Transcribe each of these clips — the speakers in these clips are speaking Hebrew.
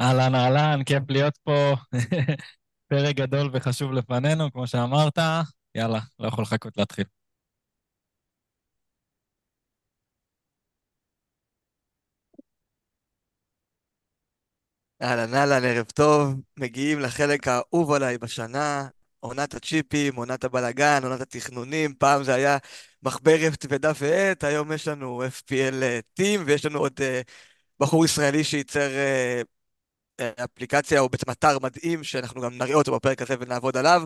אהלן, אהלן, כיף להיות פה. פרק גדול וחשוב לפנינו, כמו שאמרת. יאללה, לא יכול לחכות להתחיל. אהלן אהלן, ערב טוב. מגיעים לחלק האהוב עליי בשנה, עונת הצ'יפים, עונת הבלאגן, עונת התכנונים. פעם זה היה מחברת ודף ועט, היום יש לנו FPL טים, ויש לנו עוד uh, בחור ישראלי שייצר uh, אפליקציה, או בעצם אתר מדהים, שאנחנו גם נראה אותו בפרק הזה ונעבוד עליו.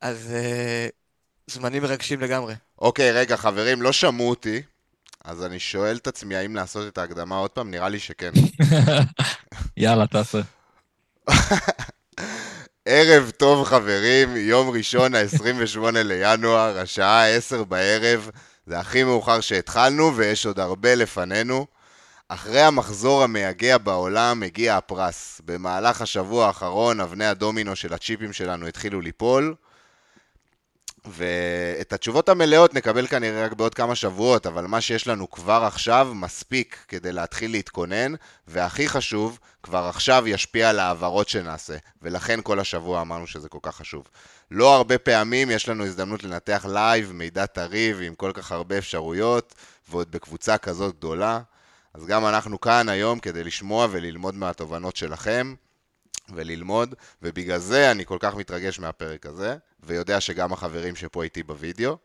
אז uh, זמנים מרגשים לגמרי. אוקיי, רגע, חברים, לא שמעו אותי, אז אני שואל את עצמי האם לעשות את ההקדמה עוד פעם, נראה לי שכן. יאללה, תעשה. ערב טוב חברים, יום ראשון ה-28 לינואר, השעה 10 בערב, זה הכי מאוחר שהתחלנו ויש עוד הרבה לפנינו. אחרי המחזור המייגע בעולם הגיע הפרס. במהלך השבוע האחרון אבני הדומינו של הצ'יפים שלנו התחילו ליפול. ואת התשובות המלאות נקבל כנראה רק בעוד כמה שבועות, אבל מה שיש לנו כבר עכשיו מספיק כדי להתחיל להתכונן, והכי חשוב, כבר עכשיו ישפיע על ההעברות שנעשה, ולכן כל השבוע אמרנו שזה כל כך חשוב. לא הרבה פעמים יש לנו הזדמנות לנתח לייב, מידע טרי ועם כל כך הרבה אפשרויות, ועוד בקבוצה כזאת גדולה. אז גם אנחנו כאן היום כדי לשמוע וללמוד מהתובנות שלכם. וללמוד, ובגלל זה אני כל כך מתרגש מהפרק הזה, ויודע שגם החברים שפה איתי בווידאו.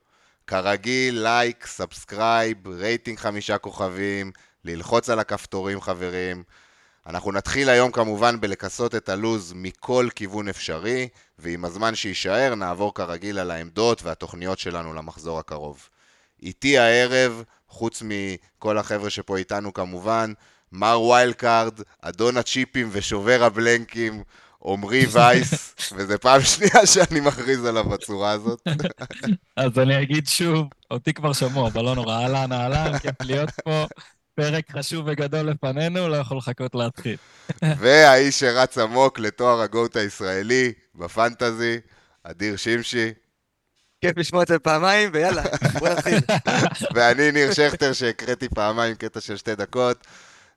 כרגיל, like, subscribe, rating חמישה כוכבים, ללחוץ על הכפתורים חברים. אנחנו נתחיל היום כמובן בלכסות את הלוז מכל כיוון אפשרי, ועם הזמן שיישאר נעבור כרגיל על העמדות והתוכניות שלנו למחזור הקרוב. איתי הערב, חוץ מכל החבר'ה שפה איתנו כמובן, מר wild card, אדון ה chipים ושובר ה blankים, עמרי וייס, וזו פעם שנייה שאני מכריז עליו בצורה הזאת. אז אני אגיד שוב, אותי כבר שמעו, אבל לא נורא, אהלן, אהלן, כיף להיות פה. פרק חשוב וגדול לפנינו, לא יכול לחכות להתחיל. והאיש שרץ עמוק לתואר הגוט הישראלי בפנטזי, אדיר שמשי. כיף לשמוע את זה פעמיים, ויאללה, בוא נתחיל. ואני ניר שכטר שהקראתי פעמיים קטע של שתי דקות.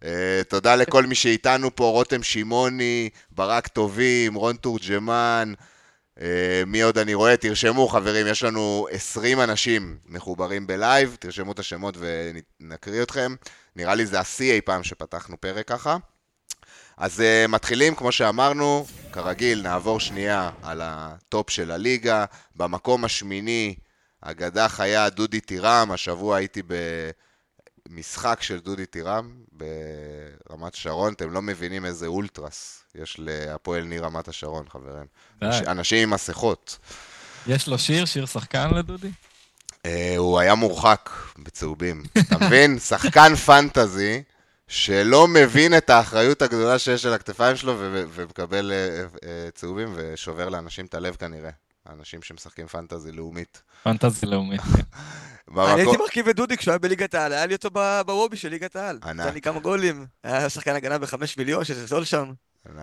Uh, תודה לכל מי שאיתנו פה, רותם שמעוני, ברק טובים, רון תורג'מן, uh, מי עוד אני רואה? תרשמו חברים, יש לנו 20 אנשים מחוברים בלייב, תרשמו את השמות ונקריא אתכם. נראה לי זה השיא אי פעם שפתחנו פרק ככה. אז uh, מתחילים, כמו שאמרנו, כרגיל, נעבור שנייה על ה top של הליגה. במקום השמיני, אגדה חיה דודי טירם, השבוע הייתי ב... משחק של דודי טירם ברמת השרון, אתם לא מבינים איזה אולטרס יש להפועל ניר רמת השרון, חברים. אנשים עם מסכות. יש לו שיר, שיר שחקן לדודי? אה, הוא היה מורחק בצהובים. אתה מבין? שחקן פנטזי שלא מבין את האחריות הגדולה שיש על הכתפיים שלו ומקבל אה, אה, צהובים ושובר לאנשים את הלב כנראה. האנשים שמשחקים פנטזי לאומית. פנטזי לאומית, כן. אני הייתי מרכיב את דודי כשהוא היה בליגת העל, היה לי אותו בוובי של ליגת העל. ענק. נתן לי כמה גולים. היה שחקן הגנה בחמש מיליון, שזה זול שם.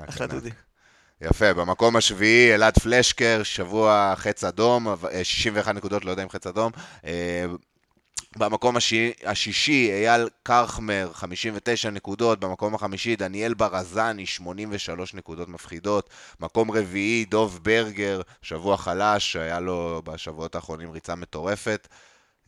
אחלה דודי. יפה, במקום השביעי, אלעד פלשקר, שבוע חץ אדום, 61 אה, נקודות, לא יודע אם חץ אדום. במקום השישי, אייל קרחמר, 59 נקודות. במקום החמישי, דניאל ברזני, 83 נקודות מפחידות. מקום רביעי, דוב ברגר, שבוע חלש, היה לו בשבועות האחרונים ריצה מטורפת.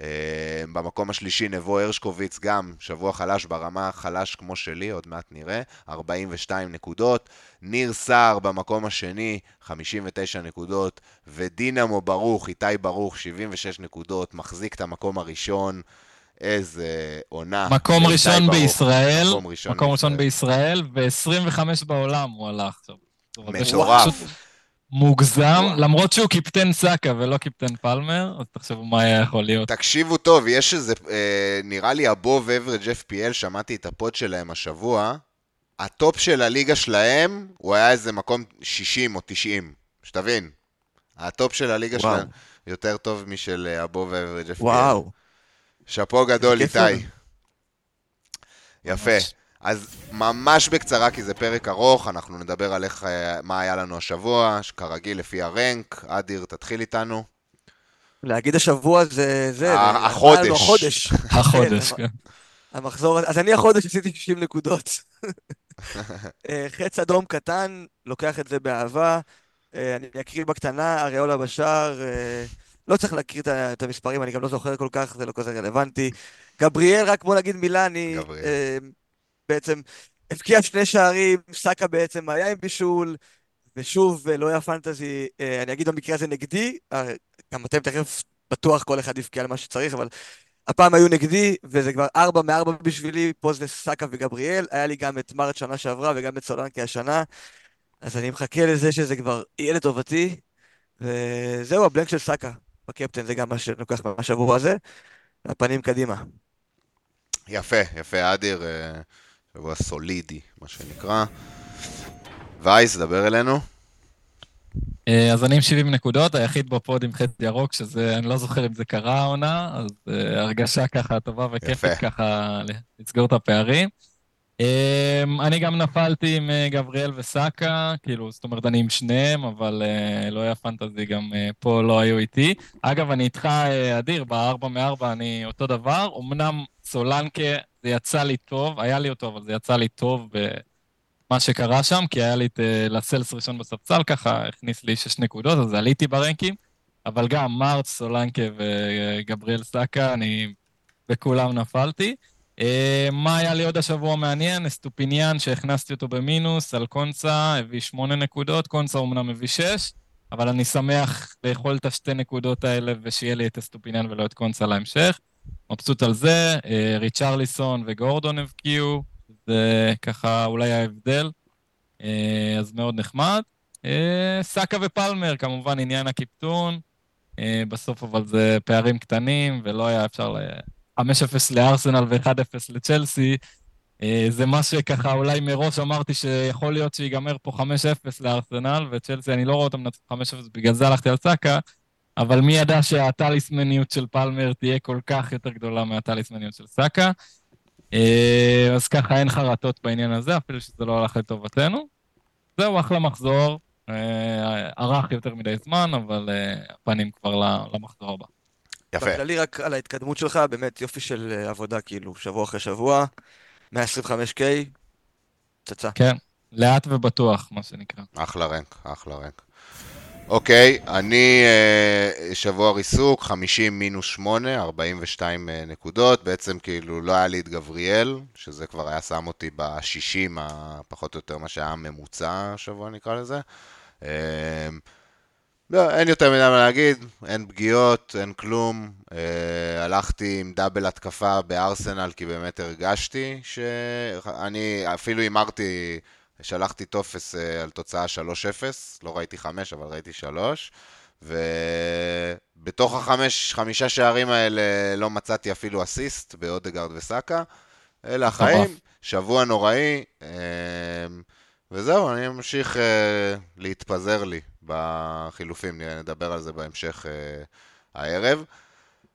אה, במקום השלישי נבו הרשקוביץ, גם שבוע חלש ברמה חלש כמו שלי, עוד מעט נראה, 42 נקודות. ניר סער במקום השני, 59 נקודות. ודינמו ברוך, איתי ברוך, 76 נקודות, מחזיק את המקום הראשון. איזה עונה. מקום ראשון בישראל, מקום ראשון, מקום ראשון בישראל, ו-25 בעולם הוא הלך עכשיו. מטורף. מוגזם, למרות שהוא captain סאקה ולא captain פלמר, אז תחשבו מה היה יכול להיות. תקשיבו טוב, יש איזה, אה, נראה לי ה Above Average FPL, שמעתי את הפוד שלהם השבוע, ה top של הליגה שלהם, הוא היה איזה מקום 60 או 90, שתבין. ה top של הליגה וואו. שלהם יותר טוב משל ה Above Average FPL. וואו. שאפו גדול, איתי. יפה. אז ממש בקצרה, כי זה פרק ארוך, אנחנו נדבר על איך, אה, מה היה לנו השבוע, כרגיל לפי ה rank. אדיר, תתחיל איתנו. להגיד השבוע זה... זה החודש. החודש. החודש, כן. המחזור, אז אני החודש עשיתי 60 נקודות. אה, חץ אדום קטן, לוקח את זה באהבה. אה, אני אקריא בקטנה, אריולה בשער, אה, לא צריך להקריא את המספרים, אני גם לא זוכר כל כך, זה לא כזה רלוונטי. גבריאל, רק בוא נגיד מילה, אני בעצם הבקיע שני שערים, סאקה בעצם היה עם בישול, ושוב, לא היה פנטזי, אני אגיד במקרה הזה נגדי, גם אתם תכף בטוח כל אחד יבקיע על מה שצריך, אבל הפעם היו נגדי, וזה כבר ארבע מארבע בשבילי, פה זה סאקה וגבריאל, היה לי גם את מרט שנה שעברה וגם את סולנקי השנה, אז אני מחכה לזה שזה כבר יהיה לטובתי, וזהו, הבלנק של סאקה בקפטן, זה גם מה שלוקח מהשבוע הזה, הפנים קדימה. יפה, יפה, אדיר, אה, שבוע סולידי, מה שנקרא. וייס, דבר אלינו. אה, אז אני עם 70 נקודות, היחיד בפוד עם חצי ירוק, שזה, אני לא זוכר אם זה קרה העונה, אז uh, הרגשה ככה טובה וכיפית ככה לסגור את הפערים. Um, אני גם נפלתי עם uh, גבריאל וסאקה, כאילו, זאת אומרת, אני עם שניהם, אבל uh, לא היה פנטזי, גם uh, פה לא היו איתי. אגב, אני איתך, uh, אדיר, בארבע מארבע אני אותו דבר. אמנם סולנקה, זה יצא לי טוב, היה לי אותו, אבל זה יצא לי טוב מה שקרה שם, כי היה לי את אה, לסלס ראשון בספסל, ככה הכניס לי שש נקודות, אז עליתי ברנקים, אבל גם מרץ, סולנקה וגבריאל סאקה, אני בכולם נפלתי. אה, מה היה לי עוד השבוע מעניין? אסטופיניאן שהכנסתי אותו במינוס על קונסה, הביא שמונה נקודות, קונסה אמנם הביא שש, אבל אני שמח לאכול את השתי נקודות האלה ושיהיה לי את אסטופיניאן ולא את קונסה להמשך. מבסוט על זה, אה, ריצ'רליסון וגורדון הבקיעו, זה ככה אולי ההבדל, אה, אז מאוד נחמד. אה, סאקה ופלמר, כמובן עניין ה captain, בסוף אבל זה פערים קטנים, ולא היה אפשר ל... 5-0 לארסנל ו-1-0 לצ'לסי. זה מה שככה אולי מראש אמרתי שיכול להיות שיגמר פה 5-0 לארסנל, וצ'לסי, אני לא רואה אותם מנצחים 5-0, בגלל זה הלכתי על סאקה, אבל מי ידע שהטליסמניות של פלמר תהיה כל כך יותר גדולה מהטליסמניות של סאקה. אה, אז ככה אין חרטות בעניין הזה, אפילו שזה לא הלך לטובתנו. זהו, אחלה מחזור. ארך אה, יותר מדי זמן, אבל אה, הפנים כבר למחזור הבא. יפה. בכללי רק על ההתקדמות שלך, באמת יופי של עבודה, כאילו, שבוע אחרי שבוע, 125K, פצצה. כן, לאט ובטוח, מה שנקרא. אחלה רנק, אחלה רנק. אוקיי, אני אה, שבוע ריסוק, 50 מינוס 8, 42 אה, נקודות. בעצם כאילו לא היה לי את גבריאל, שזה כבר היה שם אותי ב-60, פחות או יותר מה שהיה הממוצע השבוע נקרא לזה. אה, לא, אין יותר מדי מה להגיד, אין פגיעות, אין כלום. אה, הלכתי עם דאבל התקפה בארסנל כי באמת הרגשתי שאני אפילו הימרתי שלחתי טופס uh, על תוצאה 3-0, לא ראיתי 5, אבל ראיתי 3, ובתוך החמש, חמישה שערים האלה לא מצאתי אפילו אסיסט באודגרד וסאקה. אלה החיים, שבוע נוראי, uh, וזהו, אני אמשיך uh, להתפזר לי בחילופים, נדבר על זה בהמשך הערב.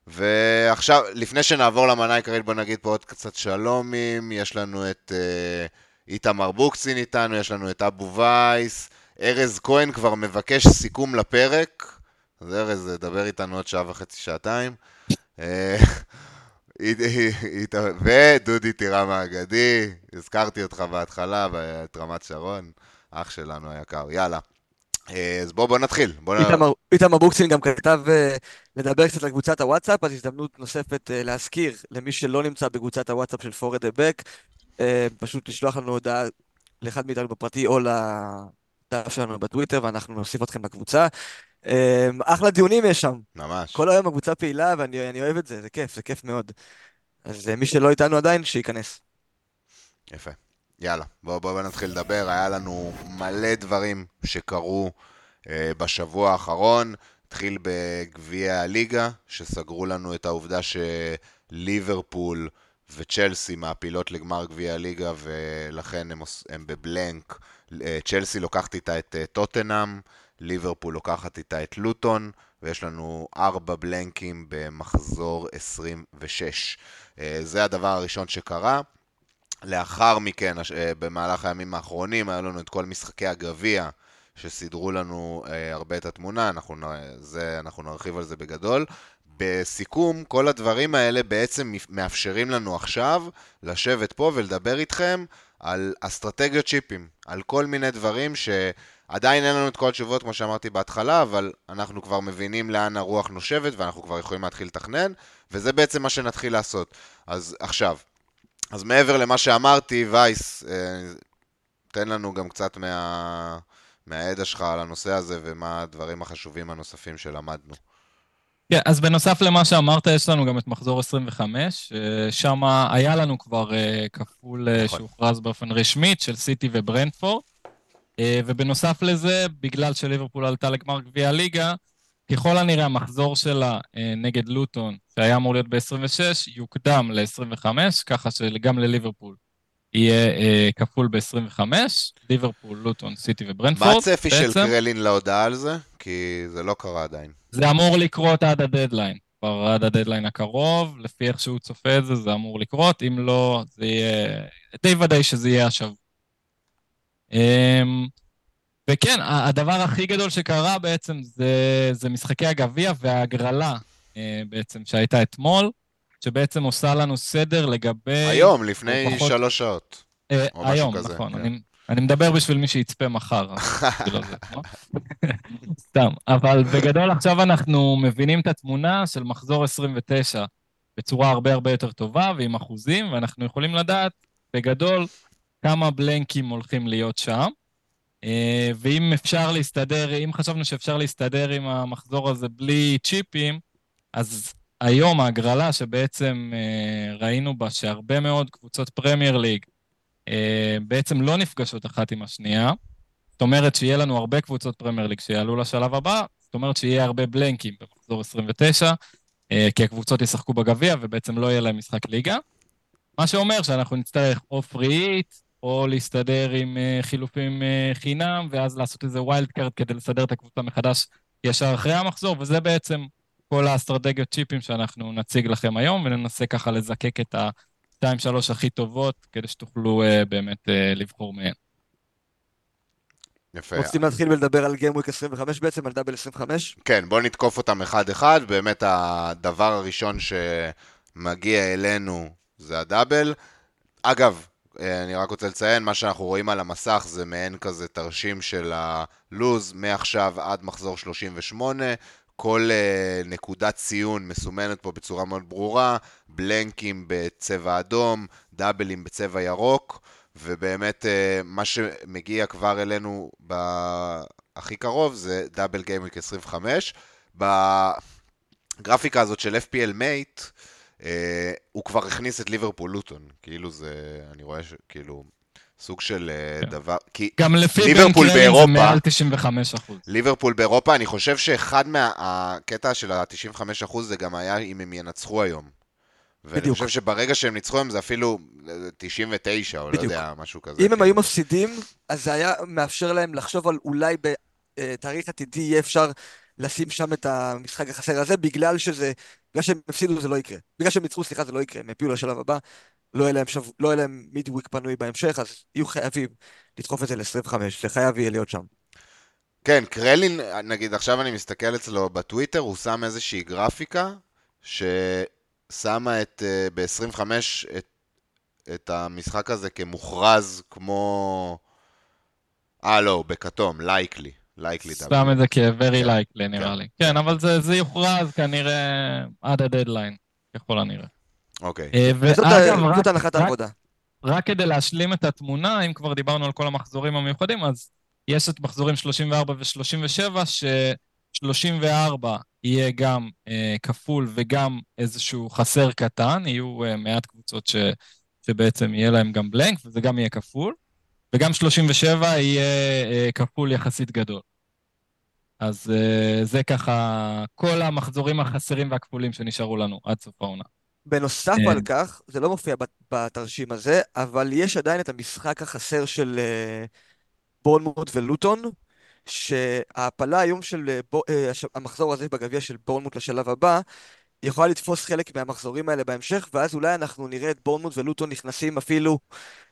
ועכשיו, לפני שנעבור למנה העיקרית, בוא נגיד פה עוד קצת שלומים, יש לנו את... Uh, איתמר בוקסין איתנו, יש לנו את אבו וייס, ארז כהן כבר מבקש סיכום לפרק, אז ארז, דבר איתנו עוד שעה וחצי, שעתיים. אה, ודודי טירם האגדי, הזכרתי אותך בהתחלה, את רמת שרון, אח שלנו היקר, יאללה. אה, אז בואו בוא נתחיל. בוא איתמר בוקסין גם כתב אה, לדבר קצת על קבוצת הוואטסאפ, אז הזדמנות נוספת להזכיר למי שלא נמצא בקבוצת הוואטסאפ של פורד דה בק, אה, פשוט לשלוח לנו הודעה לאחד מאיתנו בפרטי או לדף שלנו בטוויטר, ואנחנו נוסיף אתכם לקבוצה. אה, אחלה דיונים יש שם. ממש. כל היום הקבוצה פעילה, ואני אוהב את זה, זה כיף, זה כיף מאוד. אז אה, מי שלא איתנו עדיין, שייכנס. יפה. יאללה, בואו בוא נתחיל לדבר. היה לנו מלא דברים שקרו אה, בשבוע האחרון. התחיל בגביע הליגה, שסגרו לנו את העובדה שליברפול... וצ'לסי מעפילות לגמר גביע הליגה ולכן הם, הם בבלנק. אה, צ'לסי לוקחת איתה את אה, טוטנאם, ליברפול לוקחת איתה את לוטון, ויש לנו ארבע בלנקים במחזור 26. אה, זה הדבר הראשון שקרה. לאחר מכן, במהלך הימים האחרונים, היה לנו את כל משחקי הגביע שסידרו לנו הרבה את התמונה, אנחנו, זה, אנחנו נרחיב על זה בגדול. בסיכום, כל הדברים האלה בעצם מאפשרים לנו עכשיו לשבת פה ולדבר איתכם על אסטרטגיות צ'יפים, על כל מיני דברים שעדיין אין לנו את כל התשובות, כמו שאמרתי בהתחלה, אבל אנחנו כבר מבינים לאן הרוח נושבת ואנחנו כבר יכולים להתחיל לתכנן, וזה בעצם מה שנתחיל לעשות. אז עכשיו, אז מעבר למה שאמרתי, וייס, אה, תן לנו גם קצת מה... מהידע שלך על הנושא הזה ומה הדברים החשובים הנוספים שלמדנו. כן, אז בנוסף למה שאמרת, יש לנו גם את מחזור 25, אה, שם היה לנו כבר אה, כפול אה, נכון. שהוכרז באופן רשמית של סיטי וברנטפורד, ובנוסף לזה, בגלל שליברפול עלתה לגמר גביע הליגה, ככל הנראה המחזור שלה נגד לוטון, שהיה אמור להיות ב-26, יוקדם ל-25, ככה שגם לליברפול יהיה אה, כפול ב-25, ליברפול, לוטון, סיטי וברנטפורד. מה הצפי של קרלין להודעה על זה? כי זה לא קרה עדיין. זה אמור לקרות עד הדדליין. כבר עד הדדליין הקרוב, לפי איך שהוא צופה את זה, זה אמור לקרות, אם לא, זה יהיה... די ודאי שזה יהיה השבוע. אמ, וכן, הדבר הכי גדול שקרה בעצם זה, זה משחקי הגביע וההגרלה אה, בעצם שהייתה אתמול. שבעצם עושה לנו סדר לגבי... היום, לפני פחות... שלוש שעות. אה, היום, כזה, נכון. כן. אני, אני מדבר בשביל מי שיצפה מחר. לא לא? סתם. אבל בגדול עכשיו אנחנו מבינים את התמונה של מחזור 29 בצורה הרבה הרבה יותר טובה ועם אחוזים, ואנחנו יכולים לדעת בגדול כמה בלנקים הולכים להיות שם. אה, ואם אפשר להסתדר, אם חשבנו שאפשר להסתדר עם המחזור הזה בלי צ'יפים, אז היום ההגרלה שבעצם אה, ראינו בה שהרבה מאוד קבוצות פרמייר ליג אה, בעצם לא נפגשות אחת עם השנייה, זאת אומרת שיהיה לנו הרבה קבוצות פרמייר ליג שיעלו לשלב הבא, זאת אומרת שיהיה הרבה blankים במחזור 29, אה, כי הקבוצות ישחקו בגביע ובעצם לא יהיה להם משחק ליגה. מה שאומר שאנחנו נצטרך או free hit, או להסתדר עם חילופים חינם, ואז לעשות איזה wild card כדי לסדר את הקבוצה מחדש ישר אחרי המחזור, וזה בעצם כל האסטרטגיות chipים שאנחנו נציג לכם היום, וננסה ככה לזקק את ה-2-3 הכי טובות, כדי שתוכלו uh, באמת uh, לבחור מהן. יפה. רוצים להתחיל ולדבר על גיימוויק 25 בעצם, על דאבל 25? כן, בואו נתקוף אותם אחד-אחד. באמת הדבר הראשון שמגיע אלינו זה הדאבל. אגב, אה, אני רק רוצה לציין, מה שאנחנו רואים על המסך זה מעין כזה תרשים של הלוז מעכשיו עד מחזור 38, כל uh, נקודת ציון מסומנת פה בצורה מאוד ברורה, blankים בצבע אדום, doubleים בצבע ירוק, ובאמת uh, מה שמגיע כבר אלינו הכי קרוב זה double gameweek 25. בגרפיקה הזאת של FPL Mate, uh, הוא כבר הכניס את ליברפול לוטון, כאילו זה, אני רואה שכאילו... סוג של אה, כן. דבר, כי גם לפי ליברפול באירופה, זה מעל 95 אחוז. ליברפול באירופה, אני חושב שאחד מהקטע של ה-95 אחוז זה גם היה אם הם ינצחו היום. ואני בדיוק. חושב שברגע שהם ניצחו הם זה אפילו 99 או לא בדיוק. לא יודע, משהו כזה. אם הם היו מפסידים, אז זה היה מאפשר להם לחשוב על אולי בתאריך עתידי יהיה אפשר לשים שם את המשחק החסר הזה, בגלל שזה, בגלל שהם הפסידו זה לא יקרה. בגלל שהם ניצחו, סליחה, זה לא יקרה, הם יפילו לשלב הבא. לא יהיה להם, שב... לא יהיה להם מידוויק פנוי בהמשך, אז יהיו חייבים לדחוף את זה ל-25, זה חייב יהיה להיות שם. כן, קרלין, נגיד עכשיו אני מסתכל אצלו בטוויטר, הוא שם איזושהי גרפיקה ששמה את, uh, ב-25 את, את המשחק הזה כמוכרז כמו... אה, לא, בכתום, לייקלי. לייקלי. שם את זה כ-very likely נראה כן. לי. כן, אבל זה, זה יוכרז כנראה עד הדדליין, ככל הנראה. אוקיי. אה, זאת הנחת העבודה. רק כדי להשלים את התמונה, אם כבר דיברנו על כל המחזורים המיוחדים, אז יש את מחזורים 34 ו-37, ש-34 יהיה גם אה, כפול וגם איזשהו חסר קטן, יהיו אה, מעט קבוצות ש, שבעצם יהיה להם גם בלנק, וזה גם יהיה כפול, וגם 37 יהיה אה, כפול יחסית גדול. אז אה, זה ככה כל המחזורים החסרים והכפולים שנשארו לנו עד סוף העונה. בנוסף כן. על כך, זה לא מופיע בתרשים הזה, אבל יש עדיין את המשחק החסר של אה, בורנמוט ולוטון, שההעפלה היום של אה, אה, המחזור הזה בגביע של בורנמוט לשלב הבא, יכולה לתפוס חלק מהמחזורים האלה בהמשך, ואז אולי אנחנו נראה את בורנמוט ולוטון נכנסים אפילו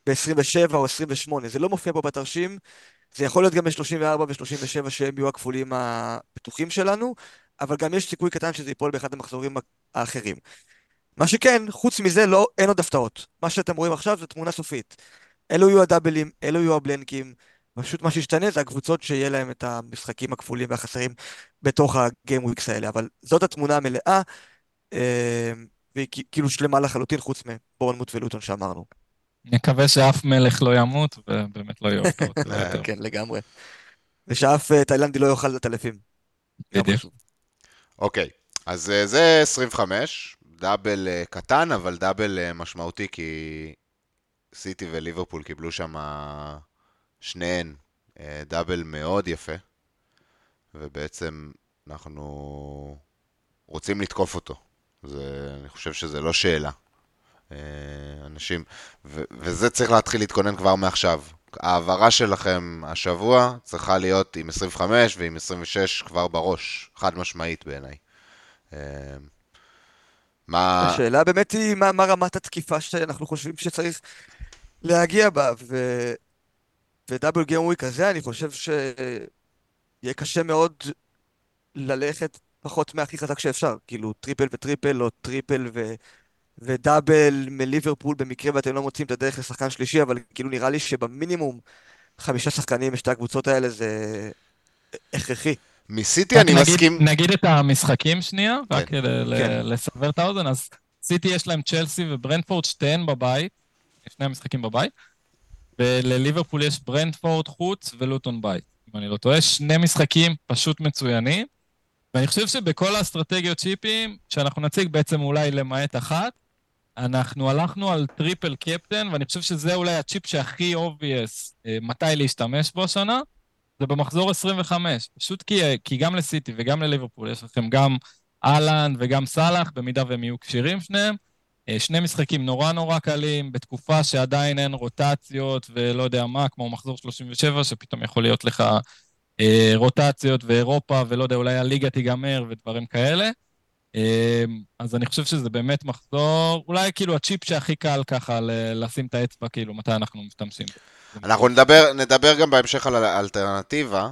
ב-27 או 28. זה לא מופיע פה בתרשים, זה יכול להיות גם ב-34 ו-37 שהם יהיו הכפולים הפתוחים שלנו, אבל גם יש סיכוי קטן שזה ייפול באחד המחזורים האחרים. מה שכן, חוץ מזה, לא, אין עוד הפתעות. מה שאתם רואים עכשיו זה תמונה סופית. אלו יהיו הדאבלים, אלו יהיו הבלנקים. פשוט מה שישתנה זה הקבוצות שיהיה להם את המשחקים הכפולים והחסרים בתוך הגיים וויקס האלה. אבל זאת התמונה המלאה, אה, והיא כאילו שלמה לחלוטין, חוץ מבורנמוט ולוטון שאמרנו. נקווה שאף מלך לא ימות, ובאמת לא יהיו הפתעות. כן, לגמרי. ושאף אה, תאילנדי לא יאכל את הטלפים. בדיוק. אוקיי, אז אה, זה 25, דאבל אה, קטן, אבל דאבל אה, משמעותי, כי סיטי וליברפול קיבלו שם שניהן דאבל מאוד יפה, ובעצם אנחנו רוצים לתקוף אותו. זה, אני חושב שזה לא שאלה. אנשים, ו, וזה צריך להתחיל להתכונן כבר מעכשיו. ההעברה שלכם השבוע צריכה להיות עם 25 ועם 26 כבר בראש, חד משמעית בעיניי. מה... השאלה באמת היא מה, מה רמת התקיפה שאנחנו חושבים שצריך להגיע בה, ו... ו double gameweek הזה, אני חושב שיהיה קשה מאוד ללכת פחות מהכי חזק שאפשר. כאילו, triple ו triple, או triple ו... ו double מליברפול במקרה ואתם לא מוצאים את הדרך לשחקן שלישי, אבל כאילו נראה לי שבמינימום חמישה שחקנים בשתי הקבוצות האלה זה הכרחי. מסיטי אני נגיד, מסכים... נגיד את המשחקים שנייה, כן. רק כן. לסבר את האוזן, אז סיטי יש להם צ'לסי וברנטפורד שתיהן בבית, שני המשחקים בבית, ולליברפול יש ברנטפורד חוץ ולוטון בית, אם אני לא טועה, שני משחקים פשוט מצוינים, ואני חושב שבכל האסטרטגיות chipים, שאנחנו נציג בעצם אולי למעט אחת, אנחנו הלכנו על triple captain, ואני חושב שזה אולי הצ'יפ שהכי obvious אה, מתי להשתמש בו השנה, זה במחזור 25. פשוט כי, כי גם לסיטי וגם לליברפול יש לכם גם אהלן וגם סאלח, במידה והם יהיו כשירים שניהם. אה, שני משחקים נורא נורא קלים, בתקופה שעדיין אין רוטציות ולא יודע מה, כמו מחזור 37, שפתאום יכול להיות לך אה, רוטציות ואירופה, ולא יודע, אולי הליגה תיגמר ודברים כאלה. אמ, אז אני חושב שזה באמת מחזור, אולי כאילו הצ'יפ שהכי קל ככה לשים את האצבע, כאילו, מתי אנחנו משתמשים. אנחנו נדבר, נדבר גם בהמשך על האלטרנטיבה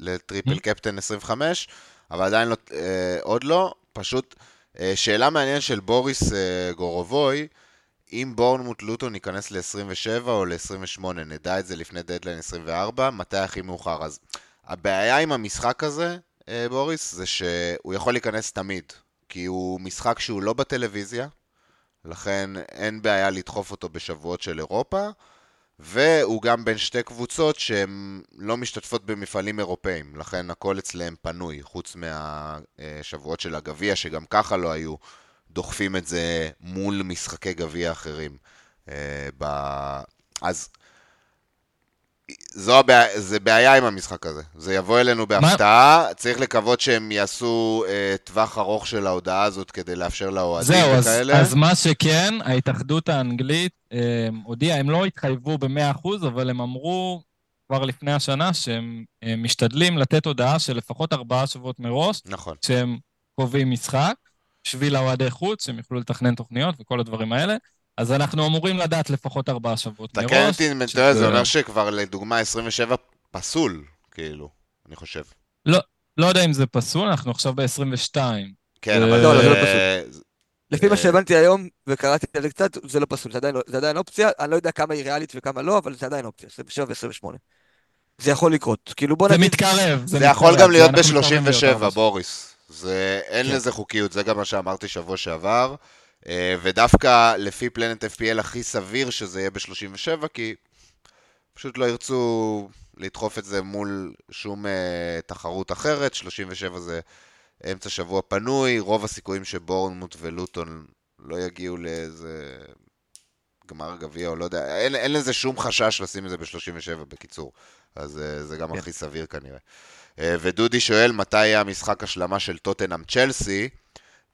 ל triple mm-hmm. captain 25, אבל עדיין לא, אה, עוד לא. פשוט אה, שאלה מעניינת של בוריס אה, גורובוי, אם בורנמות' לוטון ייכנס ל-27 או ל-28, נדע את זה לפני דדליין 24, מתי הכי מאוחר. אז הבעיה עם המשחק הזה, אה, בוריס, זה שהוא יכול להיכנס תמיד, כי הוא משחק שהוא לא בטלוויזיה, לכן אין בעיה לדחוף אותו בשבועות של אירופה, והוא גם בין שתי קבוצות שהן לא משתתפות במפעלים אירופאים, לכן הכל אצלם פנוי, חוץ מהשבועות של הגביע, שגם ככה לא היו דוחפים את זה מול משחקי גביע אחרים. אה, אז זו הבעיה, זה בעיה עם המשחק הזה. זה יבוא אלינו בהפתעה, מה? צריך לקוות שהם יעשו אה, טווח ארוך של ההודעה הזאת כדי לאפשר לאוהדים וכאלה. זהו, אז, אז מה שכן, ההתאחדות האנגלית אה, הודיעה, הם לא התחייבו ב-100%, אבל הם אמרו כבר לפני השנה שהם אה, משתדלים לתת הודעה של לפחות ארבעה שבועות מראש, נכון. שהם קובעים משחק, בשביל האוהדי חוץ, שהם יוכלו לתכנן תוכניות וכל הדברים האלה. אז אנחנו אמורים לדעת לפחות ארבעה שבועות מראש. תקן אותי אם אתה זה אומר שכבר לדוגמה 27 פסול, כאילו, אני חושב. לא, לא יודע אם זה פסול, אנחנו עכשיו ב-22. כן, אבל לא, זה לא פסול. לפי מה שהבנתי היום, וקראתי על זה קצת, זה לא פסול, זה עדיין, לא- זה עדיין אופציה, אני לא יודע כמה היא ריאלית וכמה לא, אבל זה עדיין אופציה, 27 ו-28. זה יכול לקרות, כאילו בוא נגיד... זה מתקרב, זה, זה יכול גם להיות ב-37, בוריס. זה, אין כן. לזה חוקיות, זה גם מה שאמרתי שבוע שעבר. אה, ודווקא לפי פלנט FPL הכי סביר שזה יהיה ב-37, כי פשוט לא ירצו לדחוף את זה מול שום uh, תחרות אחרת, 37 זה אמצע שבוע פנוי, רוב הסיכויים שבורנמוט ולוטון לא יגיעו לאיזה גמר גביע או לא יודע, אין, אין לזה שום חשש לשים את זה ב-37 בקיצור, אז uh, זה גם. כן. הכי סביר כנראה. Uh, ודודי שואל מתי יהיה המשחק השלמה של טוטנאם צ'לסי,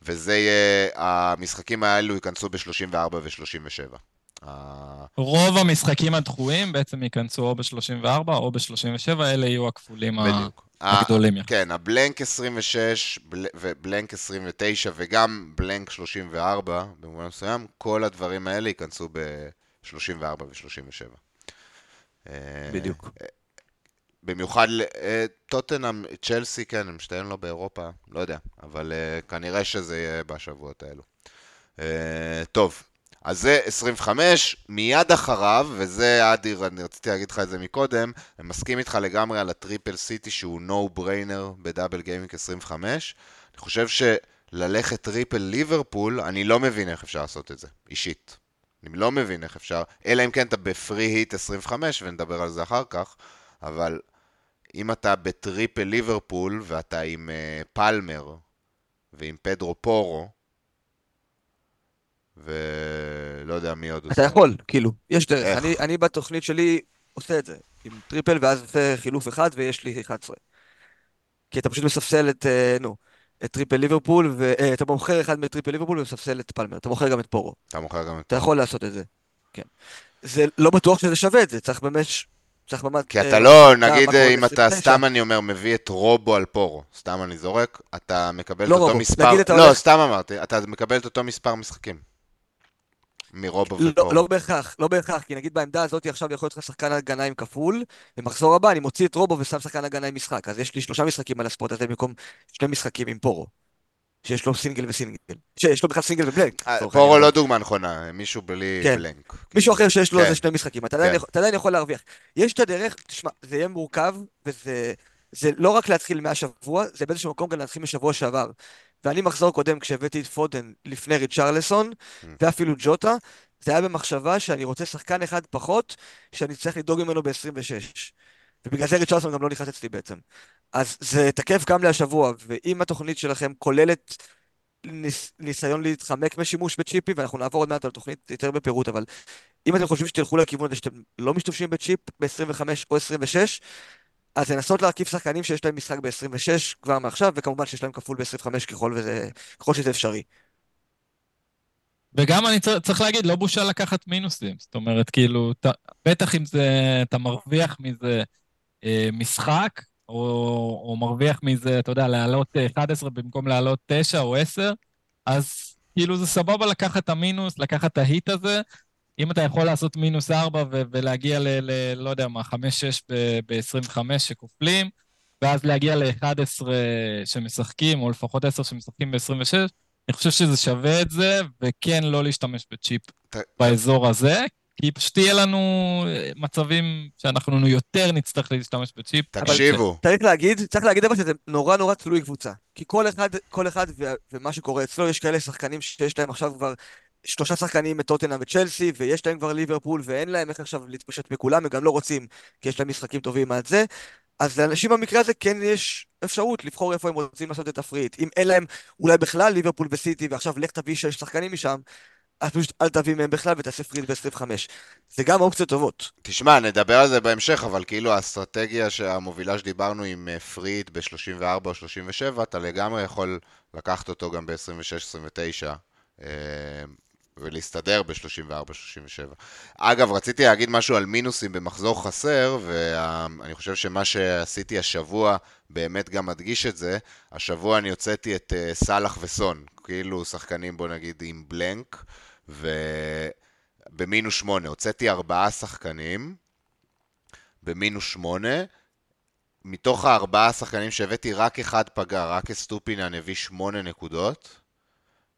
וזה יהיה, המשחקים האלו ייכנסו ב-34 ו-37. רוב המשחקים הדחויים בעצם ייכנסו או ב-34 או ב-37, אלה יהיו הכפולים בדיוק. הגדולים. כן, הבלנק 26 ובלנק 29 וגם בלנק 34, במובן מסוים, כל הדברים האלה ייכנסו ב-34 ו-37. בדיוק. במיוחד טוטנאם, צ'לסי, כן, הם שתיהן לא באירופה, לא יודע, אבל כנראה שזה יהיה בשבועות האלו. טוב, אז זה 25, מיד אחריו, וזה אדיר, אני רציתי להגיד לך את זה מקודם, אני מסכים איתך לגמרי על ה triple סיטי שהוא no brainer ב double gameweek 25. אני חושב שללכת triple ליברפול, אני לא מבין איך אפשר לעשות את זה, אישית. אני לא מבין איך אפשר, אלא אם כן אתה ב free hit 25, ונדבר על זה אחר כך, אבל אם אתה ב triple ליברפול, ואתה עם uh, פלמר, ועם פדרו פורו, ולא יודע מי עוד. אתה יכול, כאילו, יש דרך. אני, אני בתוכנית שלי עושה את זה, עם triple, ואז עושה חילוף אחד ויש לי 11. כי אתה פשוט מספסל את, אה, נו, את triple ליברפול, ואתה אה, מוכר אחד מ triple ליברפול ומספסל את פלמר. אתה מוכר גם את פורו. אתה מוכר גם את אתה יכול לעשות את זה, כן. זה לא בטוח שזה שווה את זה, צריך באמת... צריך ממש... כי אתה לא, נגיד אם אתה סתם אני אומר, מביא את רובו על פורו, סתם אני זורק, אתה מקבל לא את אותו מספר... לא, סתם אמרתי, אתה מקבל את אותו מספר משחקים. מרובו לא, ופור. לא בהכרח, לא בהכרח, כי נגיד בעמדה הזאת עכשיו יכול להיות לך שחקן הגנה עם כפול, במחזור הבא אני מוציא את רובו ושם שחקן הגנה עם משחק, אז יש לי שלושה משחקים על הספורט הזה במקום שני משחקים עם פורו. שיש לו סינגל וסינגל. שיש לו בכלל סינגל ובלנק. אה, פורו לא דוגמה נכונה, מישהו בלי כן. בלנק. מישהו אחר שיש לו כן. שני משחקים, אתה עדיין כן. יכול להרוויח. יש את הדרך, תשמע, זה יהיה מורכב, וזה זה לא רק להתחיל מהשבוע, זה באיזשהו מקום גם להתחיל משבוע שעבר. ואני מחזור קודם כשהבאתי את פודן לפני ריצ'רלסון, mm. ואפילו ג'וטה, זה היה במחשבה שאני רוצה שחקן אחד פחות, שאני צריך לדאוג ממנו ב-26. ובגלל זה ריצ'רלסון גם לא נכנס אצלי בעצם. אז זה תקף גם להשבוע, ואם התוכנית שלכם כוללת ניס, ניסיון להתחמק משימוש בצ'יפי, ואנחנו נעבור עוד מעט על תוכנית יותר בפירוט, אבל אם אתם חושבים שתלכו לכיוון הזה שאתם לא משתמשים בצ'יפ ב-25 או 26, אז לנסות להרכיב שחקנים שיש להם משחק ב-26 כבר מעכשיו, וכמובן שיש להם כפול ב-25 ככל, ככל שזה אפשרי. וגם אני צריך, להגיד, לא בושה לקחת מינוסים. זאת אומרת, כאילו, ת, בטח אם זה, אתה מרוויח מזה אה, משחק, או, או מרוויח מזה, אתה יודע, לעלות 11 במקום לעלות 9 או 10, אז כאילו זה סבבה לקחת את המינוס, לקחת את ההיט הזה. אם אתה יכול לעשות מינוס 4 ו- ולהגיע ל, ל... לא יודע מה, 5-6 ב-25 שכופלים, ואז להגיע ל-11 שמשחקים, או לפחות 10 שמשחקים ב-26, אני חושב שזה שווה את זה, וכן לא להשתמש בצ'יפ באזור הזה, כי פשוט יהיה לנו מצבים שאנחנו יותר נצטרך להשתמש בצ'יפ. תקשיבו. צריך להגיד, צריך להגיד אבל שזה נורא נורא תלוי קבוצה. כי כל אחד, כל אחד ומה שקורה אצלו, יש כאלה שחקנים שיש להם עכשיו כבר שלושה שחקנים מטוטנה וצ'לסי, ויש להם כבר ליברפול, ואין להם איך עכשיו להתפשט בכולם, הם גם לא רוצים, כי יש להם משחקים טובים עד זה. אז לאנשים במקרה הזה כן יש אפשרות לבחור איפה הם רוצים לעשות את ה free hit. אם אין להם אולי בכלל ליברפול וסיטי, ועכשיו לך תביא שש שחקנים משם, אז פשוט אל תביא מהם בכלל ותעשה free hit ב-25. זה גם אופציות טובות. תשמע, נדבר על זה בהמשך, אבל כאילו האסטרטגיה המובילה שדיברנו עם אה, free hit ב-34 או 37, אתה לגמרי יכול לקחת אותו גם ב-26-29. ולהסתדר ב-34-37. אגב, רציתי להגיד משהו על מינוסים במחזור חסר, ואני חושב שמה שעשיתי השבוע באמת גם מדגיש את זה. השבוע אני הוצאתי את אה, סאלח וסון, כאילו שחקנים, בוא נגיד, עם בלנק, ובמינוס 8. הוצאתי ארבעה שחקנים במינוס 8. מתוך הארבעה שחקנים שהבאתי, רק אחד פגע, רק אסטופינן הביא 8 נקודות.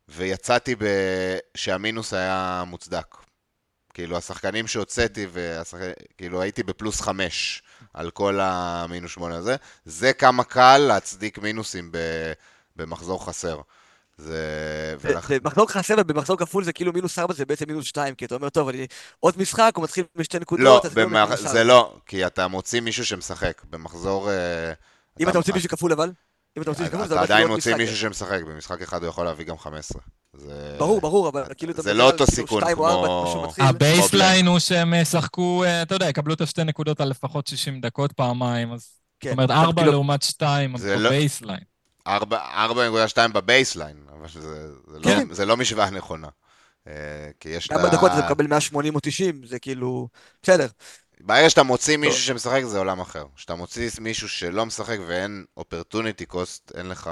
ויצאתי ב... שהמינוס היה מוצדק. כאילו, השחקנים שהוצאתי, והשחק... כאילו, הייתי בפלוס חמש על כל המינוס שמונה הזה. זה כמה קל להצדיק מינוסים ב... במחזור חסר. זה... במחזור חסר ובמחזור כפול זה כאילו מינוס ארבע, זה בעצם מינוס שתיים, כי אתה אומר, טוב, אני עוד משחק, הוא מתחיל משתי נקודות, לא, במח... זה לא, כי אתה מוציא מישהו שמשחק. במחזור... אה, אם אתה מוציא מישהו כפול אבל? אם אתה מוציא כפול, זה אתה עדיין מוציא מישהו שמשחק, במשחק אחד הוא יכול להביא גם 15. ברור, ברור, אבל כאילו... זה לא אותו כאילו סיכון כמו... ה baseline הוא שהם ישחקו, אה, אתה יודע, יקבלו את השתי נקודות על לפחות 60 דקות פעמיים, אז... כן, זאת אומרת, 4 כאילו- לעומת 2 ב baseline. 4.2 ב baseline, אבל לא- כן. זה לא משוואה נכונה. אה, כי יש את ה... 4 דקות זה מקבל 180 או 90, זה כאילו... בסדר. ברגע שאתה מוציא מישהו שמשחק זה עולם אחר. כשאתה מוציא מישהו שלא משחק ואין אופרטוניטי קוסט, אין לך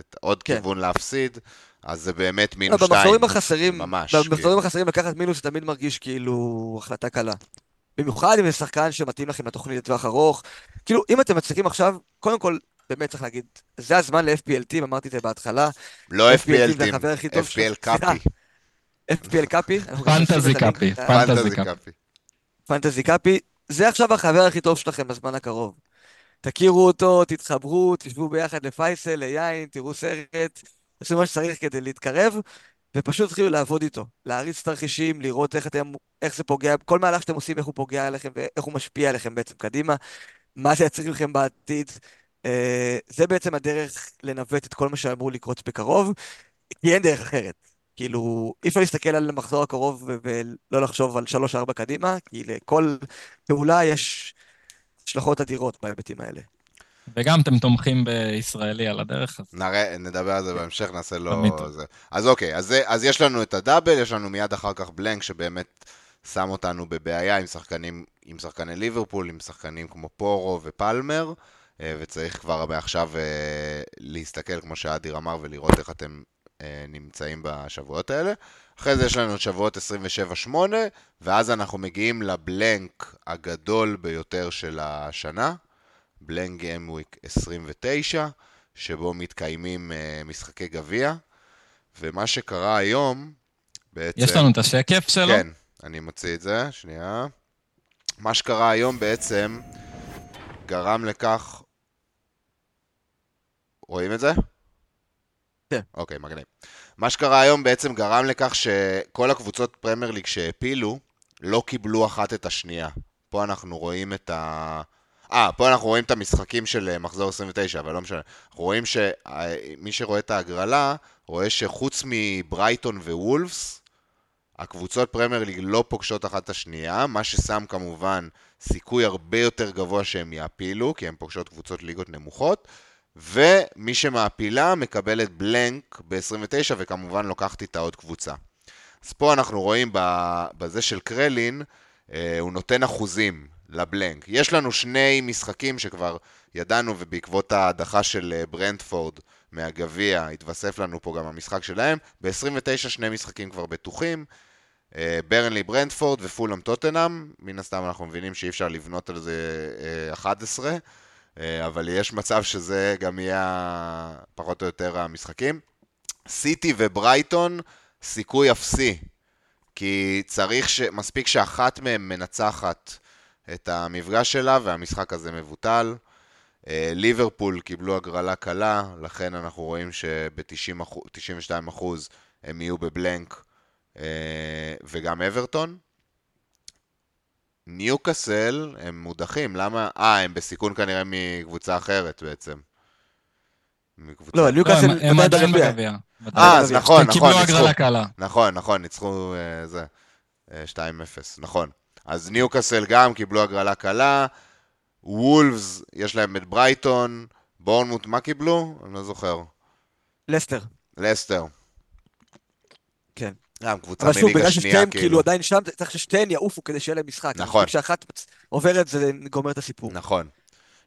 את עוד כן. כיוון להפסיד, אז זה באמת מינוס שתיים. במחזורים החסרים, ממש. במחזורים החסרים לקחת מינוס תמיד מרגיש כאילו החלטה קלה. במיוחד אם זה שחקן שמתאים לכם לתוכנית לטווח ארוך. כאילו, אם אתם מצליחים עכשיו, קודם כל, באמת צריך להגיד, זה הזמן ל-FPL אמרתי את זה בהתחלה. לא FPL טים, FPL קאפי. FPL Copy. Fantasy Copy. Fantasy Copy. Fantasy Copy. זה עכשיו החבר הכי טוב שלכם בזמן הקרוב. תכירו אותו, תתחברו, תשבו ביחד לפייסל, ליין, תראו סרט, תעשו מה שצריך כדי להתקרב, ופשוט תתחילו לעבוד איתו. להריץ תרחישים, לראות איך, אתם, איך זה פוגע, כל מהלך שאתם עושים, איך הוא פוגע עליכם ואיך הוא משפיע עליכם בעצם קדימה, מה זה יצריך לכם בעתיד. אה, זה בעצם הדרך לנווט את כל מה שאמור לקרות בקרוב, כי אין דרך אחרת. כאילו, אי אפשר להסתכל על המחזור הקרוב ולא לחשוב על 3-4 קדימה, כי לכל פעולה יש השלכות אדירות בהיבטים האלה. וגם אתם תומכים בישראלי על הדרך הזאת. נראה, נדבר על זה בהמשך, נעשה לו... זה. אז אוקיי, אז, אז יש לנו את הדאבל, יש לנו מיד אחר כך בלנק, שבאמת שם אותנו בבעיה עם שחקנים, עם שחקני ליברפול, עם שחקנים כמו פורו ופלמר, וצריך כבר מעכשיו אה, להסתכל, כמו שאדיר אמר, ולראות איך אתם אה, נמצאים בשבועות האלה. אחרי זה יש לנו את שבועות 27-8, ואז אנחנו מגיעים לבלנק הגדול ביותר של השנה, בלנק גיימוויק 29, שבו מתקיימים משחקי גביע, ומה שקרה היום, בעצם... יש לנו את השקף שלו? כן, אני מוציא את זה, שנייה. מה שקרה היום בעצם גרם לכך... רואים את זה? כן. אוקיי, מגניב. מה שקרה היום בעצם גרם לכך שכל הקבוצות פרמייר ליג שהעפילו לא קיבלו אחת את השנייה. פה אנחנו רואים את ה... אה, פה אנחנו רואים את המשחקים של אה, מחזור 29, אבל לא משנה. אנחנו רואים שמי שרואה את ההגרלה, רואה שחוץ מברייטון ווולפס, הקבוצות פרמייר ליג לא פוגשות אחת את השנייה, מה ששם כמובן סיכוי הרבה יותר גבוה שהם יעפילו, כי הן פוגשות קבוצות ליגות נמוכות. ומי שמעפילה מקבלת בלנק ב-29 וכמובן לוקחת איתה עוד קבוצה. אז פה אנחנו רואים בזה של קרלין, אה, הוא נותן אחוזים לבלנק. יש לנו שני משחקים שכבר ידענו ובעקבות ההדחה של אה, ברנדפורד מהגביע התווסף לנו פה גם המשחק שלהם. ב-29 שני משחקים כבר בטוחים. אה, ברנלי ברנדפורד ופולאם טוטנאם, מן הסתם אנחנו מבינים שאי אפשר לבנות על זה 11. אה, אבל יש מצב שזה גם יהיה פחות או יותר המשחקים. סיטי וברייטון, סיכוי אפסי. כי צריך ש... מספיק שאחת מהן מנצחת את המפגש שלה והמשחק הזה מבוטל. אה, ליברפול קיבלו הגרלה קלה, לכן אנחנו רואים שב-92% הם יהיו בבלנק אה, וגם אברטון. ניוקאסל הם מודחים, למה? אה, הם בסיכון כנראה מקבוצה אחרת בעצם. מקבוצה... לא, ניוקאסל לא, הם עדיין בגביע. אה, אז נכון, נכון, ניצחו. קיבלו הגרלה קלה. נכון, נכון, ניצחו זה, 2-0, אה, נכון. אז ניוקאסל גם קיבלו הגרלה קלה, וולפס, יש להם את ברייטון, בורנמות', מה קיבלו? אני לא זוכר. לסטר. לסטר. כן. גם קבוצה מליגה שנייה, כאילו. אבל שוב, בגלל ששתיהן כאילו עדיין שם, צריך ששתיהן יעופו כדי שיהיה להם משחק. נכון. כשאחת עוברת זה גומר את הסיפור. נכון.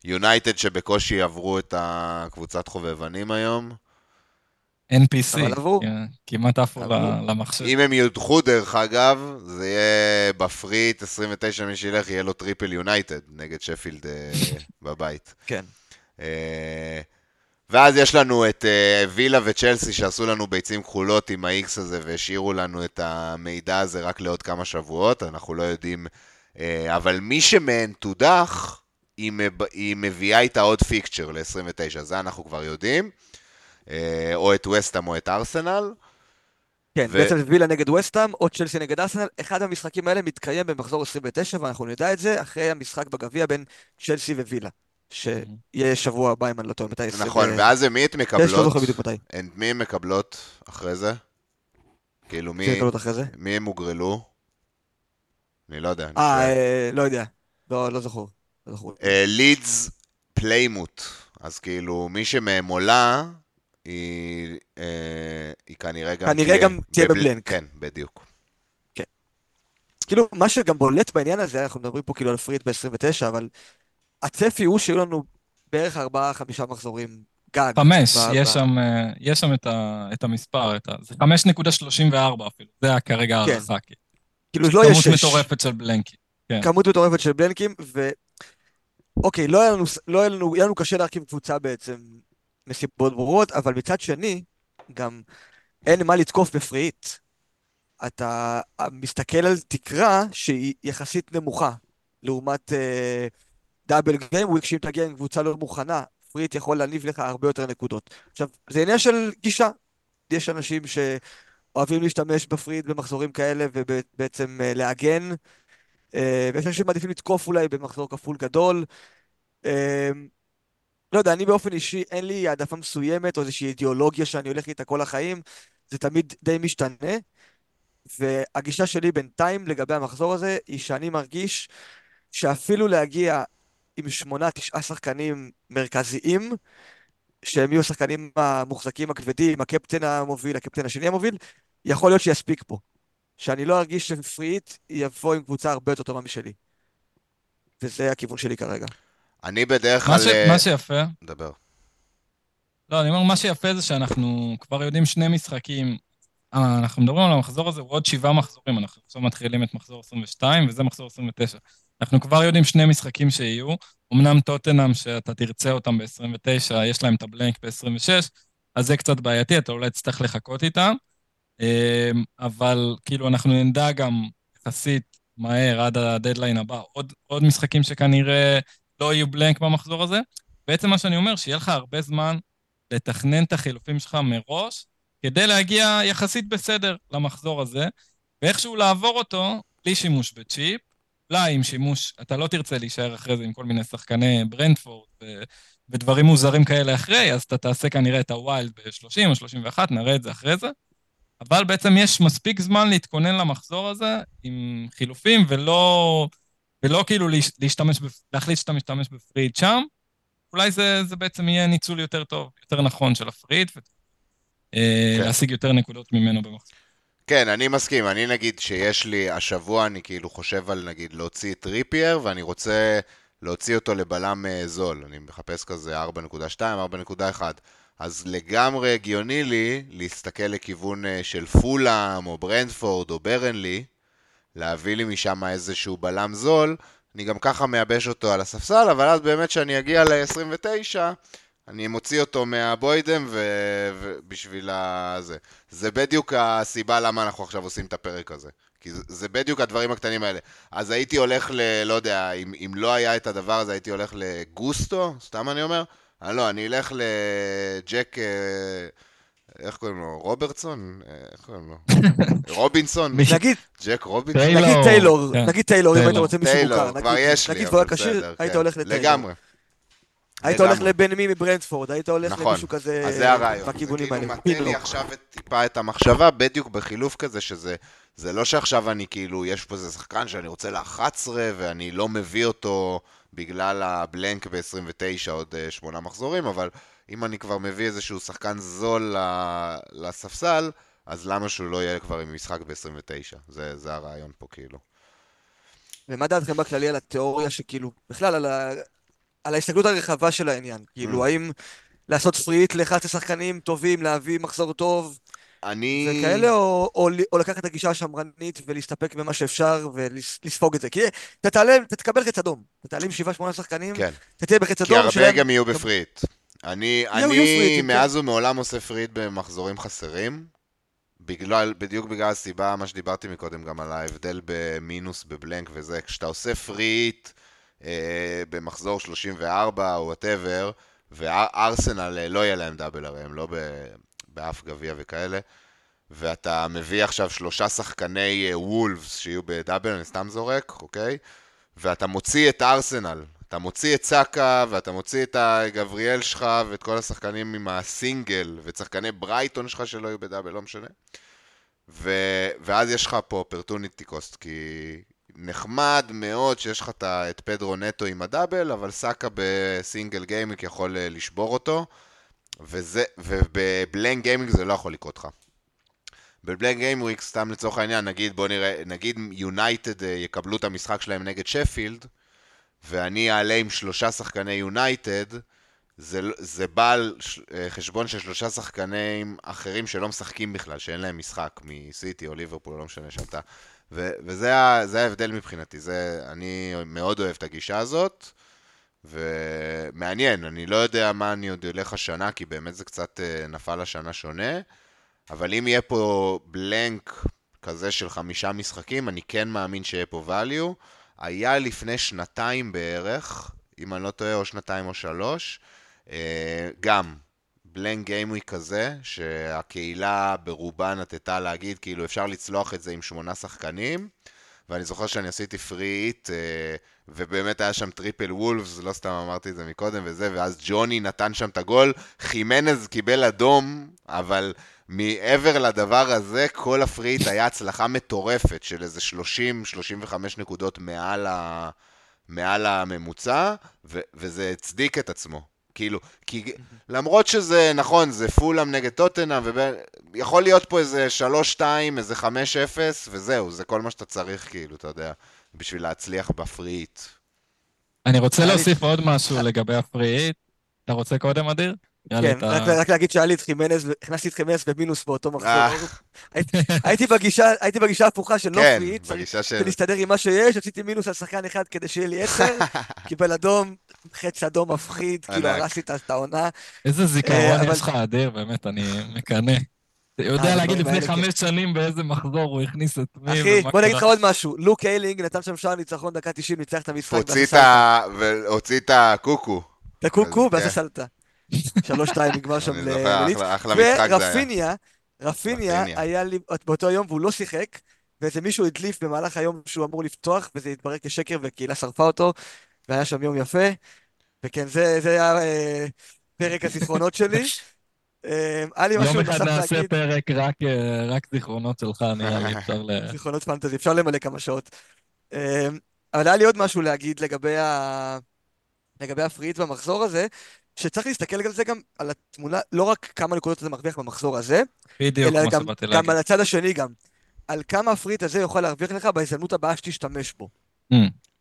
יונייטד שבקושי עברו את הקבוצת חובבנים היום. NPC, כמעט עפו למחשב. אם הם יודחו דרך אגב, זה יהיה ב free hit 29 מי שילך, יהיה לו triple יונייטד נגד שפילד אה, בבית. כן. ואז יש לנו את uh, וילה וצ'לסי שעשו לנו ביצים כחולות עם ה-X הזה והשאירו לנו את המידע הזה רק לעוד כמה שבועות, אנחנו לא יודעים, uh, אבל מי שמהן תודח, היא, מב... היא מביאה איתה עוד פיקצ'ר ל-29, זה אנחנו כבר יודעים, uh, או את וסטאם או את ארסנל. כן, ו... בעצם וילה נגד וסטאם, או צ'לסי נגד ארסנל, אחד המשחקים האלה מתקיים במחזור 29, ואנחנו נדע את זה אחרי המשחק בגביע בין צ'לסי ווילה. שיהיה שבוע הבא, אם אני לא טועה, מתי... נכון, ואז מי הן מקבלות? לא זוכר בדיוק מתי. מי הן מקבלות אחרי זה? כאילו, מי... מי הם הוגרלו? אני לא יודע. אה, אה, לא יודע. לא, לא זכור. לידס או פליימות'. אז כאילו, מי שמהם עולה, היא, אה, היא כנראה גם כנראה גם תהיה ב blank. כן, בדיוק. כן. כאילו, מה שגם בולט בעניין הזה, אנחנו מדברים פה כאילו על פריט ב-29, אבל הצפי הוא שיהיו לנו בערך ארבעה, חמישה מחזורים גג. חמש, יש, שם, אה, יש שם את, ה, את המספר, את ה, זה 5.34 אפילו, זה היה כרגע כן. הערכה. כאילו לא יש שש. כמות מטורפת של בלנקי. כן. כמות מטורפת של בלנקים, ו... אוקיי, לא היה לנו, לא היה לנו, היה לנו קשה להרכיב קבוצה בעצם מסיבות ברורות, אבל מצד שני, גם אין מה לתקוף ב free hit. אתה מסתכל על תקרה שהיא יחסית נמוכה, לעומת אה, double gameweek, שאם תגיע עם קבוצה לא מוכנה, free hit יכול להניב לך הרבה יותר נקודות. עכשיו, זה עניין של גישה. יש אנשים שאוהבים להשתמש ב free hit במחזורים כאלה ובעצם אה, להגן, אה, ויש אנשים שמעדיפים לתקוף אולי במחזור כפול גדול. אה, לא יודע, אני באופן אישי, אין לי העדפה מסוימת או איזושהי אידיאולוגיה שאני הולך איתה כל החיים, זה תמיד די משתנה. והגישה שלי בינתיים לגבי המחזור הזה, היא שאני מרגיש שאפילו להגיע עם שמונה, תשעה שחקנים מרכזיים, שהם יהיו השחקנים המוחזקים הכבדים, הקפטן המוביל, הקפטן השני המוביל, יכול להיות שיספיק פה. שאני לא ארגיש שפריט יבוא עם קבוצה הרבה יותר טובה משלי. וזה הכיוון שלי כרגע. אני בדרך כלל... מה אה, שיפה... דבר. לא, אני אומר, מה שיפה זה שאנחנו כבר יודעים שני משחקים. אה, אנחנו מדברים על המחזור הזה, הוא עוד שבעה מחזורים, אנחנו עכשיו מתחילים את מחזור 22, וזה מחזור 29. אנחנו כבר יודעים שני משחקים שיהיו. אמנם טוטנאם, שאתה תרצה אותם ב-29, יש להם את הבלנק ב-26, אז זה קצת בעייתי, אתה אולי תצטרך לחכות איתם. אמ, אבל כאילו אנחנו נדע גם יחסית מהר עד הדדליין הבא עוד, עוד משחקים שכנראה לא יהיו blank במחזור הזה. בעצם מה שאני אומר, שיהיה לך הרבה זמן לתכנן את החילופים שלך מראש, כדי להגיע יחסית בסדר למחזור הזה, ואיכשהו לעבור אותו בלי שימוש בצ'יפ, אולי עם שימוש, אתה לא תרצה להישאר אחרי זה עם כל מיני שחקני ברנטפורד ו- ודברים מוזרים כאלה אחרי, אז אתה תעשה כנראה את ה wild ב-30 או 31, נראה את זה אחרי זה. אבל בעצם יש מספיק זמן להתכונן למחזור הזה עם חילופים, ולא, ולא כאילו להשתמש, להחליט שאתה משתמש בפריד שם. אולי זה, זה בעצם יהיה ניצול יותר טוב, יותר נכון של הפריד, ולהשיג כן. יותר נקודות ממנו במחזור. כן, אני מסכים. אני נגיד שיש לי, השבוע אני כאילו חושב על נגיד להוציא את ריפייר, ואני רוצה להוציא אותו לבלם אה, זול. אני מחפש כזה 4.2, 4.1. אז לגמרי הגיוני לי להסתכל לכיוון אה, של פולאם, או ברנדפורד, או ברנלי, להביא לי משם איזשהו בלם זול, אני גם ככה מייבש אותו על הספסל, אבל אז באמת כשאני אגיע ל-29, אני מוציא אותו מהבוידם ובשביל ה... זה. זה בדיוק הסיבה למה אנחנו עכשיו עושים את הפרק הזה. כי זה, זה בדיוק הדברים הקטנים האלה. אז הייתי הולך ל... לא יודע, אם, אם לא היה את הדבר הזה, הייתי הולך לגוסטו, סתם אני אומר, אה, לא, אני אלך לג'ק... אה, איך קוראים לו? רוברטסון? אה, איך קוראים לו? רובינסון? נגיד... ג'ק רובינסון? נגיד טיילור, כן. נגיד טיילור, אם היית רוצה מישהו מוכר. טיילור, כבר יש לי, נגיד כבר כשיר, היית כן. הולך לטיילור. לגמרי. היית הולך לבן מי מברנדפורד, היית הולך נכון. למישהו כזה אז זה הרעיון. בכיוונים האלה. זה כאילו מטה לי עכשיו טיפה את המחשבה, בדיוק בחילוף כזה, שזה זה לא שעכשיו אני כאילו, יש פה איזה שחקן שאני רוצה ל-11 ואני לא מביא אותו בגלל הבלנק ב-29 עוד uh, שמונה מחזורים, אבל אם אני כבר מביא איזשהו שחקן זול לספסל, אז למה שהוא לא יהיה כבר עם משחק ב-29? זה, זה הרעיון פה כאילו. ומה דעתכם בכללי על התיאוריה שכאילו, בכלל על, ה... על ההסתכלות הרחבה של העניין? כאילו, mm. האם לעשות פריט ל-11 שחקנים טובים, להביא מחזור טוב, אני... וכאלה, או, או, או לקחת את הגישה השמרנית ולהסתפק במה שאפשר ולספוג את זה. כי אתה תעלה, אתה תקבל חץ אדום. אתה תעלה עם שבעה, שמונה שחקנים, כן. אתה תהיה בחץ אדום. כי הרבה שלהם... גם יהיו ב free hit. אני, אני כן. מאז כן. ומעולם עושה free hit במחזורים חסרים. בגלל, בדיוק בגלל הסיבה, מה שדיברתי מקודם, גם על ההבדל במינוס, ב blank וזה. כשאתה עושה free hit אה, במחזור 34 או whatever, וארסנל אה, לא יהיה להם double הרי הם לא. באף גביע וכאלה, ואתה מביא עכשיו שלושה שחקני וולפס אה, שיהיו ב double, אני סתם זורק, אוקיי? ואתה מוציא את ארסנל, אתה מוציא את סאקה, ואתה מוציא את הגבריאל שלך, ואת כל השחקנים עם הסינגל, ואת שחקני ברייטון שלך שלא יהיו ב double, לא משנה. ו... ואז יש לך פה opportunity cost, כי נחמד מאוד שיש לך את פדרו נטו עם ה double, אבל סאקה ב single gameweek יכול אה, לשבור אותו. וזה, וב blank gameweek זה לא יכול לקרות לך. ב blank gameweek, סתם לצורך העניין, נגיד, בוא נראה, נגיד יונייטד אה, יקבלו את המשחק שלהם נגד שפילד, ואני אעלה עם שלושה שחקני יונייטד, זה, זה בא על אה, חשבון של שלושה שחקנים אחרים שלא משחקים בכלל, שאין להם משחק מסיטי או ליברפול, לא משנה, שאתה ו- וזה ההבדל מבחינתי, זה, אני מאוד אוהב את הגישה הזאת, ומעניין, אני לא יודע מה אני עוד אלך השנה, כי באמת זה קצת אה, נפל השנה שונה, אבל אם יהיה פה בלנק כזה של חמישה משחקים, אני כן מאמין שיהיה פה value. היה לפני שנתיים בערך, אם אני לא טועה, או שנתיים או שלוש, אה, גם blank gameweek כזה, שהקהילה ברובה נטתה להגיד, כאילו אפשר לצלוח את זה עם שמונה שחקנים, ואני זוכר שאני עשיתי free hit, אה, ובאמת היה שם triple וולפס, לא סתם אמרתי את זה מקודם וזה, ואז ג'וני נתן שם את הגול, חימנז קיבל אדום, אבל מעבר לדבר הזה, כל ה free hit היה הצלחה מטורפת של איזה 30-35 נקודות מעל, ה... מעל הממוצע, ו... וזה הצדיק את עצמו. כאילו, כי למרות שזה, נכון, זה פולאם נגד טוטנאם, ויכול להיות פה איזה 3-2, איזה 5-0, וזהו, זה כל מה שאתה צריך, כאילו, אתה יודע, בשביל להצליח בפריט. אני רוצה להוסיף עוד משהו לגבי הפריט. אתה רוצה קודם, אדיר? כן, רק להגיד שהיה לי את חימנז, הכנסתי את חימנז במינוס באותו מחזור. אה. הייתי בגישה הפוכה של לא פריט, צריך להסתדר עם מה שיש, עשיתי מינוס על שחקן אחד כדי שיהיה לי עשר, קיבל אדום, חץ אדום מפחיד, כאילו הרסתי את העונה. איזה זיכרון אה, יש לך, אדיר, באמת, אני מקנא. אתה יודע אה, להגיד לפני חמש שנים באיזה מחזור הוא הכניס את מי. אחי, בוא נגיד לך עוד משהו. לוק איילינג נתן שם שער ניצחון דקה 90, ניצח את המשחק. הוציא את הקוקו. את הקוקו, ואז הסלטה. שלוש שתיים נגמר שם לליץ. ורפיניה, רפיניה היה לי באותו יום והוא לא שיחק, ואיזה מישהו הדליף במהלך היום שהוא אמור לפתוח, וזה התברר כשקר וקהילה שרפה אותו, והיה שם יום יפה. וכן, זה, זה היה אה, פרק הזיכרונות שלי. אה, היה לי משהו נוסף להגיד. יום אחד נעשה פרק רק, אה, רק זיכרונות שלך, נראה לי, אפשר ל... זיכרונות פנטזי, אפשר למלא כמה שעות. אבל היה לי עוד משהו להגיד לגבי, ה... לגבי הפריט במחזור הזה, שצריך להסתכל על זה גם, על התמונה, לא רק כמה נקודות אתה מרוויח במחזור הזה, בדיוק, אלא גם, גם על הצד השני גם, על כמה הפריט הזה יוכל להרוויח לך בהזדמנות הבאה שתשתמש בו. Mm.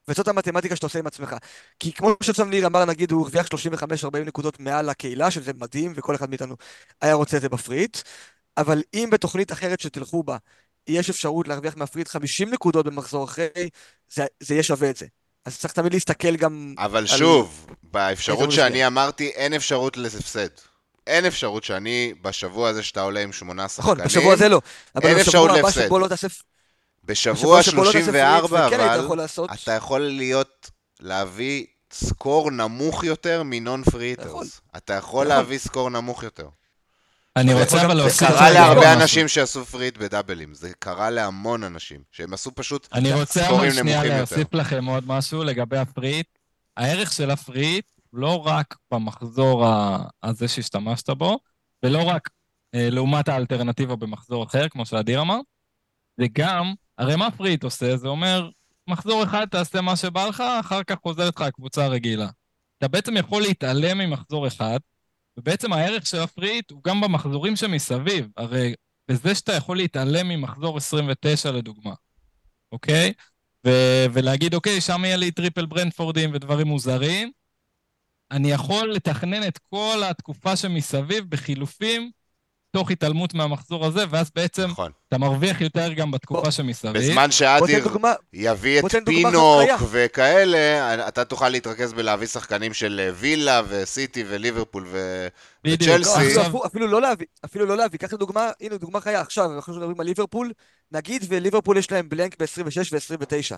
וזאת המתמטיקה שאתה עושה עם עצמך. כי כמו ששם ניר אמר, נגיד, הוא הרוויח 35-40 נקודות מעל הקהילה, שזה מדהים, וכל אחד מאיתנו היה רוצה את זה בפריט, אבל אם בתוכנית אחרת שתלכו בה, יש אפשרות להרוויח מהפריט 50 נקודות במחזור אחרי, זה, זה יהיה שווה את זה. אז צריך תמיד להסתכל גם... אבל על... שוב, באפשרות שאני אמרתי, אין אפשרות להפסד. אין אפשרות שאני, בשבוע הזה שאתה עולה עם שמונה שחקנים... נכון, בשבוע הזה לא. אין אפשרות להפסד. לא תעשה... בשבוע 34, לא אבל, אתה יכול להיות, להביא score נמוך יותר מ non free hitters. אתה יכול נכון. להביא score נמוך יותר. אני רוצה אבל להוסיף... זה קרה להרבה אנשים שעשו free hit בדאבלים, זה קרה להמון אנשים, שהם עשו פשוט סקורים נמוכים יותר. אני רוצה אבל שנייה להוסיף לכם עוד משהו לגבי ה free hit. הערך של ה free hit לא רק במחזור הזה שהשתמשת בו, ולא רק אה, לעומת האלטרנטיבה במחזור אחר, כמו שאדיר אמר, זה גם, הרי מה free hit עושה? זה אומר, מחזור אחד תעשה מה שבא לך, אחר כך חוזרת לך הקבוצה הרגילה. אתה בעצם יכול להתעלם ממחזור אחד, ובעצם הערך של ה free hit הוא גם במחזורים שמסביב. הרי בזה שאתה יכול להתעלם ממחזור 29 לדוגמה, אוקיי? ו- ולהגיד, אוקיי, שם יהיה לי triple ברנטפורדים ודברים מוזרים, אני יכול לתכנן את כל התקופה שמסביב בחילופים תוך התעלמות מהמחזור הזה, ואז בעצם נכון. אתה מרוויח יותר גם בתקופה בוא, שמסביב. בזמן שאדיר יביא את פינוק וכאלה, אתה תוכל להתרכז בלהביא שחקנים של אה, וילה וסיטי וליברפול ו... וצ'לסי. לא, אפילו לא להביא, אפילו לא להביא. קח לדוגמה, הנה דוגמה חיה עכשיו, אנחנו מדברים על ליברפול, נגיד וליברפול יש להם בלנק ב-26 ו-29.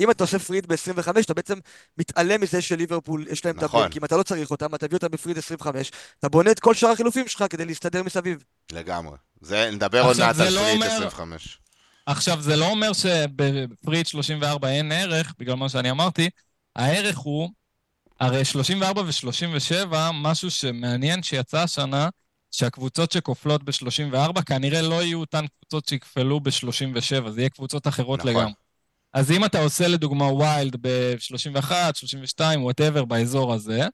אם אתה עושה פריד ב-25, אתה בעצם מתעלם מזה שליברפול יש להם נכון. את אם אתה לא צריך אותם, אתה תביא אותם בפריד 25, אתה בונה את כל שאר החילופים שלך כדי להסתדר מסביב. לגמרי. זה, נדבר עוד מעט על לא פריד אומר... 25. עכשיו, זה לא אומר שבפריד 34 אין ערך, בגלל מה שאני אמרתי, הערך הוא, הרי 34 ו-37, משהו שמעניין שיצא השנה, שהקבוצות שכופלות ב-34 כנראה לא יהיו אותן קבוצות שיכפלו ב-37, זה יהיה קבוצות אחרות נכון. לגמרי. אז אם אתה עושה לדוגמה wild ב-31, 32, whatever באזור הזה,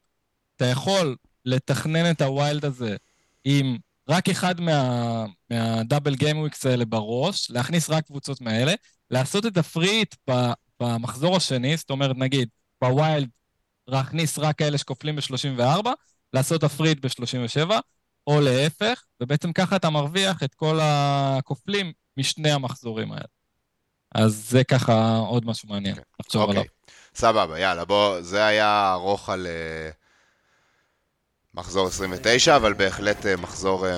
אתה יכול לתכנן את ה wild הזה עם רק אחד מה, מה double game weeks האלה בראש, להכניס רק קבוצות מהאלה, לעשות את ה free hit במחזור השני, זאת אומרת, נגיד, ב wild להכניס רק כאלה שכופלים ב-34, לעשות הפריט ב-37, או להפך, ובעצם ככה אתה מרוויח את כל הכופלים משני המחזורים האלה. אז זה ככה עוד משהו מעניין okay. לחשוב okay. עליו. סבבה, יאללה, בוא, זה היה ארוך על uh, מחזור 29, אבל בהחלט uh, מחזור uh,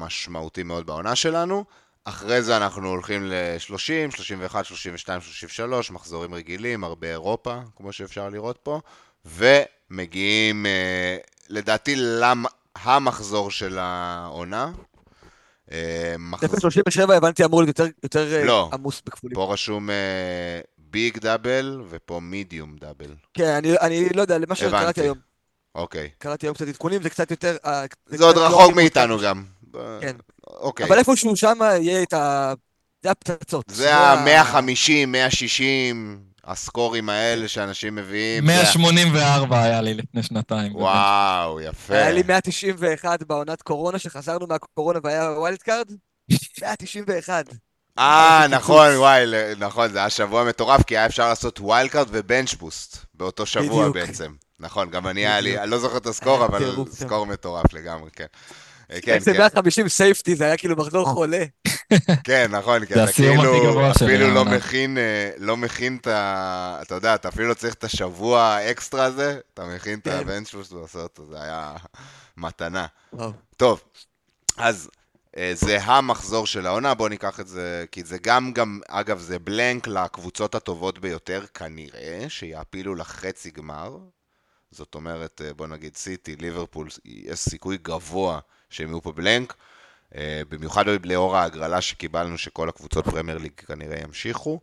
משמעותי מאוד בעונה שלנו. אחרי זה אנחנו הולכים ל-30, 31, 32, 33, מחזורים רגילים, הרבה אירופה, כמו שאפשר לראות פה, ומגיעים, אה, לדעתי, למ... המחזור של העונה. אה, מחזור... 37 הבנתי אמור להיות יותר, אה, לא, עמוס בכפולים. פה רשום ביג דאבל ופה מידיום דאבל. כן, אני, לא יודע, למה שקראתי היום. אוקיי. קראתי היום קצת עדכונים, זה קצת יותר... זה, זה עוד רחוק מאיתנו גם. כן. אוקיי. אבל איפשהו שם יהיה את ה... זה הפצצות. זה ה-150, 160, הסקורים האלה שאנשים מביאים. 184 היה לי לפני שנתיים. וואו, יפה. היה לי 191 בעונת קורונה, שחזרנו מהקורונה והיה wildcard. 191. אה, נכון, וואי, נכון, זה היה שבוע מטורף, כי היה אפשר לעשות wildcard ו bench boost באותו שבוע בעצם. נכון, גם אני היה לי, אני לא זוכר את ה score, אבל score מטורף לגמרי, כן. כן, כן. 150 safety, זה היה כאילו מחזור אה. חולה. כן, נכון, כי אתה כאילו אפילו לא מכין, אה, לא מכין את ה... אתה יודע, אתה אפילו לא צריך את השבוע האקסטרה הזה, אתה מכין את כן. הבנצ'פוס לעשות, זה היה מתנה. טוב, אז אה, זה המחזור של העונה, בואו ניקח את זה, כי זה גם, גם, אגב, זה בלנק לקבוצות הטובות ביותר, כנראה, שיעפילו לחצי גמר. זאת אומרת, בוא נגיד סיטי, ליברפול, יש סיכוי גבוה שהם יהיו פה בלנק. אה, במיוחד לאור ההגרלה שקיבלנו שכל הקבוצות פרמייר ליג כנראה ימשיכו.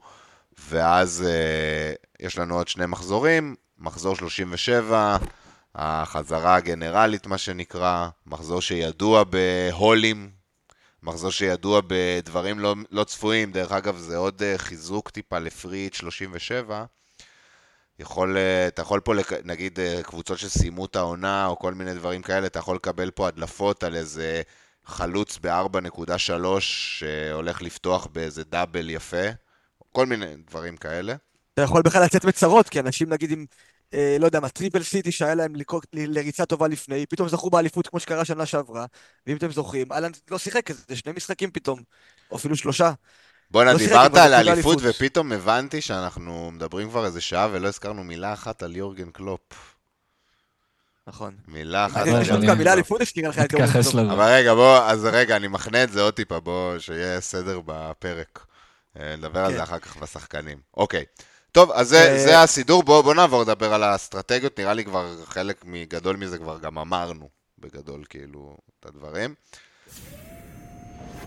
ואז אה, יש לנו עוד שני מחזורים, מחזור 37, החזרה הגנרלית מה שנקרא, מחזור שידוע בהולים, מחזור שידוע בדברים לא, לא צפויים, דרך אגב זה עוד אה, חיזוק טיפה לפריט 37. יכול, אה, אתה יכול פה, נגיד, אה, קבוצות שסיימו את העונה, או כל מיני דברים כאלה, אתה יכול לקבל פה הדלפות על איזה חלוץ ב-4.3 שהולך לפתוח באיזה double יפה, כל מיני דברים כאלה. אתה יכול בכלל לצאת בצרות, כי אנשים, נגיד, עם, אה, לא יודע מה, triple סיטי שהיה להם לריצה טובה לפני, פתאום זכו באליפות כמו שקרה שנה שעברה, ואם אתם זוכרים, אהלן לא שיחק, זה שני משחקים פתאום, או אפילו שלושה. בואנה, לא דיברת על האליפות ופתאום הבנתי שאנחנו מדברים כבר איזה שעה ולא הזכרנו מילה אחת על יורגן קלופ. נכון. מילה אחת. אני חושב גם מילה אליפות השתירה לך את יורגן קלופ. אבל רגע, בוא, אז רגע, אני מחנה את זה עוד טיפה, בוא, שיהיה סדר בפרק. אה, נדבר על זה כן. אחר כך בשחקנים. אוקיי. טוב, אז זה אה, הסידור, בואו נעבור לדבר על האסטרטגיות, נראה לי כבר חלק גדול מזה כבר גם אמרנו, בגדול, כאילו, את הדברים.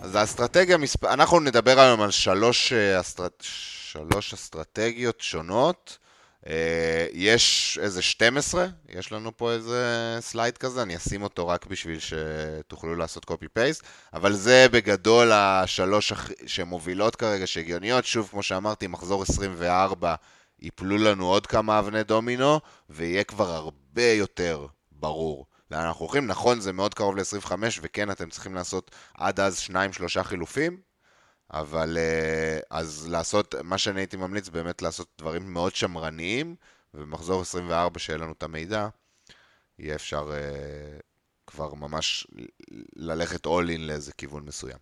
אז האסטרטגיה, מספ... אנחנו נדבר היום על שלוש, אה, אסטר... שלוש אסטרטגיות שונות. אה, יש איזה 12, יש לנו פה איזה slide כזה, אני אשים אותו רק בשביל שתוכלו לעשות copy paste, אבל זה בגדול השלוש שמובילות כרגע, שהגיוניות. שוב, כמו שאמרתי, מחזור 24 ייפלו לנו עוד כמה אבני דומינו, ויהיה כבר הרבה יותר ברור לאן אנחנו הולכים. נכון, זה מאוד קרוב ל-25, וכן, אתם צריכים לעשות עד אז שניים, שלושה חילופים, אבל אה, אז לעשות, מה שאני הייתי ממליץ, באמת לעשות דברים מאוד שמרניים, ובמחזור 24, שיהיה לנו את המידע, יהיה אפשר uh, כבר ממש ללכת all in לאיזה כיוון מסוים.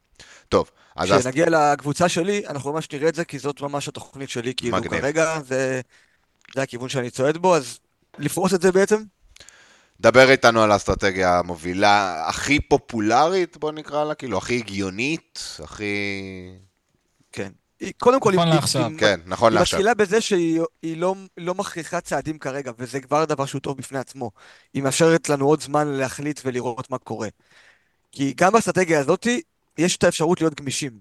טוב, אז... כשנגיע לקבוצה שלי, אנחנו ממש נראה את זה, כי זאת ממש התוכנית שלי, כאילו מגניב. כרגע, זה, זה הכיוון שאני צועד בו, אז לפרוס את זה בעצם? דבר איתנו על האסטרטגיה המובילה הכי פופולרית, בוא נקרא לה, כאילו, הכי הגיונית, הכי... כן. קודם כל, נכון לעכשיו. כן, נכון לעכשיו. היא מתחילה בזה שהיא לא, לא מכריחה צעדים כרגע, וזה כבר דבר שהוא טוב בפני עצמו. היא מאפשרת לנו עוד זמן להחליט ולראות מה קורה. כי גם באסטרטגיה הזאת, יש את האפשרות להיות גמישים.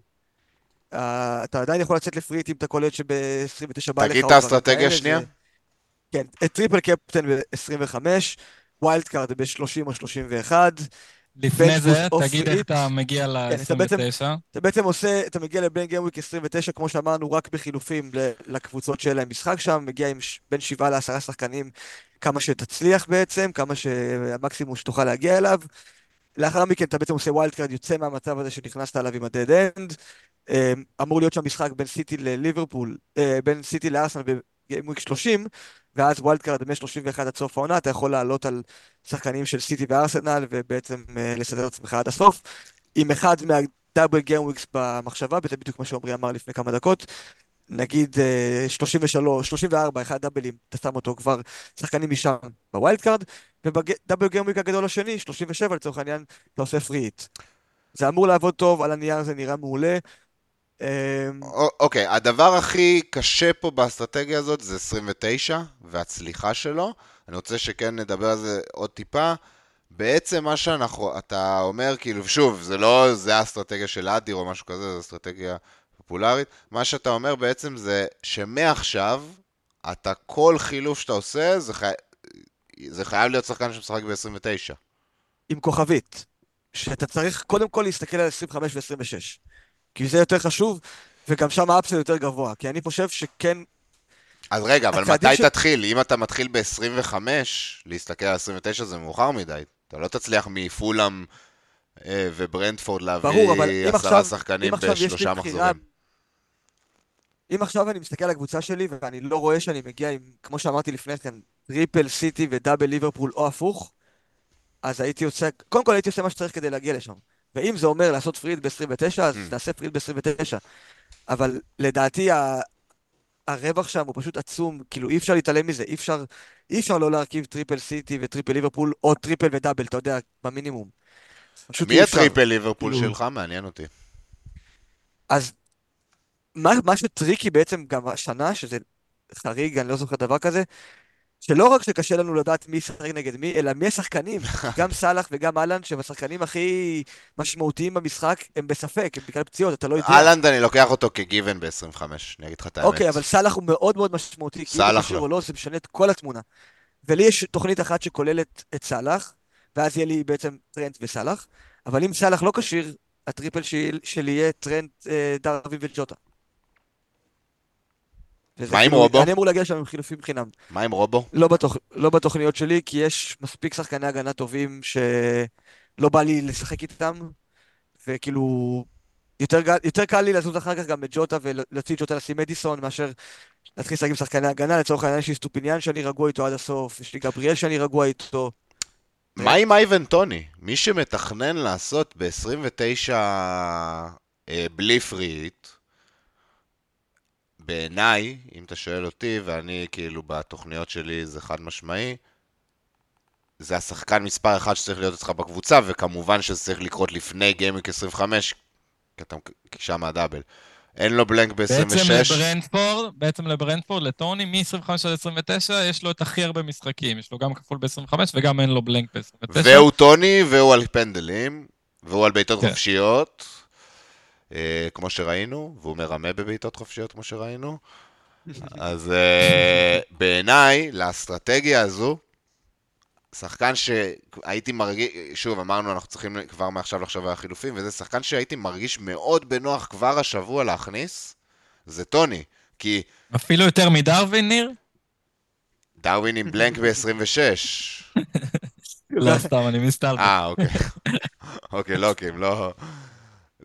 Uh, אתה עדיין יכול לצאת לפריט אם אתה קולט שב-29 בא לך... תגיד את האסטרטגיה השנייה. כן, triple captain ב-25, wildcard ב-30 או 31. לפני זה, תגיד איך אתה מגיע ל-29. כן, אתה בעצם עושה, אתה מגיע ל blank game week 29, כמו שאמרנו, רק בחילופים לקבוצות שאין להם משחק שם, מגיע עם בין 7 ל-10 שחקנים, כמה שתצליח בעצם, כמה שהמקסימום שתוכל להגיע אליו. לאחר מכן אתה בעצם עושה wildcard, יוצא מהמצב הזה שנכנסת אליו עם ה-dead end. אמ, אמור להיות שם משחק בין סיטי לליברפול, אה, בין סיטי לארסנל ב game week 30, ואז wildcard מ-31 עד סוף העונה, אתה יכול לעלות על שחקנים של סיטי וארסנל, ובעצם אה, לסדר את עצמך עד הסוף. עם אחד מה double game weeks במחשבה, וזה בדיוק מה שעמרי אמר לפני כמה דקות. נגיד 33, 34, אחד דאבלים, אתה שם אותו כבר שחקנים משם ב wildcard, וב double game week הגדול השני, 37 לצורך העניין, אתה עושה free hit. זה אמור לעבוד טוב, על הנייר זה נראה מעולה. אמ, אוקיי, הדבר הכי קשה פה באסטרטגיה הזאת זה 29 והצליחה שלו. אני רוצה שכן נדבר על זה עוד טיפה. בעצם מה שאנחנו, אתה אומר, כאילו, שוב, זה לא, זה האסטרטגיה של אדיר או משהו כזה, זו אסטרטגיה פופולרית. מה שאתה אומר בעצם זה שמעכשיו, אתה, כל חילוף שאתה עושה, זה, חי... זה חייב להיות שחקן שמשחק ב-29. עם כוכבית. שאתה צריך קודם כל להסתכל על 25 ו-26. כי זה יותר חשוב, וגם שם ה upside יותר גבוה. כי אני חושב שכן... אז רגע, אבל מתי ש... תתחיל? אם אתה מתחיל ב-25, להסתכל על 29 זה מאוחר מדי. אתה לא תצליח מפולאם אה, וברנטפורד להביא עשרה שחקנים בשלושה מחזורים. אם עכשיו אני מסתכל על הקבוצה שלי ואני לא רואה שאני מגיע עם, כמו שאמרתי לפני כן, triple סיטי ו double ליברפול או הפוך, אז הייתי עושה, קודם כל הייתי עושה מה שצריך כדי להגיע לשם. ואם זה אומר לעשות free hit ב-29, אז אממ. תעשה free hit ב-29. אבל לדעתי ה... הרווח שם הוא פשוט עצום, כאילו אי אפשר להתעלם מזה, אי אפשר, אי אפשר לא להרכיב triple סיטי ו triple ליברפול, או triple ו double, אתה יודע, במינימום. מי ה triple ליברפול כאילו... שלך? מעניין אותי. אז מה, מה ש tricky בעצם גם השנה, שזה חריג, אני לא זוכר דבר כזה, שלא רק שקשה לנו לדעת מי ישחק נגד מי, אלא מי השחקנים. גם סאלח וגם אהלנד, שהם השחקנים הכי משמעותיים במשחק, הם בספק, הם בגלל פציעות, אתה לא יודע. אהלנד, אני לוקח אותו כגיוון ב-25, אני אגיד לך את האמת. אוקיי, אבל סאלח הוא מאוד מאוד משמעותי. סאלח לא. לא, זה משנה את כל התמונה. ולי יש תוכנית אחת שכוללת את סאלח, ואז יהיה לי בעצם טרנט וסאלח, אבל אם סאלח לא כשיר, הטריפל שלי יהיה טרנט, אה, דרווין וג'וטה. מה עם כאילו, רובו? אני אמור להגיע שם עם חילופים חינם. מה עם רובו? לא, בתוכ... לא בתוכניות שלי, כי יש מספיק שחקני הגנה טובים שלא בא לי לשחק איתם, וכאילו... יותר, יותר קל לי לזוז אחר כך גם את ג'וטה ולהוציא את ג'וטה לשים מדיסון מאשר להתחיל לשחק עם שחקני הגנה. לצורך העניין יש לי אסטופיניאן שאני רגוע איתו עד הסוף, יש לי גבריאל שאני רגוע איתו. מה עם אייבן טוני? מי שמתכנן לעשות ב-29 אה, בלי פריט, בעיניי, אם אתה שואל אותי, ואני כאילו בתוכניות שלי זה חד משמעי, זה השחקן מספר אחד שצריך להיות אצלך בקבוצה, וכמובן שזה צריך לקרות לפני גיימיק 25, כי אתה שם הדאבל. אין לו בלנק ב-26. בעצם לברנדפורד, בעצם לברנדפורד, לטוני, מ-25 עד 29, יש לו את הכי הרבה משחקים. יש לו גם כפול ב-25 וגם אין לו בלנק ב-29. והוא טוני, והוא על פנדלים, והוא על בעיטות כן. חופשיות. אה, כמו שראינו, והוא מרמה בבעיטות חופשיות כמו שראינו. אז אה, בעיניי, לאסטרטגיה הזו, שחקן שהייתי מרגיש, שוב, אמרנו, אנחנו צריכים כבר מעכשיו לחשוב על החילופים, וזה שחקן שהייתי מרגיש מאוד בנוח כבר השבוע להכניס, זה טוני, כי... אפילו יותר מדרווין, ניר? דרווין עם בלנק ב-26. לא, סתם, אני מסתלבט. אה, אוקיי. אוקיי, לא, כי הם לא...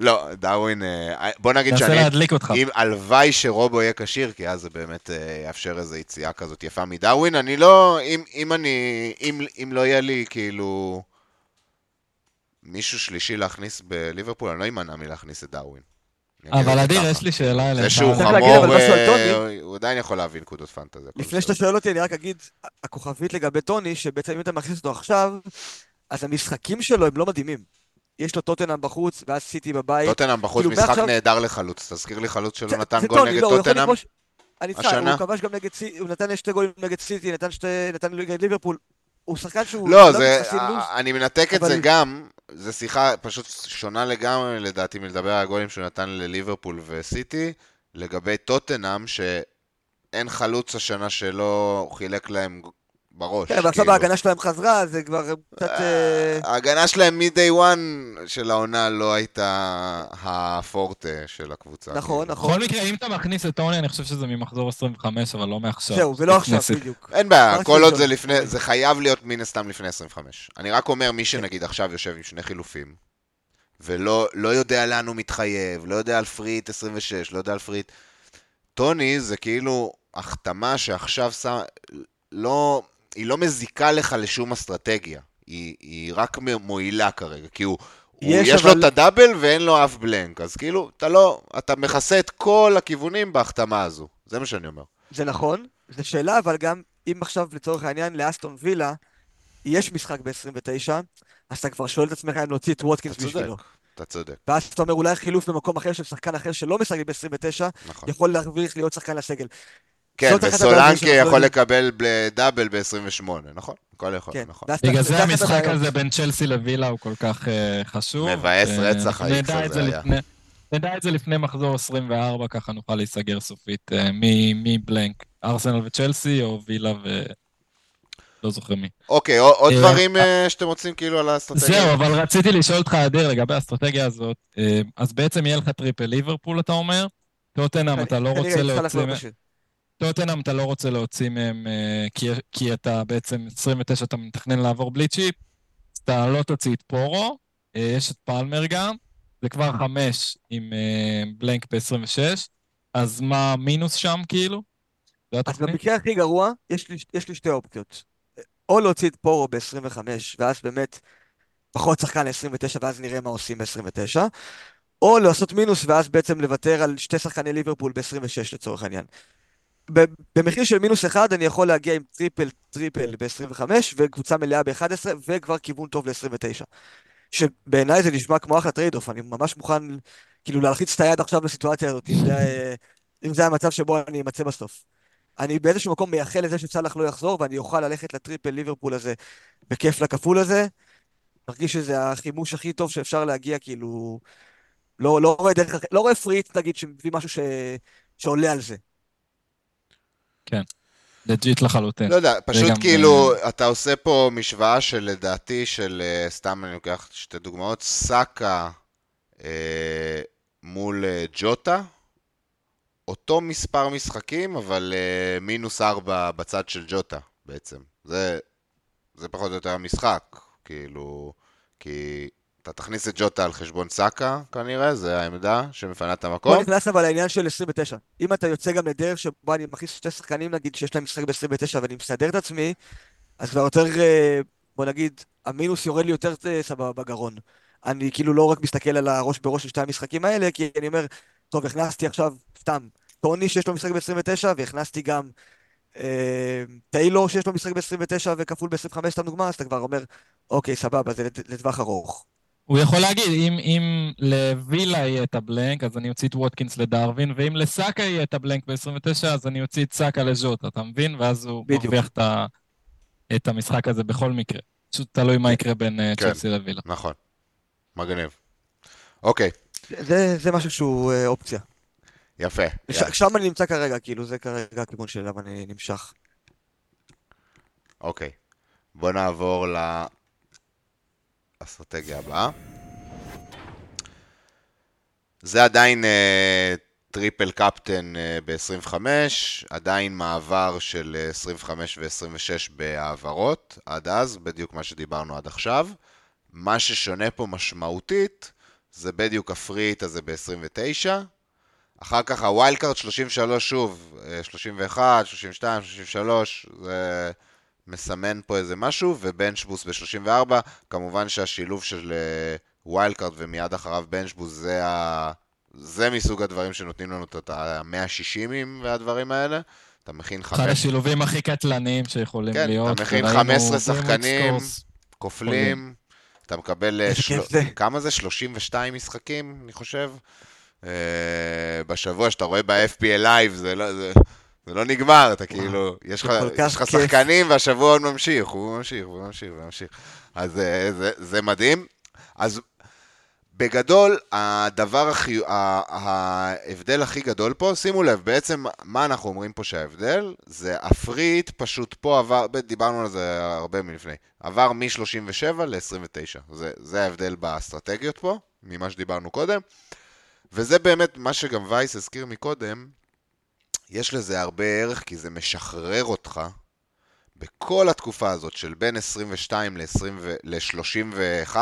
לא, דאווין, אה, בוא נגיד שאני... תנסה להדליק אותך. אם הלוואי שרובו יהיה כשיר, כי אז זה באמת אה, יאפשר איזו יציאה כזאת יפה מדאווין. אני לא... אם, אם אני... אם, אם לא יהיה לי כאילו... מישהו שלישי להכניס בליברפול, אני לא אמנע מלהכניס את דאווין. אבל אדיר, יש לי שאלה אליך. זה שהוא חמור, הוא עדיין יכול להביא נקודות פנטזיה. לפני שאתה שואל אותי, אני רק אגיד, הכוכבית לגבי טוני, שבעצם אם אתה מכניס אותו עכשיו, אז המשחקים שלו הם לא מדהימים. יש לו טוטנאם בחוץ, ואז סיטי בבית. טוטנאם בחוץ, כאילו, משחק מעכשיו... נהדר לחלוץ. תזכיר לי חלוץ שלא נתן גול נגד לא, טוטנאם השנה. הוא כבש גם נגד סיטי, הוא נתן שתי גולים נגד סיטי, נתן שתי, נתן נגד ליברפול. הוא שחקן שהוא... לא, לא זה, אני מנתק את זה גם, זו שיחה פשוט שונה לגמרי, לדעתי, מלדבר על הגולים שהוא נתן לליברפול וסיטי, לגבי טוטנאם, שאין חלוץ השנה שלא חילק להם בראש. כן, ועכשיו כאילו. ההגנה שלהם חזרה, זה כבר קצת... אה, ההגנה שלהם מ-day one של העונה לא הייתה הפורטה של הקבוצה. נכון, נכון. בכל מקרה, אם אתה מכניס את טוני, אני חושב שזה ממחזור 25, אבל לא מעכשיו. זהו, ולא עכשיו בדיוק. אין בעיה, כל עוד זה לפני, זה חייב להיות מן הסתם לפני 25. אני רק אומר, מי שנגיד עכשיו יושב עם שני חילופים, ולא לא יודע לאן הוא מתחייב, לא יודע על פריט 26, לא יודע על פריט... טוני זה כאילו החתמה שעכשיו שם... לא... היא לא מזיקה לך לשום אסטרטגיה, היא, היא רק מועילה כרגע, כי הוא, יש אבל... לו את הדאבל ואין לו אף בלנק, אז כאילו, אתה לא, אתה מכסה את כל הכיוונים בהחתמה הזו, זה מה שאני אומר. זה נכון, זו שאלה, אבל גם אם עכשיו לצורך העניין לאסטון וילה יש משחק ב-29, אז אתה כבר שואל את עצמך אם להוציא את ווטקינס בשבילו. אתה צודק. ואז אתה אומר אולי חילוף במקום אחר של שחקן אחר שלא משחק ב-29, נכון. יכול להרוויח להיות שחקן לסגל. כן, וסולנקי יכול לקבל דאבל ב-28, נכון? הכל יכול, כן. נכון. בגלל זה המשחק הזה בין צ'לסי לווילה הוא כל כך uh, חשוב. מבאס uh, רצח האיקס הזה היה. נדע את זה לפני מחזור 24, ככה נוכל להיסגר סופית uh, מבלנק. ארסנל וצ'לסי או וילה ו... לא זוכר מי. אוקיי, עוד דברים שאתם רוצים כאילו על האסטרטגיה? זהו, אבל רציתי לשאול אותך, אדיר, לגבי האסטרטגיה הזאת. אז בעצם יהיה לך טריפל ליברפול, אתה אומר? טוטנאם, אתה לא רוצה להוציא... טוטנאם אתה לא רוצה להוציא מהם, אה, כי, כי אתה בעצם 29, אתה מתכנן לעבור בלי צ'יפ, אז אתה לא תוציא את פורו, אה, יש את פלמר גם, זה כבר חמש עם אה, בלנק ב-26, אז מה המינוס שם כאילו? אז במקרה הכי גרוע, יש לי, יש לי שתי אופציות. או להוציא את פורו ב-25, ואז באמת פחות שחקן ל-29, ואז נראה מה עושים ב-29, או לעשות מינוס, ואז בעצם לוותר על שתי שחקני ליברפול ב-26 לצורך העניין. במחיר של מינוס אחד אני יכול להגיע עם טריפל טריפל ב-25 וקבוצה מלאה ב-11 וכבר כיוון טוב ל-29. שבעיניי זה נשמע כמו אחלה trade off, אני ממש מוכן כאילו להלחיץ את היד עכשיו בסיטואציה הזאת, אם זה, אם זה המצב שבו אני אמצא בסוף. אני באיזשהו מקום מייחל לזה שסאלח לא יחזור ואני אוכל ללכת לטריפל ליברפול הזה בכיף לכפול הזה. מרגיש שזה החימוש הכי טוב שאפשר להגיע, כאילו... לא, לא רואה דרך, לא רואה פרי היט, נגיד, שמביא משהו ש... שעולה על זה. כן. legit לחלוטין. לא יודע, פשוט כאילו, אה... אתה עושה פה משוואה של לדעתי, של אה, סתם אני לוקח שתי דוגמאות, סאקה uh, מול uh, ג'וטה, אותו מספר משחקים, אבל uh, מינוס ארבע בצד של ג'וטה בעצם. זה, זה פחות או יותר המשחק, כאילו, כי אתה תכניס את ג'וטה על חשבון סאקה, כנראה, זה העמדה שמפנה את המקום. פה נכנס אבל לעניין של 29. אם אתה יוצא גם לדרך שבו אני מכניס שתי שחקנים, נגיד, שיש להם משחק ב-29 ואני מסדר את עצמי, אז כבר יותר, אה, בוא נגיד, המינוס יורד לי יותר אה, סבבה בגרון. אני כאילו לא רק מסתכל על הראש בראש של שתי המשחקים האלה, כי אני אומר, טוב, הכנסתי עכשיו, סתם, טוני שיש לו משחק ב-29, והכנסתי גם אה, טיילור שיש לו משחק ב-29 וכפול ב-25, סתם דוגמה, אז אתה כבר אומר, אוקיי, סבבה, זה לטווח ארוך. הוא יכול להגיד, אם, אם לווילה יהיה את הבלנק, אז אני אוציא את ווטקינס לדרווין, ואם לסאקה יהיה את הבלנק ב-29, אז אני אוציא את סאקה לז'וטה, אתה מבין? ואז הוא מרוויח את, את המשחק הזה בכל מקרה. פשוט תלוי מה יקרה בין אה, כן, צ'לסי לווילה. נכון. מגניב. אוקיי. זה, זה משהו שהוא אה, אופציה. יפה. ש, שם אני נמצא כרגע, כאילו, זה כרגע הכיוון שאליו אני נמשך. אוקיי. בוא נעבור ל... האסטרטגיה הבאה. זה עדיין אה, triple captain אה, ב-25, עדיין מעבר של 25 ו-26 בהעברות, עד אז, בדיוק מה שדיברנו עד עכשיו. מה ששונה פה משמעותית, זה בדיוק הפרי היט הזה ב-29. אחר כך ה wild card 33 שוב, 31, 32, 33, זה... מסמן פה איזה משהו, ו bench boost ב-34, כמובן שהשילוב של wild card ומיד אחריו bench boost זה, ה... זה מסוג הדברים שנותנים לנו את ה-160ים והדברים האלה. אתה מכין חמש... אחד השילובים הכי קטלניים שיכולים כן, להיות. כן, אתה מכין 15 שחקנים, כופלים, אתה מקבל... אה, של... כמה זה? 32 משחקים, אני חושב. Uh, בשבוע שאתה רואה ב-FPL Live, זה לא... זה... זה לא נגמר, אתה כאילו, יש לך שחקנים והשבוע עוד ממשיך, הוא ממשיך, הוא ממשיך, הוא ממשיך. אז אה, זה, זה מדהים. אז בגדול, הדבר הכי, ההבדל הכי גדול פה, שימו לב, בעצם מה אנחנו אומרים פה שההבדל? זה הפריט פשוט פה עבר, דיברנו על זה הרבה מלפני, עבר מ-37 ל-29. זה, זה ההבדל באסטרטגיות פה, ממה שדיברנו קודם. וזה באמת מה שגם וייס הזכיר מקודם, יש לזה הרבה ערך כי זה משחרר אותך בכל התקופה הזאת של בין 22 ל-31,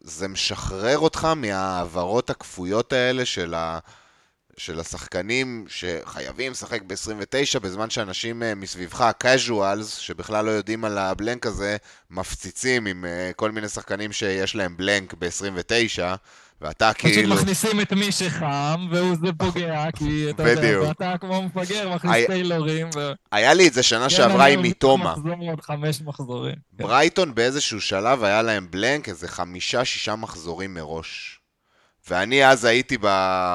זה משחרר אותך מההעברות הכפויות האלה של, ה... של השחקנים שחייבים לשחק ב-29, בזמן שאנשים uh, מסביבך, ה-casuals, שבכלל לא יודעים על הבלנק הזה, מפציצים עם uh, כל מיני שחקנים שיש להם בלנק ב-29, ואתה כאילו... פשוט מכניסים את מי שחם, והוא זה פוגע, כי אתה יודע, ואתה כמו מפגר, מכניס טיילורים. היה לי את זה שנה כן, שעברה עם מיטומה. מחזור עוד חמש מחזורים. כן. ברייטון באיזשהו שלב היה להם בלנק איזה חמישה-שישה מחזורים מראש. ואני אז הייתי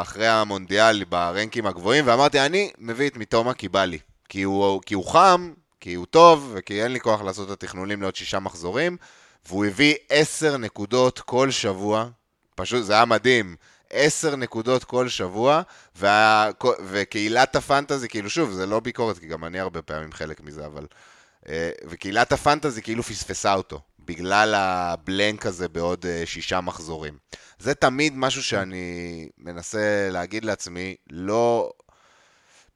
אחרי המונדיאל ברנקים הגבוהים, ואמרתי, אני מביא את מיטומה כי בא לי. כי הוא, כי הוא חם, כי הוא טוב, וכי אין לי כוח לעשות את התכנונים לעוד שישה מחזורים, והוא הביא עשר נקודות כל שבוע, פשוט זה היה מדהים. עשר נקודות כל שבוע, וה... וקהילת הפנטזי, כאילו שוב, זה לא ביקורת, כי גם אני הרבה פעמים חלק מזה, אבל... אה, וקהילת הפנטזי כאילו פספסה אותו, בגלל הבלנק הזה בעוד אה, שישה מחזורים. זה תמיד משהו שאני מנסה להגיד לעצמי, לא...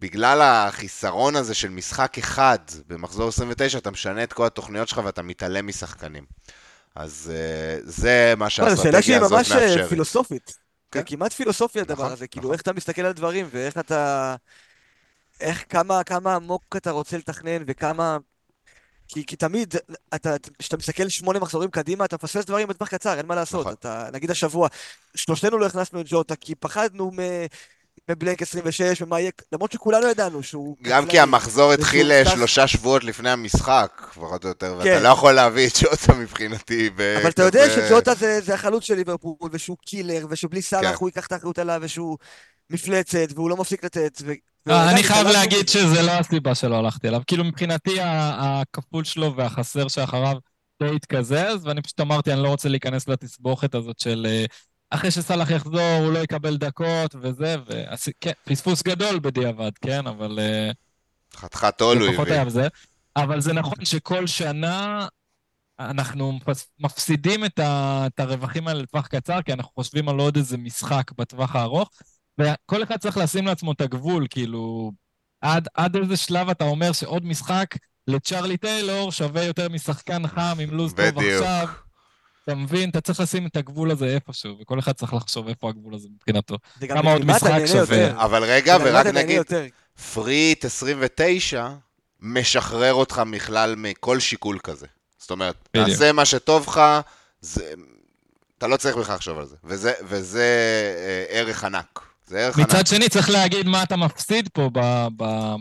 בגלל החיסרון הזה של משחק אחד במחזור 29, אתה משנה את כל התוכניות שלך ואתה מתעלם משחקנים. אז uh, זה מה שהאסטרטגיה הזאת מאפשרת. השאלה שהיא ממש אה, פילוסופית. כן? זה כמעט פילוסופי הדבר נכון, הזה, כאילו נכון. איך אתה מסתכל על דברים ואיך אתה... איך, כמה, כמה עמוק אתה רוצה לתכנן וכמה... כי, כי תמיד, כשאתה מסתכל שמונה מחזורים קדימה, אתה מפספס דברים בטווח קצר, אין מה לעשות. נכון. אתה, נגיד השבוע, שלושתנו לא הכנסנו את ג'וטה, כי פחדנו בבלנק 26, ומה יהיה, למרות שכולנו ידענו שהוא... גם כי המחזור התחיל שלושה שבועות לפני המשחק, פחות או יותר, ואתה כן. לא יכול להביא את ג'וטה מבחינתי. אבל אתה יודע שג'וטה זה החלוץ של ליברפול, ושהוא קילר, ושבלי סאלח כן. הוא ייקח את האחריות עליו, ושהוא מפלצת, והוא לא מפסיק לתת. אה, אני חייב להגיד שזה לא הסיבה שלא הלכתי אליו. כאילו מבחינתי הכפול שלו והחסר שאחריו די התקזז, ואני פשוט אמרתי, אני לא רוצה להיכנס לתסבוכת הזאת של אה, אחרי שסאלח יחזור, הוא לא יקבל דקות וזה, וכן, פספוס גדול בדיעבד, כן, אבל... אה, חתיכת עול הוא הביא. אבל זה נכון שכל שנה אנחנו מפסידים את, ה, את הרווחים האלה לטווח קצר, כי אנחנו חושבים על עוד איזה משחק בטווח הארוך, וכל אחד צריך לשים לעצמו את הגבול, כאילו, עד, עד איזה שלב אתה אומר שעוד משחק לצ'רלי טיילור שווה יותר משחקן חם עם לו"ז טוב עכשיו. אתה מבין? אתה צריך לשים את הגבול הזה איפשהו, וכל אחד צריך לחשוב איפה הגבול הזה מבחינתו. כמה עוד משחק שווה. אבל רגע, ורק נגיד, free hit 29 משחרר אותך בכלל מכל שיקול כזה. זאת אומרת, תעשה מה שטוב לך, זה... אתה לא צריך בכלל לחשוב על זה. וזה, וזה אה, ערך ענק. מצד שני, צריך להגיד מה אתה מפסיד פה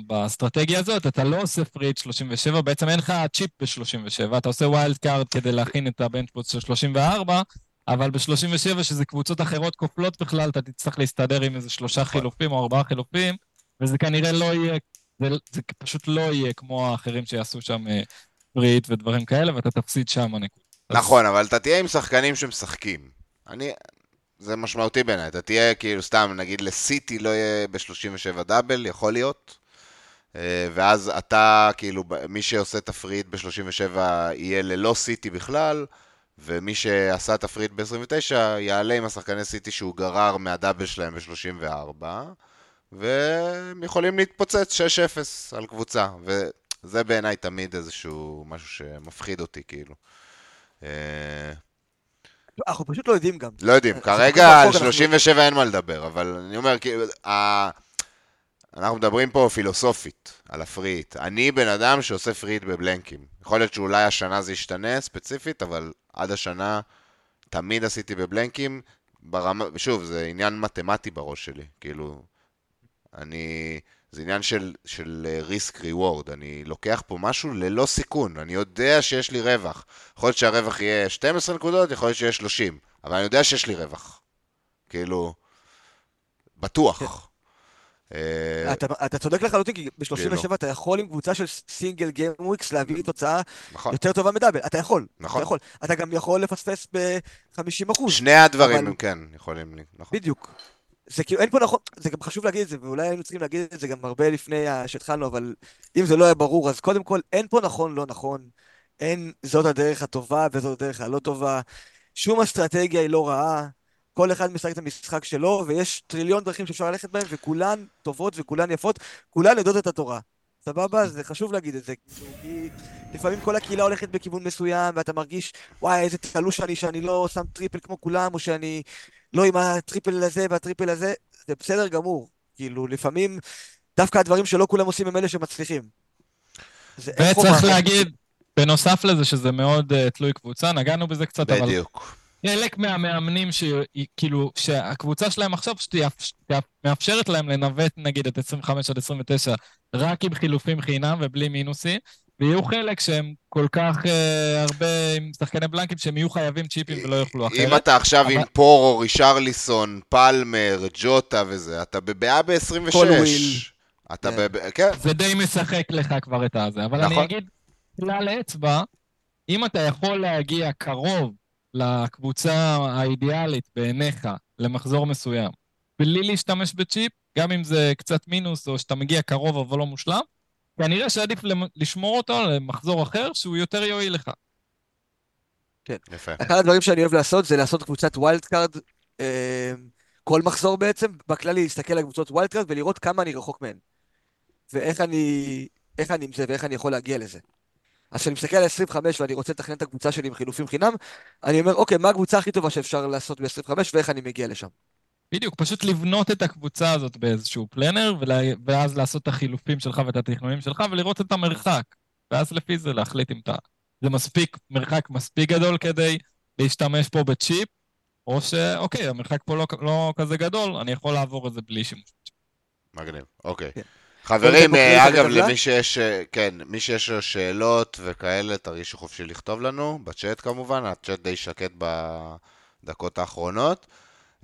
באסטרטגיה הזאת. אתה לא עושה free hit 37, בעצם אין לך צ'יפ ב-37, אתה עושה wild card כדי להכין את ה bench boost של 34, אבל ב-37, שזה קבוצות אחרות כופלות בכלל, אתה תצטרך להסתדר עם איזה שלושה נכון. חילופים או ארבעה חילופים, וזה כנראה לא יהיה, זה, זה פשוט לא יהיה כמו האחרים שיעשו שם פריט אה, ודברים כאלה, ואתה תפסיד שם נקודה. נכון, אבל אתה תהיה עם שחקנים שמשחקים. אני, זה משמעותי בעיניי. אתה תהיה כאילו סתם, נגיד לסיטי לא יהיה ב-37 דאבל, יכול להיות. אה, ואז אתה, כאילו, מי שעושה תפריט ב-37 יהיה ללא סיטי בכלל, ומי שעשה תפריט ב-29 יעלה עם השחקני סיטי שהוא גרר מהדאבל שלהם ב-34, והם יכולים להתפוצץ 6-0 על קבוצה, וזה בעיניי תמיד איזשהו משהו שמפחיד אותי, כאילו. אה, אנחנו פשוט לא יודעים גם. לא יודעים, כרגע על 37 אין מה לדבר, אבל אני אומר, כאילו, אנחנו מדברים פה פילוסופית על הפריט. אני בן אדם שעושה פריט בבלנקים. יכול להיות שאולי השנה זה ישתנה ספציפית, אבל עד השנה תמיד עשיתי בבלנקים. ברמה, שוב, זה עניין מתמטי בראש שלי. כאילו, אני... זה עניין של, של ריסק ריוורד, אני לוקח פה משהו ללא סיכון, אני יודע שיש לי רווח. יכול להיות שהרווח יהיה 12 נקודות, יכול להיות שיהיה 30, אבל אני יודע שיש לי רווח. כאילו, בטוח. אה, אתה, צודק לחלוטין, כי ב-37 כאילו. אתה יכול עם קבוצה של סינגל גיים וויקס להביא תוצאה נכון. יותר טובה מדאבל, אתה יכול. נכון. אתה יכול. אתה גם יכול לפספס ב-50%. שני הדברים כן יכולים, נכון. בדיוק. זה כאילו, אין פה נכון, זה גם חשוב להגיד את זה, ואולי היינו צריכים להגיד את זה גם הרבה לפני שהתחלנו, אבל אם זה לא היה ברור, אז קודם כל, אין פה נכון, לא נכון. אין זאת הדרך הטובה וזאת הדרך הלא טובה. שום אסטרטגיה היא לא רעה. כל אחד משחק את המשחק שלו, ויש טריליון דרכים שאפשר ללכת בהם, וכולן טובות וכולן יפות, כולן יודעות את התורה. סבבה? זה חשוב להגיד את זה. כי לפעמים כל הקהילה הולכת בכיוון מסוים, ואתה מרגיש, וואי, איזה תלוש אני שאני לא שם טריפל כמו כולם, או שאני לא עם הטריפל הזה והטריפל הזה, זה בסדר גמור. כאילו, לפעמים דווקא הדברים שלא כולם עושים הם אלה שמצליחים. וצריך להגיד, בנוסף לזה שזה מאוד אה, תלוי קבוצה, נגענו בזה קצת, בדיוק. אבל... בדיוק. חלק מהמאמנים שכאילו, שהקבוצה שלהם עכשיו מאפשרת להם לנווט נגיד את 25 עד 29 רק עם חילופים חינם ובלי מינוסים, ויהיו חלק שהם כל כך uh, הרבה עם שחקני בלנקים שהם יהיו חייבים צ'יפים ולא יוכלו אחרת. אם אתה עכשיו אבל... עם פורו, רישרליסון, פלמר, ג'וטה וזה, אתה בבעיה ב-26. כל וויל. אתה yeah. כן. ב... כן. זה די משחק לך כבר את הזה, אבל נכון. אני אגיד כלל אצבע, אם אתה יכול להגיע קרוב לקבוצה האידיאלית בעיניך למחזור מסוים, בלי להשתמש בצ'יפ, גם אם זה קצת מינוס או שאתה מגיע קרוב אבל לא מושלם, כנראה שעדיף לשמור אותו למחזור אחר שהוא יותר יועיל לך. כן. יפה. אחד הדברים שאני אוהב לעשות זה לעשות קבוצת wild card אה, כל מחזור בעצם, בכללי להסתכל על קבוצות wild card ולראות כמה אני רחוק מהן. ואיך אני, איך אני עם זה ואיך אני יכול להגיע לזה. אז כשאני מסתכל על 25 ואני רוצה לתכנן את הקבוצה שלי עם חילופים חינם, אני אומר, אוקיי, מה הקבוצה הכי טובה שאפשר לעשות ב-25 ואיך אני מגיע לשם. בדיוק, פשוט לבנות את הקבוצה הזאת באיזשהו פלנר, ולה... ואז לעשות את החילופים שלך ואת התכנונים שלך, ולראות את המרחק. ואז לפי זה להחליט אם אתה... זה מספיק, מרחק מספיק גדול כדי להשתמש פה בצ'יפ, או שאוקיי, המרחק פה לא, לא כזה גדול, אני יכול לעבור את זה בלי שימוש בצ'יפ. מגניב, אוקיי. כן. חברים, אה, אגב, למי שיש, אה, כן, מי שיש לו שאלות וכאלה, תרגישו חופשי לכתוב לנו, בצ'אט כמובן, הצ'אט די שקט בדקות האחרונות.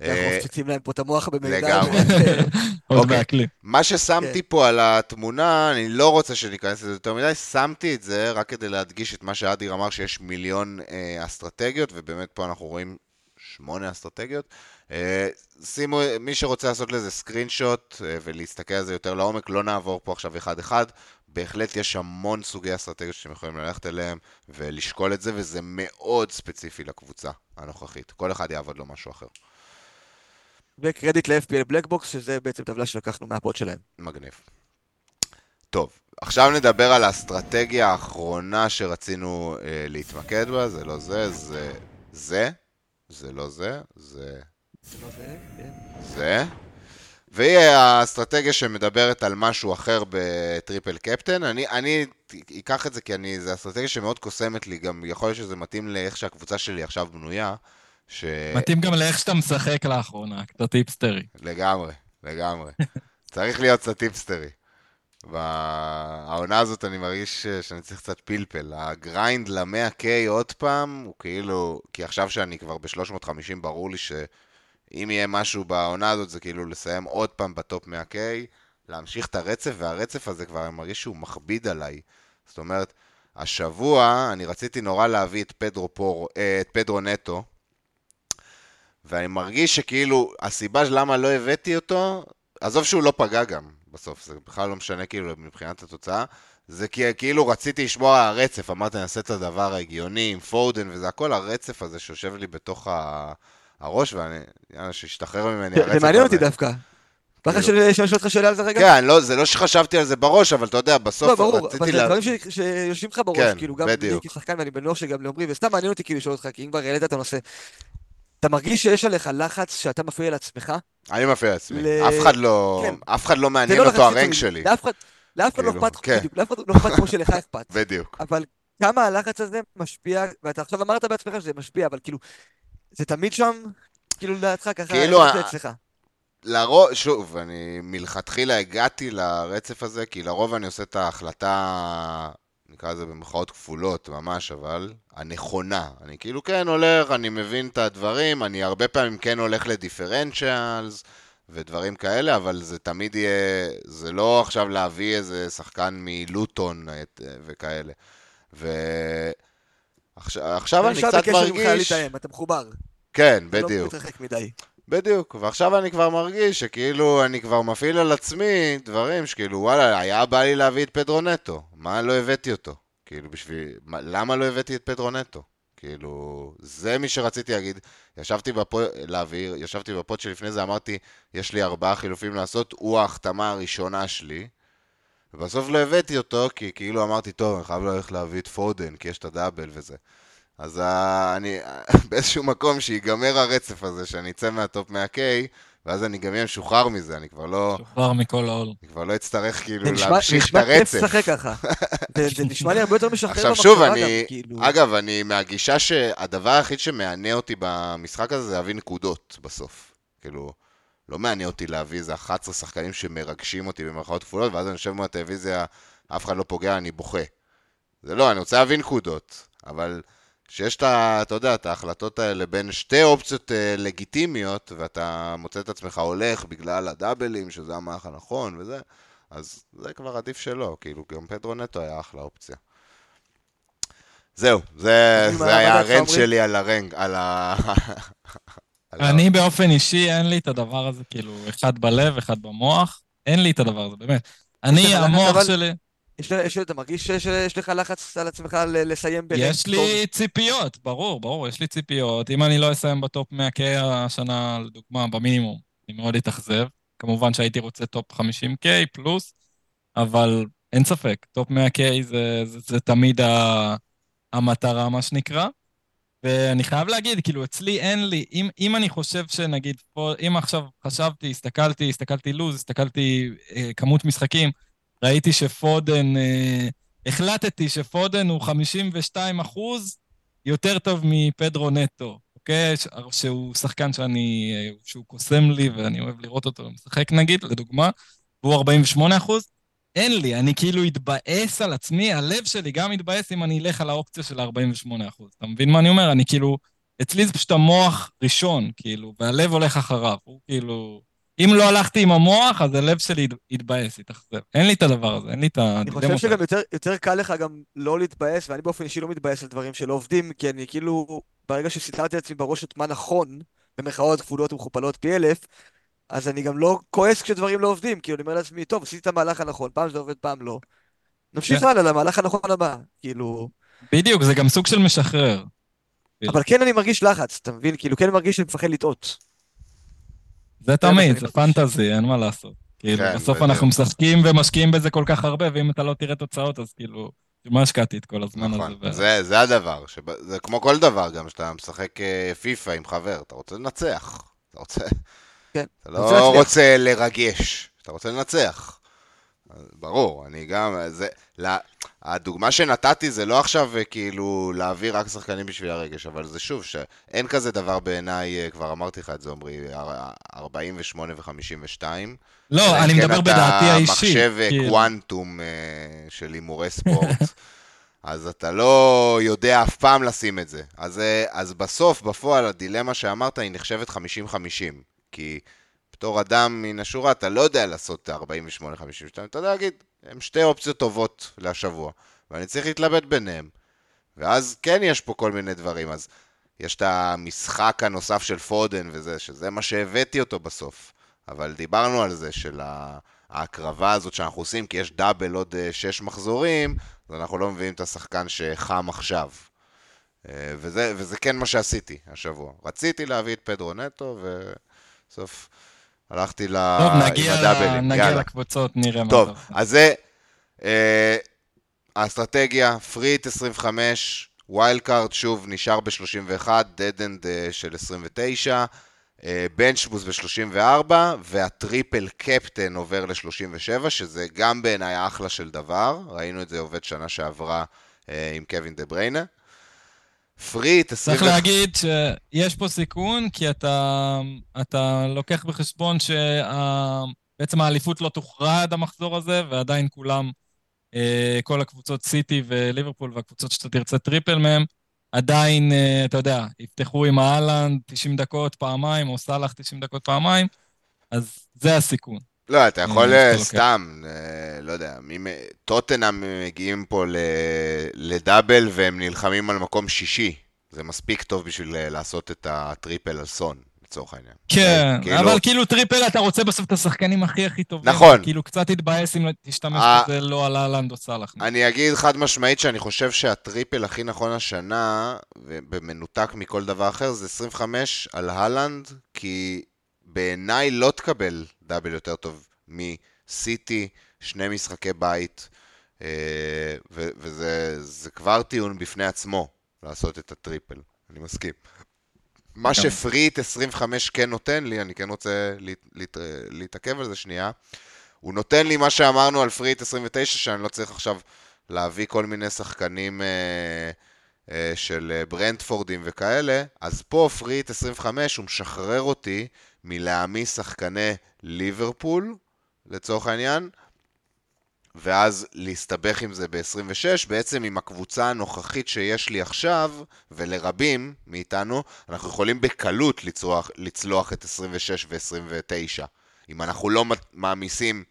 אנחנו אה, מפציצים להם פה את המוח במידע. לגמרי. אוקיי. מה ששמתי כן. פה על התמונה, אני לא רוצה שניכנס לזה יותר מדי, שמתי את זה רק כדי להדגיש את מה שאדיר אמר, שיש מיליון אסטרטגיות, ובאמת פה אנחנו רואים שמונה אסטרטגיות. אה, שימו, מי שרוצה לעשות לזה סקרין שוט אה, ולהסתכל על זה יותר לעומק, לא נעבור פה עכשיו אחד-אחד. בהחלט יש המון סוגי אסטרטגיות שאתם יכולים ללכת אליהם ולשקול את זה, וזה מאוד ספציפי לקבוצה הנוכחית. כל אחד יעבוד לו משהו אחר. וקרדיט ל- FPL Blackbox, שזה בעצם טבלה שלקחנו מה pod שלהם. מגניב. טוב, עכשיו נדבר על האסטרטגיה האחרונה שרצינו אה, להתמקד בה, זה לא זה, זה זה, זה לא זה, זה כן. זה. והיא האסטרטגיה שמדברת על משהו אחר ב triple captain. אני, אני אקח את זה כי אני, זו אסטרטגיה שמאוד קוסמת לי, גם יכול להיות שזה מתאים לאיך שהקבוצה שלי עכשיו בנויה. ש... מתאים גם לאיך שאתה משחק לאחרונה, קצת tapestry. לגמרי, לגמרי. צריך להיות קצת tapestry. בעונה הזאת אני מרגיש שאני צריך קצת פלפל. ה grind ל-100K עוד פעם, הוא כאילו... כי עכשיו שאני כבר ב-350, ברור לי ש... אם יהיה משהו בעונה הזאת, זה כאילו לסיים עוד פעם ב top 100K, להמשיך את הרצף, והרצף הזה כבר, אני מרגיש שהוא מכביד עליי. זאת אומרת, השבוע אני רציתי נורא להביא את פדרו, פור, אה, את פדרו נטו, ואני מרגיש שכאילו, הסיבה למה לא הבאתי אותו, עזוב שהוא לא פגע גם, בסוף, זה בכלל לא משנה כאילו מבחינת התוצאה, זה כי כאילו רציתי לשמור על הרצף, אמרתי, אני אעשה את הדבר ההגיוני עם פודן וזה הכל הרצף הזה שיושב לי בתוך ה... הראש, ואני, יאללה, שישתחרר ממני הרצף הזה. זה מעניין אותי דווקא. בא לך שאני אשאל אותך שאלה על זה רגע? כן, לא, זה לא שחשבתי על זה בראש, אבל אתה יודע, בסוף לא, ברור, אבל זה דברים שיושבים לך בראש, כן, כאילו, גם אני כשחקן ואני בנוער שגם לעומרי, וסתם מעניין אותי כאילו לשאול אותך, כי אם כבר העלית את הנושא, אתה מרגיש שיש עליך לחץ שאתה מפריע לעצמך? אני מפריע לעצמי. אף אחד לא, כן. אף אחד לא מעניין לא אותו הרנק שלי. לאף אחד לא כאילו, אכפת, כן. בדיוק, לאף אחד לא אכפת כמו שלך אכפת. בדיוק. אבל כמה הלחץ הזה משפיע, ואתה עכשיו אמרת בעצמך שזה משפיע, אבל כאילו, זה תמיד שם, כאילו לדעתך ככה, כאילו? לרוב, שוב, אני מלכתחילה הגעתי לרצף הזה, כי לרוב אני עושה את ההחלטה, נקרא לזה במחאות כפולות ממש, אבל הנכונה. אני כאילו כן הולך, אני מבין את הדברים, אני הרבה פעמים כן הולך לדיפרנציאלס ודברים כאלה, אבל זה תמיד יהיה, זה לא עכשיו להביא איזה שחקן מלוטון וכאלה. ועכשיו אני קצת מרגיש... אתה מחובר. כן, לא בדיוק. לא מתרחק מדי. בדיוק, ועכשיו אני כבר מרגיש שכאילו אני כבר מפעיל על עצמי דברים שכאילו וואלה, היה בא לי להביא את פדרו נטו, מה לא הבאתי אותו? כאילו בשביל, מה, למה לא הבאתי את פדרו נטו? כאילו, זה מי שרציתי להגיד. ישבתי בפוד, להעביר, ישבתי בפוד שלפני זה, אמרתי, יש לי ארבעה חילופים לעשות, הוא ההחתמה הראשונה שלי. ובסוף לא הבאתי אותו, כי כאילו אמרתי, טוב, אני חייב ללכת להביא את פודן, כי יש את הדאבל וזה. אז אני, באיזשהו מקום שיגמר הרצף הזה, שאני אצא מהטופ 100K, ואז אני גם אהיה משוחרר מזה, אני כבר לא... משוחרר מכל העול. אני כבר לא אצטרך כאילו להמשיך את הרצף. זה נשמע כיף לשחק ככה. זה נשמע לי הרבה יותר משחרר עכשיו שוב, אני... כאילו. אגב, אני מהגישה שהדבר היחיד שמענה אותי במשחק הזה זה להביא נקודות בסוף. כאילו, לא מעניין אותי להביא איזה 11 שחקנים שמרגשים אותי במרכאות כפולות, ואז אני יושב מול הטלוויזיה, אף אחד לא פוגע, אני בוכה. זה לא, אני רוצה להביא נקודות, אבל שיש את ה... אתה יודע, את ההחלטות האלה בין שתי אופציות אה, לגיטימיות, ואתה מוצא את עצמך הולך בגלל הדאבלים, שזה המהלך הנכון וזה, אז זה כבר עדיף שלא, כאילו, גם פדרו נטו היה אחלה אופציה. זהו, זה, זה היה הרנט שלי על הרנג, על ה... אני באופן אישי, אין לי את הדבר הזה, כאילו, אחד בלב, אחד במוח, אין לי את הדבר הזה, באמת. אני, המוח שלי... יש, יש, אתה מרגיש שיש לך לחץ על עצמך לסיים ב rank יש לי ציפיות, ברור, ברור, יש לי ציפיות. אם אני לא אסיים ב top 100K השנה, לדוגמה, במינימום, אני מאוד אתאכזב. כמובן שהייתי רוצה top 50K פלוס, אבל אין ספק, top 100K זה, זה, זה תמיד ה, המטרה, מה שנקרא. ואני חייב להגיד, כאילו, אצלי אין לי, אם, אם אני חושב שנגיד, פה, אם עכשיו חשבתי, הסתכלתי, הסתכלתי לוז, הסתכלתי אה, כמות משחקים, ראיתי שפודן, אה, החלטתי שפודן הוא 52 אחוז יותר טוב מפדרו נטו, אוקיי? שהוא שחקן שאני, אה, שהוא קוסם לי ואני אוהב לראות אותו משחק נגיד, לדוגמה, והוא 48 אחוז. אין לי, אני כאילו אתבאס על עצמי, הלב שלי גם יתבאס אם אני אלך על האופציה של 48 אחוז. אתה מבין מה אני אומר? אני כאילו, אצלי זה פשוט המוח ראשון, כאילו, והלב הולך אחריו. הוא כאילו... אם לא הלכתי עם המוח, אז הלב שלי יתבאס, יתאכזב. אין לי את הדבר הזה, אין לי את ה... אני חושב שגם יותר, יותר קל לך גם לא להתבאס, ואני באופן אישי לא מתבאס על דברים שלא עובדים, כי אני כאילו, ברגע שסידרתי לעצמי בראש את מה נכון, במחאות כפולות ומכופלות פי אלף, אז אני גם לא כועס כשדברים לא עובדים, כי אני אומר לעצמי, טוב, עשיתי את המהלך הנכון, פעם זה עובד, פעם לא. נמשיך כן. הלאה למהלך הנכון הבא, כאילו... בדיוק, זה גם סוג של משחרר. אבל כן אני מרגיש לחץ, אתה מבין? כאילו, כן מרגיש שאני מפחד לטעות. זה תמיד, זה פנטזי, אין מה לעשות. כאילו, כן, בסוף אנחנו משחקים ומשקיעים בזה כל כך הרבה, ואם אתה לא תראה תוצאות, אז כאילו, מה השקעתי את כל הזמן נכון, הזה? זה, זה הדבר, שב, זה כמו כל דבר גם, שאתה משחק אה, פיפא עם חבר, אתה רוצה לנצח. אתה רוצה... כן. אתה לא רוצה לרגש, אתה רוצה לנצח. ברור, אני גם, זה, לה, הדוגמה שנתתי זה לא עכשיו אה, כאילו להביא רק שחקנים בשביל הרגש, אבל זה שוב, שאין כזה דבר בעיניי, אה, כבר אמרתי לך את זה, עמרי, 48 ו-52. לא, אני כן מדבר בדעתי האישית. מחשב אה, כאילו. קוואנטום של הימורי ספורט. אז אתה לא יודע אף פעם לשים את זה. אז, אז בסוף, בפועל, הדילמה שאמרת היא נחשבת 50-50. כי בתור אדם מן השורה, אתה לא יודע לעשות 48-52, אתה יודע להגיד, הם שתי אופציות טובות לשבוע, ואני צריך להתלבט ביניהם. ואז כן יש פה כל מיני דברים, אז יש את המשחק הנוסף של פודן וזה, שזה מה שהבאתי אותו בסוף. אבל דיברנו על זה, של ההקרבה הזאת שאנחנו עושים, כי יש דאבל עוד אה, שש מחזורים, אז אנחנו לא מביאים את השחקן שחם עכשיו. אה, וזה, וזה כן מה שעשיתי השבוע. רציתי להביא את פדרו נטו, ובסוף הלכתי ל... טוב, נגיע, ל doubleים. נגיע. לקבוצות, נראה מה טוב. טוב, אז זה אה, האסטרטגיה, free hit 25, wild card שוב נשאר ב-31, dead end אה, של 29, bench boost ב-34, וה triple captain עובר ל-37, שזה גם בעיניי אחלה של דבר, ראינו את זה עובד שנה שעברה אה, עם קווין דה בריינה. free hit, צריך להגיד שיש פה סיכון, כי אתה, אתה לוקח בחשבון שבעצם האליפות לא תוכרע עד המחזור הזה, ועדיין כולם, אה, כל הקבוצות סיטי וליברפול והקבוצות שאתה תרצה triple מהם, עדיין, אה, אתה יודע, יפתחו עם האלנד 90 דקות פעמיים, או סאלח 90 דקות פעמיים, אז זה הסיכון. לא, אתה יכול אה, סתם, אה, לא יודע, טוטנאם מגיעים פה ל double והם נלחמים על מקום שישי. זה מספיק טוב בשביל אה, לעשות את ה triple על סון, לצורך העניין. כן, כאילו... אבל כאילו triple אתה רוצה בסוף את השחקנים הכי הכי טובים. נכון. כאילו קצת תתבאס אם תשתמש בזה לא על האלנד או סאלח. אני אגיד חד משמעית שאני חושב שה triple הכי נכון השנה, במנותק מכל דבר אחר, זה 25 על האלנד, כי בעיניי לא תקבל double יותר טוב מסיטי, שני משחקי בית, אה, וזה כבר טיעון בפני עצמו לעשות את ה triple, אני מסכים. מה ש free hit 25 כן נותן לי, אני כן רוצה להתעכב על זה שנייה, הוא נותן לי מה שאמרנו על free hit 29, שאני לא צריך עכשיו להביא כל מיני שחקנים אה, אה, של אה, ברנטפורדים וכאלה, אז פה free hit 25 הוא משחרר אותי מלהעמיס שחקני ליברפול, לצורך העניין, ואז להסתבך עם זה ב-26, בעצם עם הקבוצה הנוכחית שיש לי עכשיו, ולרבים מאיתנו, אנחנו יכולים בקלות לצלוח, לצלוח את 26 ו-29. אם אנחנו לא מעמיסים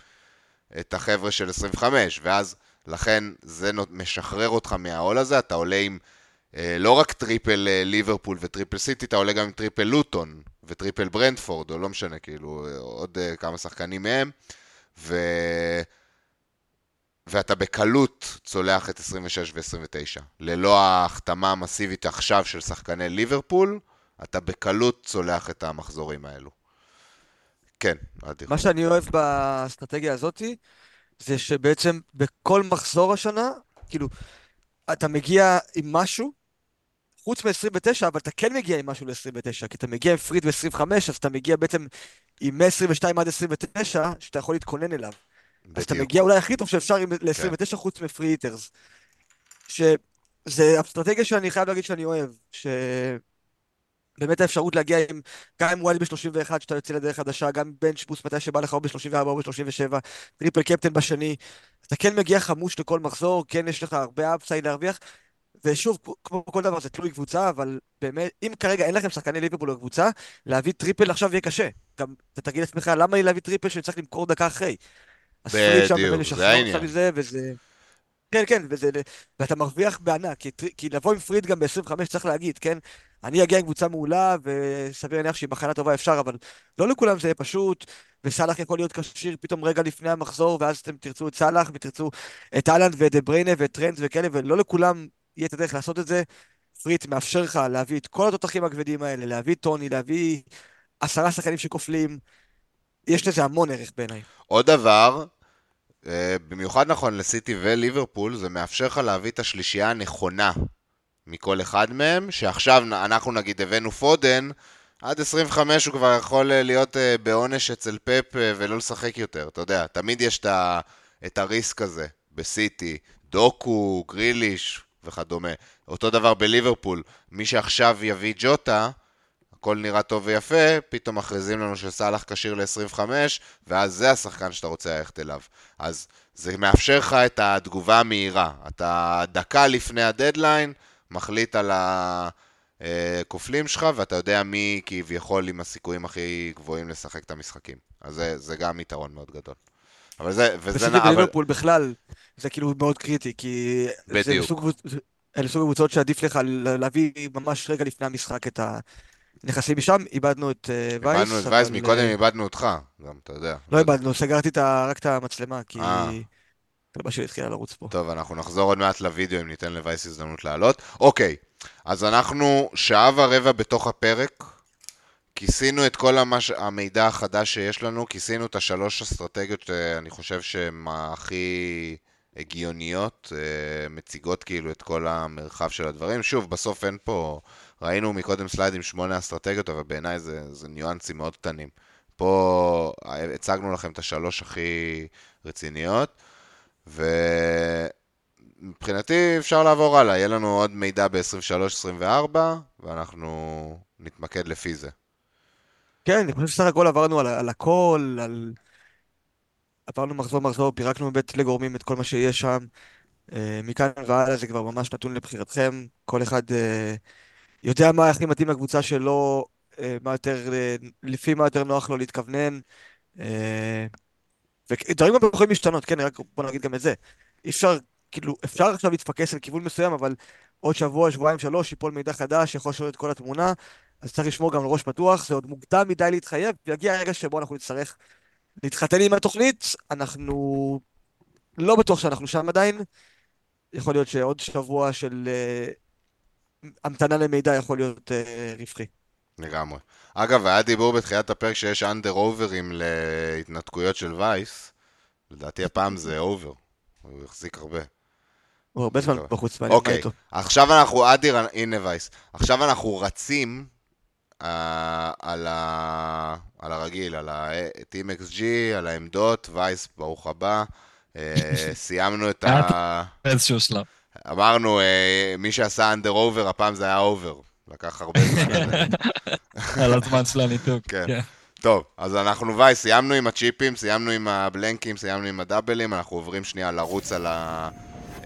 את החבר'ה של 25, ואז לכן זה משחרר אותך מהעול הזה, אתה עולה עם אה, לא רק triple אה, ליברפול ו triple סיטי, אתה עולה גם עם triple לוטון ו triple ברנטפורד, או לא משנה, כאילו, עוד אה, כמה שחקנים מהם, ו... ואתה בקלות צולח את 26 ו-29. ללא ההחתמה המסיבית עכשיו של שחקני ליברפול, אתה בקלות צולח את המחזורים האלו. כן, אדיר. מה שאני אוהב באסטרטגיה הזאתי, זה שבעצם בכל מחזור השנה, כאילו, אתה מגיע עם משהו, חוץ מ-29, אבל אתה כן מגיע עם משהו ל-29, כי אתה מגיע עם פריד ב-25, אז אתה מגיע בעצם עם מ-22 עד 29, שאתה יכול להתכונן אליו. בדיוק. אז אתה מגיע אולי הכי טוב שאפשר ל-29 כן. חוץ מ free hitters. שזה אסטרטגיה שאני חייב להגיד שאני אוהב, שבאמת האפשרות להגיע עם, גם עם וואלי ב-31 שאתה יוצא לדרך חדשה, גם bench boost מתי שבא לך או ב-34 או ב-37, triple captain בשני, אתה כן מגיע חמוש לכל מחזור, כן יש לך הרבה upside להרוויח, ושוב, כמו כל דבר, זה תלוי קבוצה, אבל באמת, אם כרגע אין לכם שחקני ליברפול בקבוצה, להביא triple עכשיו יהיה קשה. גם אתה תגיד לעצמך, למה לי להביא triple שאני צריך למכור דקה אחרי? בדיוק, זה העניין. וזה... כן, כן, וזה... ואתה מרוויח בענק, כי, כי לבוא עם free hit גם ב-25 צריך להגיד, כן? אני אגיע עם קבוצה מעולה, וסביר להניח שהיא הכי טובה שאפשר, אבל לא לכולם זה יהיה פשוט, וסאלח יכול להיות כשיר פתאום רגע לפני המחזור, ואז אתם תרצו את סאלח, ותרצו את האלנד ואת דה בריינה ואת טרנד וכאלה, ולא לכולם יהיה את הדרך לעשות את זה. free hit מאפשר לך להביא את כל התותחים הכבדים האלה, להביא טוני, להביא עשרה שחקנים שכופלים. יש לזה המון ערך בעיניי. עוד דבר, אה, במיוחד נכון לסיטי וליברפול, זה מאפשר לך להביא את השלישייה הנכונה מכל אחד מהם, שעכשיו אנחנו נגיד הבאנו פודן, עד 25 הוא כבר יכול אה, להיות אה, בעונש אצל פפ ולא לשחק יותר, אתה יודע, תמיד יש את הריסק הזה בסיטי, דוקו, גריליש וכדומה. אותו דבר בליברפול, מי שעכשיו יביא ג'וטה, הכל נראה טוב ויפה, פתאום מכריזים לנו שסאלח כשיר ל-25, ואז זה השחקן שאתה רוצה ללכת אליו. אז זה מאפשר לך את התגובה המהירה. אתה דקה לפני הדדליין, מחליט על הכופלים שלך, ואתה יודע מי כביכול עם הסיכויים הכי גבוהים לשחק את המשחקים. אז זה, זה גם יתרון מאוד גדול. אבל זה, וזה... נע... בליברפול אבל... בכלל, זה כאילו מאוד קריטי, כי... בדיוק. אלה סוג קבוצות שעדיף לך להביא ממש רגע לפני המשחק את ה... נכנסים משם, איבדנו את uh, וייס. איבדנו את וייס, מקודם אה, איבדנו אותך, גם, אתה יודע. לא איבדנו, סגרתי רק את המצלמה, כי... כלבה שלי התחילה לרוץ פה. טוב, אנחנו נחזור עוד מעט לוידאו אם ניתן לווייס הזדמנות לעלות. אוקיי, אז אנחנו שעה ורבע בתוך הפרק, כיסינו את כל המש... המידע החדש שיש לנו, כיסינו את השלוש אסטרטגיות שאני חושב שהן הכי הגיוניות, מציגות כאילו את כל המרחב של הדברים. שוב, בסוף אין פה... ראינו מקודם סלייד עם שמונה אסטרטגיות, אבל בעיניי זה, זה ניואנסים מאוד קטנים. פה הצגנו לכם את השלוש הכי רציניות, ומבחינתי אפשר לעבור הלאה, יהיה לנו עוד מידע ב-23-24, ואנחנו נתמקד לפי זה. כן, אני חושב שסך הכל עברנו על, על הכל, על... עברנו מחזור מחזור, פירקנו בית לגורמים את כל מה שיש שם. אה, מכאן והלאה זה כבר ממש נתון לבחירתכם. כל אחד uh, יודע מה הכי מתאים לקבוצה שלו, אה, מה יותר, אה, לפי מה יותר נוח לו להתכוונן. אה, ודברים גם יכולים להשתנות, כן, רק בוא נגיד גם את זה. אפשר, כאילו, אפשר עכשיו להתפקס על כיוון מסוים, אבל עוד שבוע, שבועיים, שלוש, ייפול מידע חדש, יכול לשנות את כל התמונה, אז צריך לשמור גם על ראש פתוח, זה עוד מוקדם מדי להתחייב, ויגיע הרגע שבו אנחנו נצטרך להתחתן עם התוכנית, אנחנו לא בטוח שאנחנו שם עדיין, יכול להיות שעוד שבוע של המתנה למידע יכול להיות אה, רווחי. לגמרי. אגב, היה דיבור בתחילת הפרק שיש אנדר אוברים להתנתקויות של וייס. לדעתי הפעם זה over. הוא החזיק הרבה. הוא הרבה זמן בחוץ, ואני אוקיי, עכשיו אנחנו, אדיר, הנה וייס. עכשיו אנחנו רצים על, ה... על הרגיל, על ה-Team XG, על העמדות, וייס, ברוך הבא. סיימנו את ה... איזשהו שלב. אמרנו, מי שעשה under over, הפעם זה היה over. לקח הרבה זמן. על הזמן של הניתוק. כן. כן. טוב, אז אנחנו, וואי, סיימנו עם הצ'יפים, סיימנו עם הבלנקים, סיימנו עם הדאבלים, אנחנו עוברים שנייה לרוץ על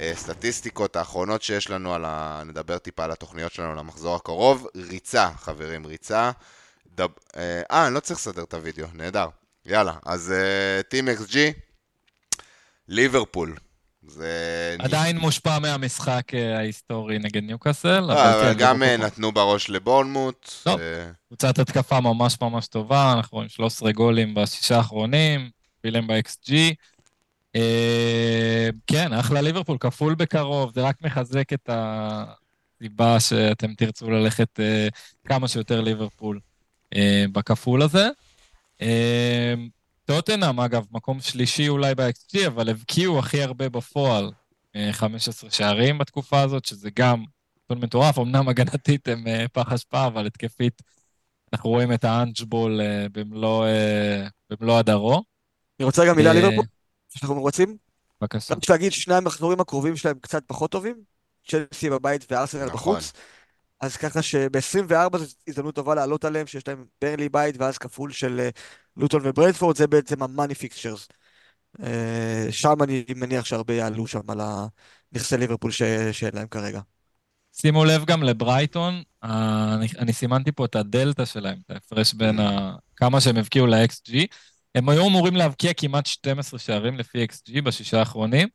הסטטיסטיקות האחרונות שיש לנו, על ה... נדבר טיפה על התוכניות שלנו למחזור הקרוב. ריצה, חברים, ריצה. דב... אה, אני לא צריך לסדר את הוידאו, נהדר. יאללה, אז טים uh, XG, ליברפול, זה... עדיין מושפע מהמשחק אה, ההיסטורי נגד ניוקאסל. אבל כן, גם אה, נתנו בראש לבורנמוט. טוב, קבוצת התקפה ממש ממש טובה, אנחנו רואים 13 גולים בשישה האחרונים, וילם ב-XG. אה, כן, אחלה ליברפול, כפול בקרוב, זה רק מחזק את הסיבה שאתם תרצו ללכת כמה שיותר ליברפול בכפול הזה. טוטנאם, אגב, מקום שלישי אולי ב-XG, אבל הבקיעו הכי הרבה בפועל, 15 אה, שערים בתקופה הזאת, שזה גם נתון מטורף. אמנם הגנתית הם אה, פח אשפה, אבל התקפית, אנחנו רואים את ה Angeball אה, במלוא, במלוא הדרו. אני רוצה גם מילה ליברפול, שאנחנו רוצים. בבקשה. רק להגיד, שני המחזורים הקרובים שלהם קצת פחות טובים, צ'לסי בבית וארסנל נכון. בחוץ. אז ככה שב-24 זו הזדמנות טובה לעלות עליהם, שיש להם ברנלי בית ואז כפול של לוטון וברנטפורד, זה בעצם ה money fixtures. אה, שם אני מניח שהרבה יעלו שם על הנכסי ליברפול שאין להם כרגע. שימו לב גם לברייטון, אני, אני סימנתי פה את הדלתא שלהם, את ההפרש בין ה... כמה שהם הבקיעו ל-XG. הם היו אמורים להבקיע כמעט 12 שערים לפי XG בשישה האחרונים.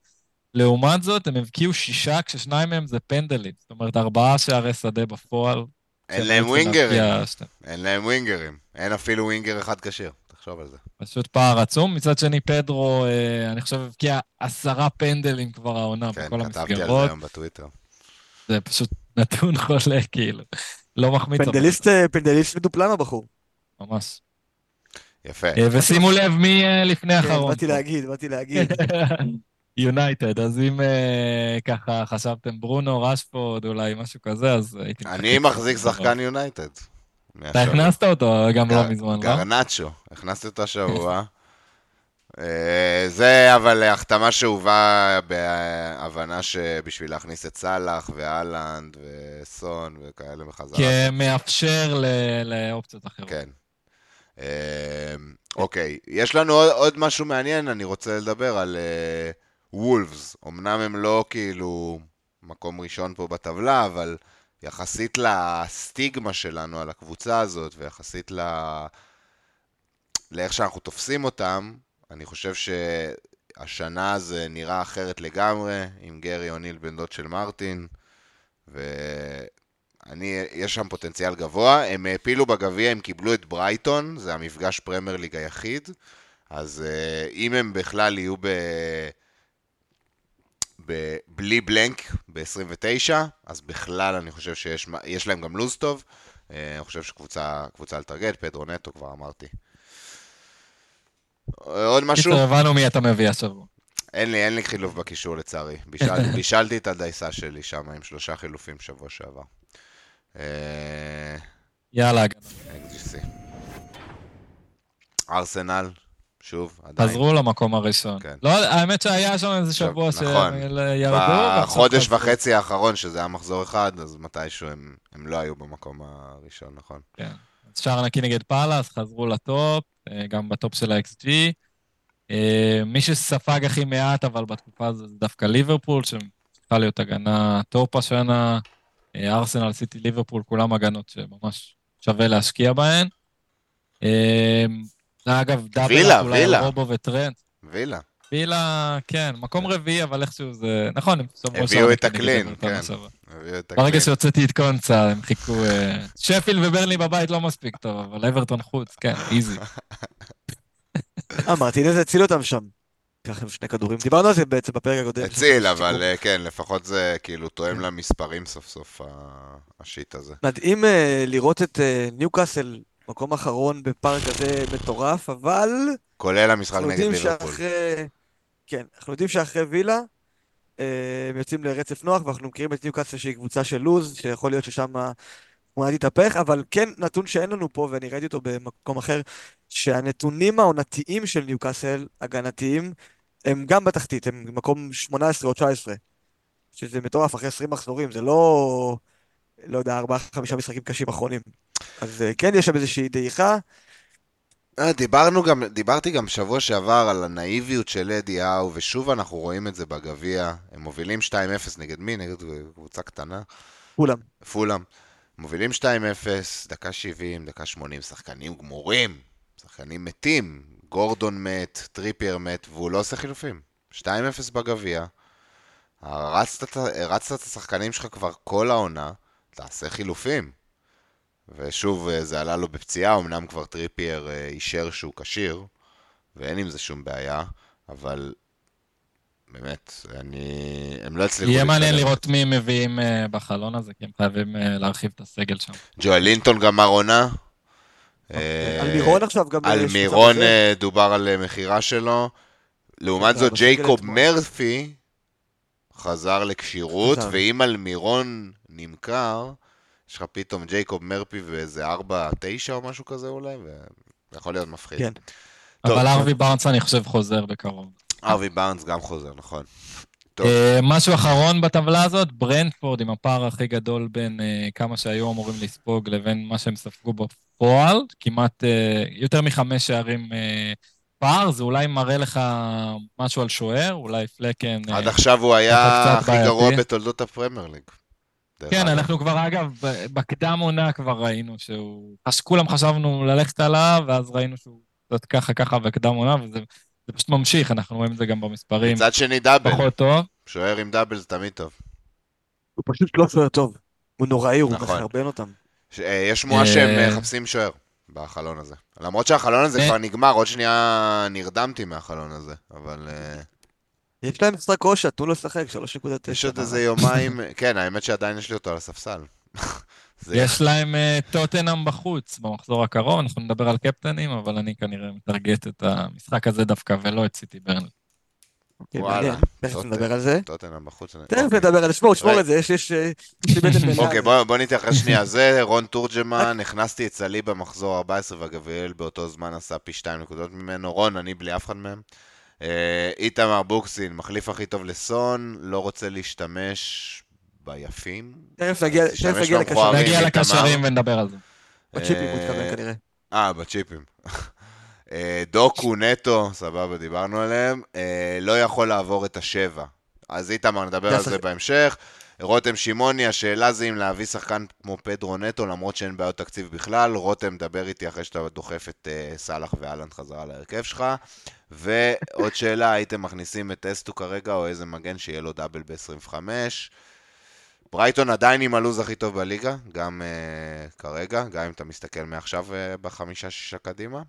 לעומת זאת, הם הבקיעו שישה, כששניים מהם זה פנדלים. זאת אומרת, ארבעה שערי שדה בפועל. אין להם ווינגרים. אין להם ווינגרים. אין אפילו ווינגר אחד כשיר. תחשוב על זה. פשוט פער עצום. מצד שני, פדרו, אה, אני חושב, הבקיע עשרה פנדלים כבר העונה כן, בכל המסגרות. כן, כתבתי על זה היום בטוויטר. זה פשוט נתון חולה, כאילו. לא מחמיץ. פנדליסט, אה, פנדליסט מדופלם הבחור. ממש. יפה. אה, ושימו לב מי לפני כן, האחרון. באתי להגיד, באתי להגיד. יונייטד, אז אם uh, ככה חשבתם ברונו, רשפורד, אולי משהו כזה, אז הייתי... אני מחזיק שחקן יונייטד. אתה הכנסת אותו גם לא מזמן, לא? גרנצ'ו, הכנסתי אותו השבוע. אה, זה אבל החתמה שהובאה בהבנה שבשביל להכניס את סאלח ואלנד וסון וכאלה בחזרה. כמאפשר לאופציות אחרות. כן. אה, אוקיי, יש לנו עוד משהו מעניין, אני רוצה לדבר על וולפס. אמנם הם לא כאילו מקום ראשון פה בטבלה, אבל... יחסית לסטיגמה שלנו על הקבוצה הזאת, ויחסית ל... לאיך שאנחנו תופסים אותם, אני חושב שהשנה זה נראה אחרת לגמרי, עם גרי אוניל בן דוד של מרטין, ואני, יש שם פוטנציאל גבוה. הם העפילו בגביע, הם קיבלו את ברייטון, זה המפגש פרמייר ליג היחיד, אז אה, אם הם בכלל יהיו ב... בלי בלנק ב-29, אז בכלל אני חושב שיש להם גם לוז טוב. אה, אני חושב שקבוצה לטרגט, פדרו נטו כבר אמרתי. עוד משהו? קיצור, הבנו מי אתה מביא השבוע. אין לי, אין לי חילוף בקישור לצערי. בישל, בישלתי את הדייסה שלי שם עם שלושה חילופים שבוע שעבר. אה, יאללה. ארסנל, שוב, עדיין. חזרו למקום הראשון. כן. לא, האמת שהיה שם איזה שבוע שהם נכון. ירדו. בחודש וחצי האחרון, שזה היה מחזור אחד, אז מתישהו הם, הם לא היו במקום הראשון, נכון. כן. אז שער נקי נגד פאלאס, חזרו ל top, אה, גם ב top של ה-XG. אה, מי שספג הכי מעט, אבל בתקופה הזאת זה דווקא ליברפול, שצריכה להיות הגנה top השנה. ארסנל, סיטי, ליברפול, כולם הגנות שממש שווה להשקיע בהן. זה אגב דאבל אולי על רובו וטרנט. וילה. וילה, כן, מקום רביעי, אבל איכשהו זה... נכון, הם הביאו את הקלין, כן. ברגע שהוצאתי את קונצה, הם חיכו... אה, שפיל וברלי בבית לא מספיק טוב, אבל אברטון חוץ, כן, איזי. אה, מרטינז הציל אותם שם. לקח להם שני כדורים. דיברנו על זה בעצם בפרק הקודם. הציל, אבל אה, כן, לפחות זה כאילו תואם כן. למספרים סוף סוף, השיט הזה. מדהים אה, לראות את ניוקאסל מקום אחרון בפארק כזה מטורף, אבל... כולל המשחק נגד ליברפול. כן, אנחנו יודעים שאחרי וילה, אה, הם יוצאים לרצף נוח, ואנחנו מכירים את ניוקאסל שהיא קבוצה של לוז, שיכול להיות ששם הוא מיד התהפך, אבל כן נתון שאין לנו פה, ואני ראיתי אותו במקום אחר, שהנתונים העונתיים של ניוקאסל, הגנתיים, הם גם בתחתית, הם במקום 18 או 19. שזה מטורף, אחרי 20 מחזורים, זה לא, לא יודע, 4-5 משחקים קשים אחרונים. אז אה, כן, יש שם איזושהי דעיכה. אה, דיברנו גם, דיברתי גם שבוע שעבר על הנאיביות של אדי האו, ושוב אנחנו רואים את זה בגביע. הם מובילים 2-0 נגד מי? נגד קבוצה קטנה? פולאם. פולאם. מובילים 2-0, דקה 70, דקה 80, שחקנים גמורים, שחקנים מתים. גורדון מת, טריפייר מת, והוא לא עושה חילופים. 2-0 בגביע. הרצת, הרצת את השחקנים שלך כבר כל העונה, תעשה חילופים. ושוב, אה, זה עלה לו בפציעה, אמנם כבר טריפייר אה, אישר שהוא כשיר, ואין עם זה שום בעיה, אבל באמת, אני... הם לא הצליחו... יהיה מעניין לראות מי הם מביאים אה, בחלון הזה, כי הם חייבים להרחיב את הסגל שם. ג'ואלינטון גמר עונה. אלמירון עכשיו גם... אלמירון דובר על מכירה שלו. לעומת זאת, ג'ייקוב מרפי חזר לכשירות, ואם על מירון נמכר, יש לך פתאום ג'ייקוב מרפי ואיזה 4-9 או משהו כזה אולי, וזה יכול להיות מפחיד. כן. אבל ארווי בארנס אני חושב חוזר בקרוב. ארווי בארנס גם חוזר, נכון. טוב. Uh, משהו אחרון בטבלה הזאת, ברנדפורד עם הפער הכי גדול בין uh, כמה שהיו אמורים לספוג לבין מה שהם ספגו בפועל, כמעט uh, יותר מחמש שערים פער, זה אולי מראה לך משהו על שוער, אולי פלקן... עד עכשיו הוא היה הכי גרוע בתולדות הפרמייר ליג. כן, אנחנו כבר, אגב, בקדם עונה כבר ראינו שהוא... כולם חשבנו ללכת עליו, ואז ראינו שהוא קצת ככה ככה בקדם עונה, וזה פשוט ממשיך, אנחנו רואים את זה גם במספרים. מצד שני דאבל. פחות טוב. שוער עם דאבל זה תמיד טוב. הוא פשוט לא שוער טוב. הוא נוראי, הוא נכון. מחרבן אותם. אה, יש שמועה שהם אה, מחפשים שוער בחלון הזה. למרות שהחלון הזה כבר נגמר, עוד שנייה נרדמתי מהחלון הזה, אבל... אה, יש להם משחק ראשה, תנו לו לשחק, 3.9. יש עוד איזה יומיים, כן, האמת שעדיין יש לי אותו על הספסל. יש להם אה, טוטנאם בחוץ במחזור הקרוב, אנחנו נדבר על קפטנים, אבל אני כנראה מטרגט את המשחק הזה דווקא, ולא את סיטי ברנל. אוקיי, וואלה. תכף נדבר על זה. טוטנאם בחוץ. תכף אוקיי. נדבר על זה, שמור, שמור את זה, יש, יש, לי בטן. אוקיי, בוא נתייחס שנייה. זה רון תורג'מן, הכנסתי את סלי במחזור 14, והגבריאל באותו זמן עשה פי 2 נקודות ממנו. רון, אני בלי אף אחד מהם. אה, איתמר בוקסין, מחליף הכי טוב לסון, לא רוצה להשתמש ביפים. תכף נגיע לקשרים. נגיע לקשרים ונדבר על זה. בצ'יפים הוא התכוון כנראה. אה, בצ'יפים. אה, דוקו, נטו, סבבה, דיברנו עליהם. אה, לא יכול לעבור את השבע. אז איתמר, נדבר על זה בהמשך. רותם שמעוני, השאלה זה אם להביא שחקן כמו פדרו נטו, למרות שאין בעיות תקציב בכלל. רותם, דבר איתי אחרי שאתה דוחף את uh, סאלח ואלנד חזרה להרכב שלך. ועוד שאלה, הייתם מכניסים את אסטו כרגע, או איזה מגן שיהיה לו דאבל ב-25? ברייטון עדיין עם הלו"ז הכי טוב בליגה, גם uh, כרגע, גם אם אתה מסתכל מעכשיו uh, בחמישה-שישה קדימה.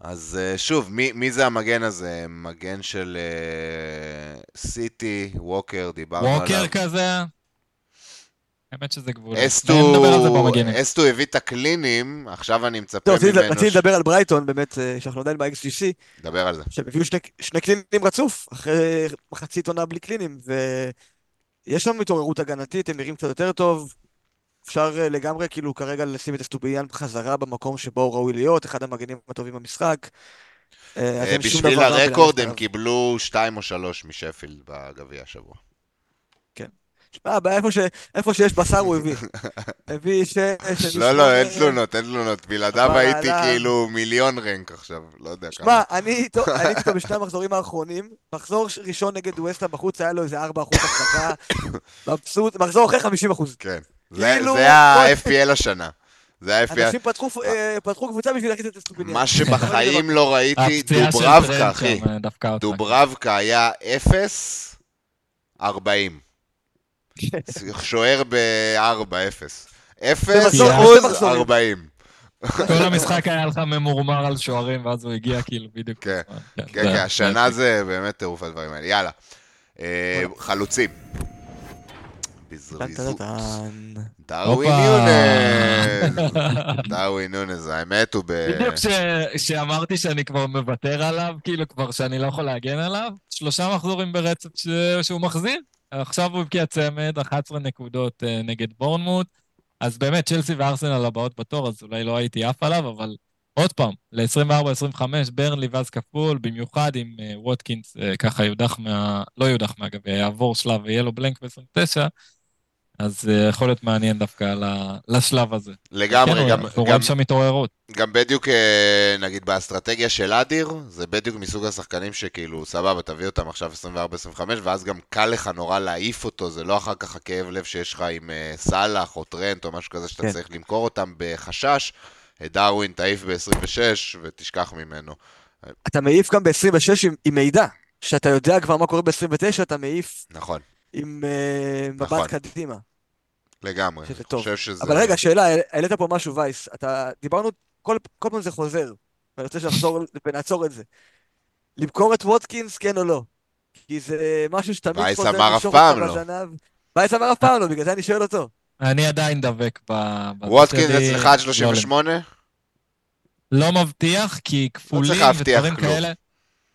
אז uh, שוב, מי, מי זה המגן הזה? מגן של סיטי, uh, ווקר, דיברנו ווקר עליו. ווקר כזה? האמת שזה גבול. אסטו, אסטו הביא את הקלינים, עכשיו אני מצפה ממנו... רציתי לדבר על ברייטון, באמת, אה, שאנחנו עדיין ב-XGC. דבר על זה. שהם הביאו שני, שני קלינים רצוף, אחרי מחצית עונה בלי קלינים, ויש לנו התעוררות הגנתית, הם נראים קצת יותר טוב. אפשר אה, לגמרי, כאילו, כרגע לשים את אסטוביאן בחזרה במקום שבו הוא ראוי להיות, אחד המגנים הטובים במשחק. אה, בשביל הרקורד הם קיבלו 2 או 3 משפילד בגביע השבוע. שמע, איפה שיש בשר הוא הביא. הביא ש... לא, לא, אין תלונות, אין תלונות. בלעדיו הייתי כאילו מיליון רנק עכשיו, לא יודע כמה. שמע, אני איתו בשני המחזורים האחרונים, מחזור ראשון נגד ווסטה בחוץ היה לו איזה 4% החזקה, מבסוט, מחזור אחרי 50%. כן, כאילו, זה ה-FPL השנה. זה היה FPL. אנשים אה, פתחו קבוצה בשביל להכניס את אסטופיניאן. מה שבחיים לא ראיתי, דוברבקה, אחי. דוברבקה היה 0, 40. שוער ב-4-0. 0 אחוז, 40. כל המשחק היה לך ממורמר על שוערים, ואז הוא הגיע כאילו בדיוק. כן, כן, כן, כן השנה זה באמת טירוף הדברים האלה. יאללה. אה, חלוצים. בזריזות. דרווין יונס. דרווין יונס, האמת הוא ב... בדיוק כשאמרתי שאני כבר מוותר עליו, כאילו כבר שאני לא יכול להגן עליו, שלושה מחזורים ברצף שהוא מחזיר. עכשיו הוא הבקיע צמד, 11 נקודות uh, נגד בורנמוט, אז באמת, צ'לסי וארסנל הבאות בתור, אז אולי לא הייתי עף עליו, אבל עוד פעם, ל-24-25, ברנלי ואז כפול, במיוחד אם uh, ווטקינס uh, ככה יודח מה... לא יודח מהגביע, יעבור שלב ויהיה לו בלנק ב-29, אז uh, יכול להיות מעניין דווקא לשלב הזה. לגמרי, כן, גם... אנחנו רואים שם התעוררות. גם בדיוק, נגיד, באסטרטגיה של אדיר, זה בדיוק מסוג השחקנים שכאילו, סבבה, תביא אותם עכשיו 24-25, ואז גם קל לך נורא להעיף אותו, זה לא אחר כך הכאב לב שיש לך עם uh, סאלח או טרנט או משהו כזה שאתה כן. צריך למכור אותם בחשש. דרווין תעיף ב-26 ותשכח ממנו. אתה מעיף גם ב-26 עם, עם מידע. שאתה יודע כבר מה קורה ב-29, אתה מעיף... נכון. עם uh, מבט נכון. קדימה. לגמרי. שזה טוב. חושב שזה... אבל רגע, שאלה, העלית פה משהו, וייס. אתה, דיברנו, כל, כל פעם זה חוזר. ואני רוצה שנחזור ונעצור את זה. למכור את ווטקינס, כן או לא? כי זה משהו שתמיד חוזר וייס אמר אף פעם לא. וייס אמר אף פעם לא, בגלל זה אני שואל אותו. אני עדיין דבק ב... ווטקינס אצלך עד 38? לא מבטיח, כי כפולים לא ודברים כאלה...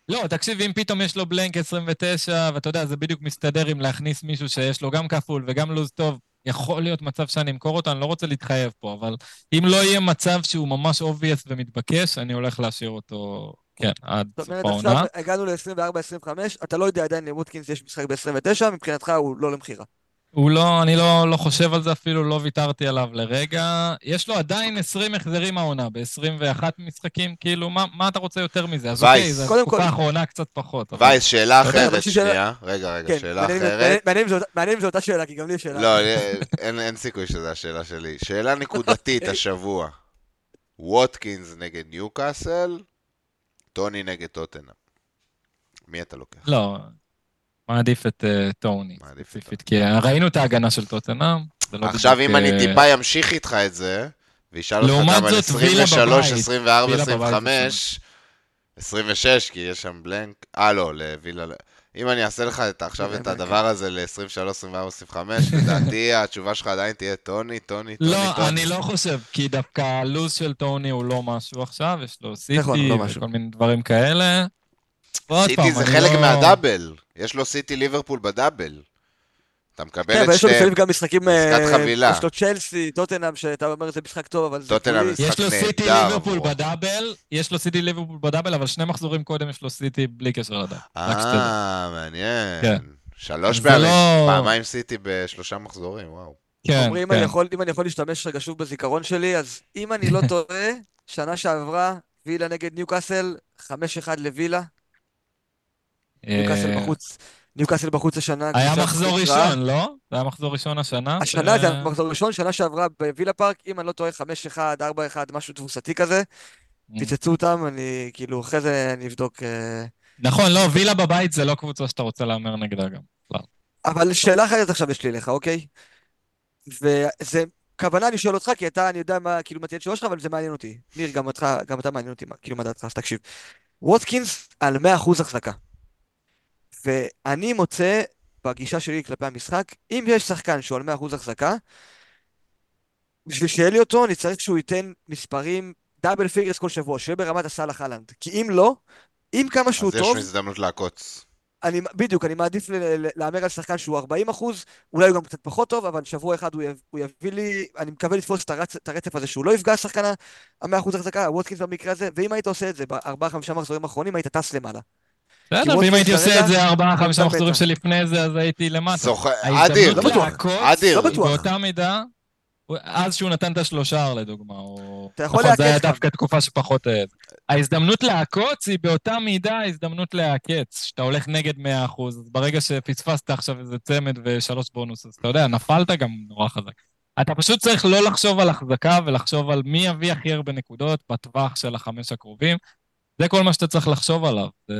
לא, תקשיב, אם פתאום יש לו blank 29, ואתה יודע, זה בדיוק מסתדר עם להכניס מישהו שיש לו גם כפול וגם לוז טוב, יכול להיות מצב שאני אמכור אותו, אני לא רוצה להתחייב פה, אבל אם לא יהיה מצב שהוא ממש obvious ומתבקש, אני הולך להשאיר אותו, כן, עד סוף העונה. זאת אומרת, עכשיו הגענו ל-24-25, אתה לא יודע עדיין לווטקינס יש משחק ב-29, מבחינתך הוא לא למכירה. הוא לא, אני לא, לא חושב על זה אפילו, לא ויתרתי עליו לרגע. יש לו עדיין 20 החזרים העונה, ב-21 משחקים, כאילו, מה, מה אתה רוצה יותר מזה? אז אוקיי, זו תקופה האחרונה קצת פחות. וייס, שאלה אחרת, שנייה. רגע, רגע, כן, שאלה אחרת. מעניין אם זו אותה שאלה, כי גם לי יש שאלה. לא, אין, אין סיכוי שזו השאלה שלי. שאלה נקודתית השבוע. ווטקינס נגד ניוקאסל, טוני נגד טוטנאם. מי אתה לוקח? לא, מעדיף את uh, טוני, ספציפית, כי ראינו את ההגנה של טוטנאם. לא עכשיו אם אני אה, טיפה אמשיך איתך את זה, וישאל אותך גם על 23, 24, 25, 26, כי יש שם בלנק, אה לא, לווילה, אם אני אעשה לך את, עכשיו את הדבר הזה ל-23, 24, 25, לדעתי התשובה שלך עדיין תהיה טוני, טוני, טוני, לא, טוני. אני לא חושב, כי דווקא הלו"ז של טוני הוא לא משהו עכשיו, יש לו סיטי נכון, לא וכל מיני דברים כאלה. סיטי זה חלק לא... מהדאבל, יש לו סיטי ליברפול בדאבל. אתה מקבל כן, את שניהם. כן, אבל יש לו לפעמים גם משחקים... עסקת אה, חבילה. יש לו צ'לסי, טוטנאם, שאתה אומר זה משחק טוב, אבל זה... טוטנאם משחק נהדר. יש לו סיטי ליברפול ב double, יש לו סיטי ליברפול ב double, אבל שני מחזורים קודם יש לו סיטי בלי קשר ל double. אה, מעניין. כן. שלוש פעמים, לא... פעמיים סיטי בשלושה מחזורים, וואו. כן, אומרים, כן. אם אני יכול להשתמש רגע שוב בזיכרון שלי, אז אם אני לא טועה, שנה שעברה, וילה נגד ניוקאסל, 5-1 לווילה, ניוקאסל אה, בחוץ. ניוקאסל בחוץ השנה. היה מחזור ראשון, לא? זה היה מחזור ראשון השנה? השנה זה היה מחזור ראשון, שנה שעברה בווילה פארק, אם אני לא טועה, 5-1, 4-1, משהו תבוסתי כזה. Mm. פיצצו אותם, אני כאילו, אחרי זה אני אבדוק... אה, נכון, לא, וילה בבית זה לא קבוצה שאתה רוצה להמר נגדה גם. אבל שאלה אחרת עכשיו יש לי לך, אוקיי? וזה כוונה אני שואל אותך, כי אתה, אני יודע מה, כאילו, מה תהיה התשובה שלך, אבל זה מעניין אותי. ניר, גם אתה מעניין אותי, כאילו, מה דעתך, אז תקשיב. ווטקינס על 100% החזקה. ואני מוצא, בגישה שלי כלפי המשחק, אם יש שחקן שהוא על 100% החזקה, בשביל שיהיה לי אותו, אני צריך שהוא ייתן מספרים דאבל פיגרס כל שבוע, שיהיה ברמת הסאלח אהלנד. כי אם לא, אם כמה שהוא אז טוב... אז יש הזדמנות לעקוץ. אני, בדיוק, אני מעדיף להמר על שחקן שהוא 40 אחוז, אולי הוא גם קצת פחות טוב, אבל שבוע אחד הוא, יב, הוא יביא לי, אני מקווה לתפוס את, הרצ, את הרצף הזה שהוא לא יפגע שחקן ה-100 אחוז החזקה, ווטקינס במקרה הזה, ואם היית עושה את זה בארבעה-חמישה מחזורים האחרונים, היית טס למעלה. בסדר, ואם הייתי עושה את זה ארבעה, חמישה מחזורים שלפני זה, אז הייתי למטה. אדיר, לא בטוח. אדיר. לא בטוח. באותה מידה, אז שהוא נתן את השלושה, לדוגמה, או... אתה יכול לעקץ. זה היה דווקא תקופה שפחות... אה, ההזדמנות לעקוץ היא באותה מידה ההזדמנות לעקץ, שאתה הולך נגד 100%, אז ברגע שפספסת עכשיו איזה צמד ושלוש בונוס, אז אתה יודע, נפלת גם נורא חזק. אתה פשוט צריך לא לחשוב על החזקה ולחשוב על מי יביא הכי הרבה נקודות בטווח של החמש הקרובים. זה כל מה שאתה צריך לחשוב עליו. זה,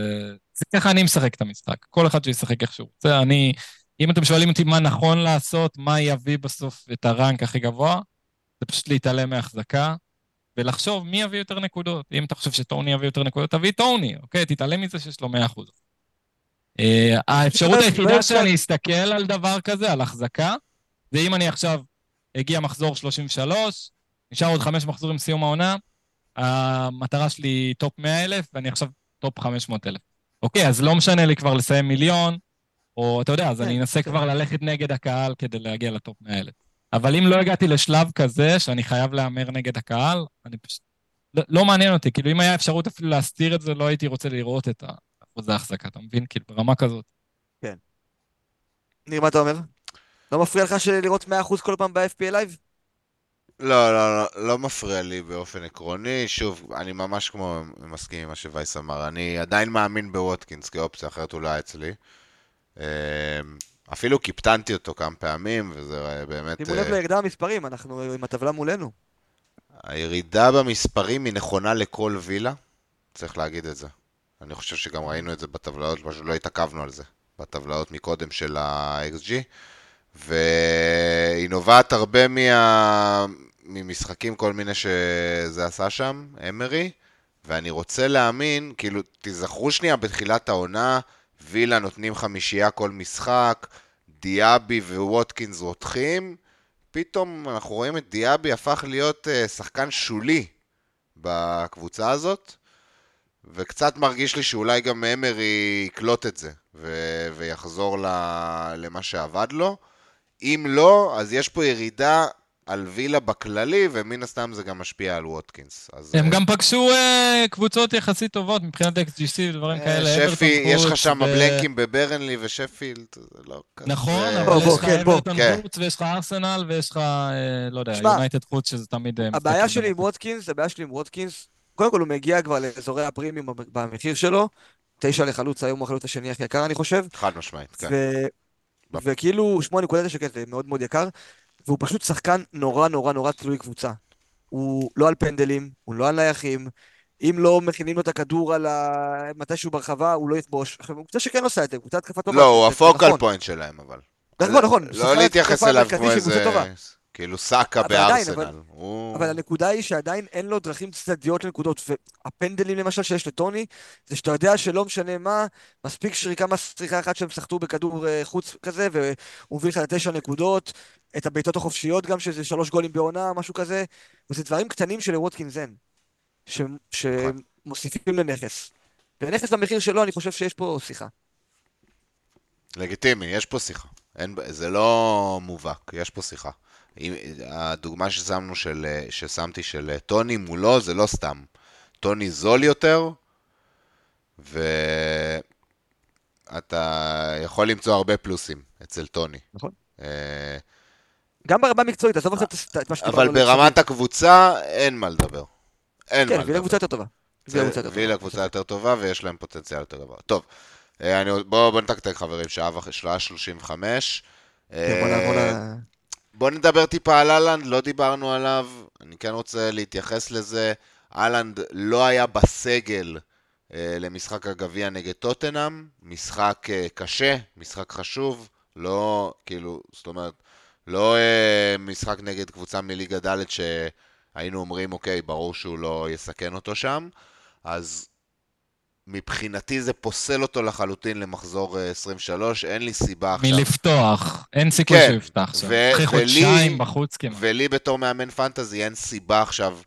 זה ככה אני משחק את המשחק. כל אחד שישחק איך שהוא רוצה. אני, אם אתם שואלים אותי מה נכון לעשות, מה יביא בסוף את הרנק הכי גבוה, זה פשוט להתעלם מהחזקה ולחשוב מי יביא יותר נקודות. אם אתה חושב שטוני יביא יותר נקודות, תביא טוני, אוקיי? תתעלם מזה שיש לו 100%. Uh, אה, האפשרות היחידה שאני אסתכל על דבר כזה, על החזקה, זה אם אני עכשיו הגיע מחזור 33, נשאר עוד חמש מחזורים סיום העונה, המטרה שלי היא top 100 אלף, ואני עכשיו top 500 אלף. אוקיי, אז לא משנה לי כבר לסיים מיליון, או אתה יודע, אז אני כן, אנסה כן. כבר ללכת נגד הקהל כדי להגיע ל top 100 אלף. אבל אם לא הגעתי לשלב כזה, שאני חייב להמר נגד הקהל, אני פשוט... לא, לא מעניין אותי, כאילו אם היה אפשרות אפילו להסתיר את זה, לא הייתי רוצה לראות את אחוז ההחזקה, אתה מבין? כאילו, ברמה כזאת. כן. ניר, מה אתה אומר? לא מפריע לך לראות 100% כל פעם ב-FPA Live? לא, לא, לא, לא מפריע לי באופן עקרוני. שוב, אני ממש כמו מסכים עם מה שווייס אמר. אני עדיין מאמין בווטקינס כאופציה, אחרת הוא לא היה אצלי. אמ, אפילו קיפטנתי אותו כמה פעמים, וזה באמת... שימו לב אה, לירידה במספרים, אנחנו עם הטבלה מולנו. הירידה במספרים היא נכונה לכל וילה, צריך להגיד את זה. אני חושב שגם ראינו את זה בטבלאות, פשוט לא התעכבנו על זה, בטבלאות מקודם של ה-XG. והיא נובעת הרבה מה... ממשחקים כל מיני שזה עשה שם, אמרי, ואני רוצה להאמין, כאילו, תיזכרו שנייה בתחילת העונה, וילה נותנים חמישייה כל משחק, דיאבי וווטקינס רותחים, פתאום אנחנו רואים את דיאבי הפך להיות uh, שחקן שולי בקבוצה הזאת, וקצת מרגיש לי שאולי גם אמרי יקלוט את זה, ו- ויחזור למה שעבד לו. אם לא, אז יש פה ירידה על וילה בכללי, ומן הסתם זה גם משפיע על ווטקינס. הם uh, גם פגשו uh, קבוצות יחסית טובות מבחינת XGC ודברים uh, כאלה. שפי, יש לך שם ו... בלנקים בברנלי ושפילד, זה לא כזה... נכון, אבל יש לך אברטון כן. חוץ, ויש לך ארסנל, ויש לך, לא יודע, יונייטד חוץ, שזה תמיד... הבעיה שלי עם ווטקינס, הבעיה שלי עם ווטקינס, קודם כל הוא מגיע כבר לאזורי הפרימיום במחיר שלו, תשע לחלוץ, היום הוא החלוץ השני הכי יקר, אני חושב. חד משמעית, כן. וכאילו 8.9 שקל זה מאוד מאוד יקר, והוא פשוט שחקן נורא נורא נורא תלוי קבוצה. הוא לא על פנדלים, הוא לא על נייחים, אם לא מכינים לו את הכדור על ה... מתישהו ברחבה, הוא לא יכבוש. עכשיו, הוא קבוצה שכן עושה את זה, קבוצה התקפה טובה. לא, הוא הפוקל נכון. פוינט שלהם, אבל. נכון, נכון. לא להתייחס אליו כמו איזה... כאילו סאקה בארסנל. אבל, הוא... אבל הנקודה היא שעדיין אין לו דרכים צדדיות לנקודות, והפנדלים למשל שיש לטוני, זה שאתה יודע שלא משנה מה, מספיק שריקה מסריחה אחת שהם סחטו בכדור אה, חוץ כזה, והוא מביא לך לתשע נקודות, את הבעיטות החופשיות גם, שזה שלוש גולים בעונה, משהו כזה, וזה דברים קטנים של ווטקינס אין, שמוסיפים לנכס. ונכס במחיר שלו, אני חושב שיש פה שיחה. לגיטימי, יש פה שיחה. אין, זה לא מובהק, יש פה שיחה. הדוגמה ששמנו של, ששמתי של טוני מולו זה לא סתם. טוני זול יותר, ואתה יכול למצוא הרבה פלוסים אצל טוני. נכון. אה, גם ברמה המקצועית, עזוב עכשיו את מה שאתה אבל ברמת הקבוצה אין מה לדבר. אין כן, מה לדבר. כן, וילה קבוצה יותר טובה. וילה קבוצה יותר טובה ויש להם פוטנציאל יותר גבוה. טוב, אה, בואו נתקתק חברים, שעה שלושים וחמש. בוא נדבר טיפה על אהלנד, לא דיברנו עליו, אני כן רוצה להתייחס לזה. אהלנד לא היה בסגל אה, למשחק הגביע נגד טוטנאם, משחק אה, קשה, משחק חשוב, לא, כאילו, זאת אומרת, לא אה, משחק נגד קבוצה מליגה ד' שהיינו אומרים, אוקיי, ברור שהוא לא יסכן אותו שם, אז מבחינתי זה פוסל אותו לחלוטין למחזור 23, אה, אין לי סיבה עכשיו. מלפתוח, אין סיכוי כן, שהוא יפתח עכשיו. אחרי חודשיים בחוץ כמעט. ולי בתור מאמן פנטזי אין סיבה עכשיו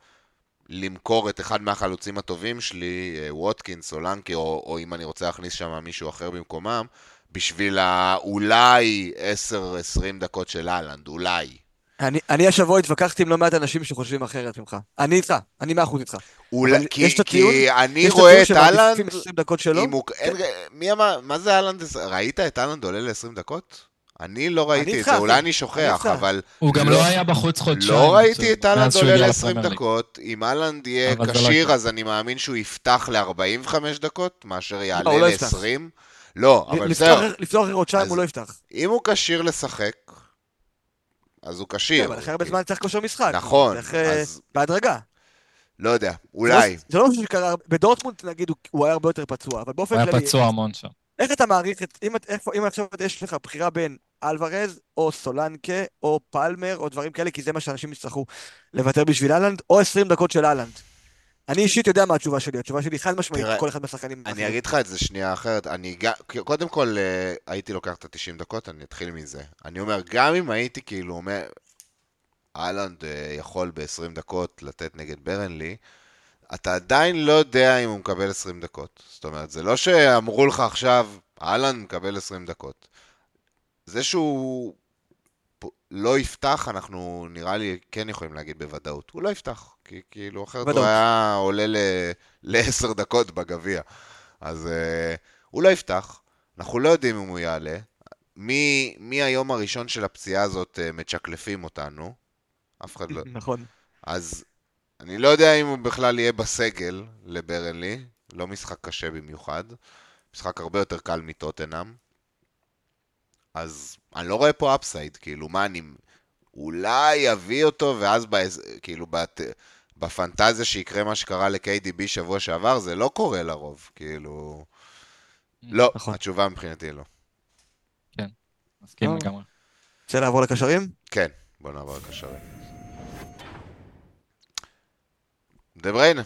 למכור את אחד מהחלוצים הטובים שלי, אה, ווטקינס או לנקי, או, או אם אני רוצה להכניס שם מישהו אחר במקומם, בשביל האולי 10-20 דקות של אהלנד, אולי. אני, אני השבוע התווכחתי עם לא מעט אנשים שחושבים אחרת ממך. אני איתך, אני מאה אחוז איתך. אולי, כי, כי הטיעון, אני רואה את אהלנד... דקות שלו? הוא, אין, מי אמר, מה זה אהלנד? ראית את אהלנד עולה ל-20 דקות? אני לא ראיתי אני את זה, אולי אני שוכח, אני אבל... הוא גם לא, לא היה בחוץ חודשיים. לא ראיתי את אהלנד עולה ל-20 דקות. אם אהלנד יהיה לא כשיר, לא אז אני מאמין שהוא יפתח ל-45 דקות, מאשר יעלה לא, ל-20. לא, אבל בסדר. לפתוח אחרי חודשיים הוא לא יפתח. אם הוא כשיר לשחק, אז הוא כשיר. כן, אבל אחרי הרבה זמן צריך כושר משחק. נכון. אז... בהדרגה. לא יודע, אולי. זה לא משהו שקרה, בדורטמונד נגיד הוא היה הרבה יותר פצוע, אבל באופן כללי... הוא היה פצוע המון שם. איך אתה מעריך את... אם עכשיו יש לך בחירה בין אלוורז, או סולנקה, או פלמר, או דברים כאלה, כי זה מה שאנשים יצטרכו לוותר בשביל אהלנד, או 20 דקות של אהלנד. אני אישית יודע מה התשובה שלי, התשובה שלי חד משמעית, כל אחד מהשחקנים. אני אגיד לך את זה שנייה אחרת, אני קודם כל אה, הייתי לוקח את ה-90 דקות, אני אתחיל מזה. אני אומר, גם אם הייתי כאילו אומר, אהלנד אה, יכול ב-20 דקות לתת נגד ברנלי, אתה עדיין לא יודע אם הוא מקבל 20 דקות. זאת אומרת, זה לא שאמרו לך עכשיו, אהלנד מקבל 20 דקות. זה שהוא לא יפתח, אנחנו נראה לי כן יכולים להגיד בוודאות. הוא לא יפתח, כי כאילו אחרת הוא היה עולה לעשר דקות בגביע. אז uh, הוא לא יפתח, אנחנו לא יודעים אם הוא יעלה. מהיום הראשון של הפציעה הזאת uh, מצ'קלפים אותנו. אף אחד לא... נכון. אז אני לא יודע אם הוא בכלל יהיה בסגל לברנלי, לא משחק קשה במיוחד. משחק הרבה יותר קל מטוטנאם. אז אני לא רואה פה אפסייד, כאילו, מה אני... אולי אביא אותו, ואז באז, כאילו, בת, בפנטזיה שיקרה מה שקרה ל-KDB שבוע שעבר, זה לא קורה לרוב, כאילו... לא, נכון. התשובה מבחינתי לא. כן, מסכים לגמרי. רוצה לעבור לקשרים? כן, בוא נעבור לקשרים. דה בריינה.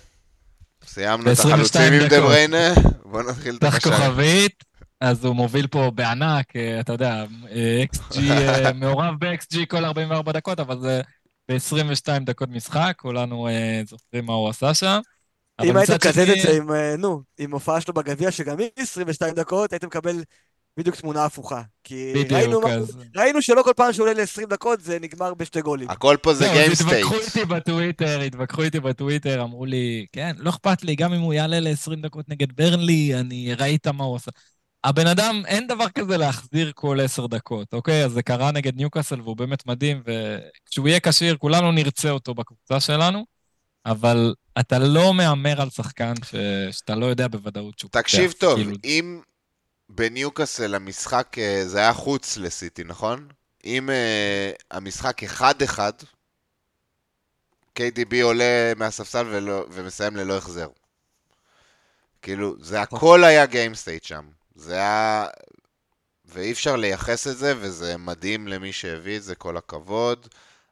סיימנו את החלוצים עם דה בריינה, בוא נתחיל את הקשרים. כוכבית, אז הוא מוביל פה בענק, אה, אתה יודע, XG, אה, מעורב ב-XG כל 44 דקות, אבל זה ב-22 דקות משחק, כולנו אה, זוכרים מה הוא עשה שם. אם היית מקזז את זה עם, נו, עם הופעה שלו בגביע, שגם היא 22 דקות, היית מקבל בדיוק תמונה הפוכה. כי בדיוק, ראינו, אז... ראינו שלא כל פעם שהוא עולה ל-20 דקות זה נגמר בשתי גולים. הכל פה זה game state. התווכחו איתי בטוויטר, התווכחו איתי בטוויטר, אמרו לי, כן, לא אכפת לי, גם אם הוא יעלה ל-20 דקות נגד ברנלי, אני ראית מה הוא עושה. הבן אדם, אין דבר כזה להחזיר כל עשר דקות, אוקיי? אז זה קרה נגד ניוקאסל והוא באמת מדהים, וכשהוא יהיה כשיר, כולנו נרצה אותו בקבוצה שלנו, אבל אתה לא מהמר על שחקן ש... שאתה לא יודע בוודאות שהוא. תקשיב טוב, כאילו... אם בניוקאסל המשחק, אה, זה היה חוץ לסיטי, נכון? אם uh, המשחק 1-1, KDB עולה מהספסל ולא, ומסיים ללא החזר. כאילו, זה הכל היה game state שם. זה היה... ואי אפשר לייחס את זה, וזה מדהים למי שהביא את זה, כל הכבוד,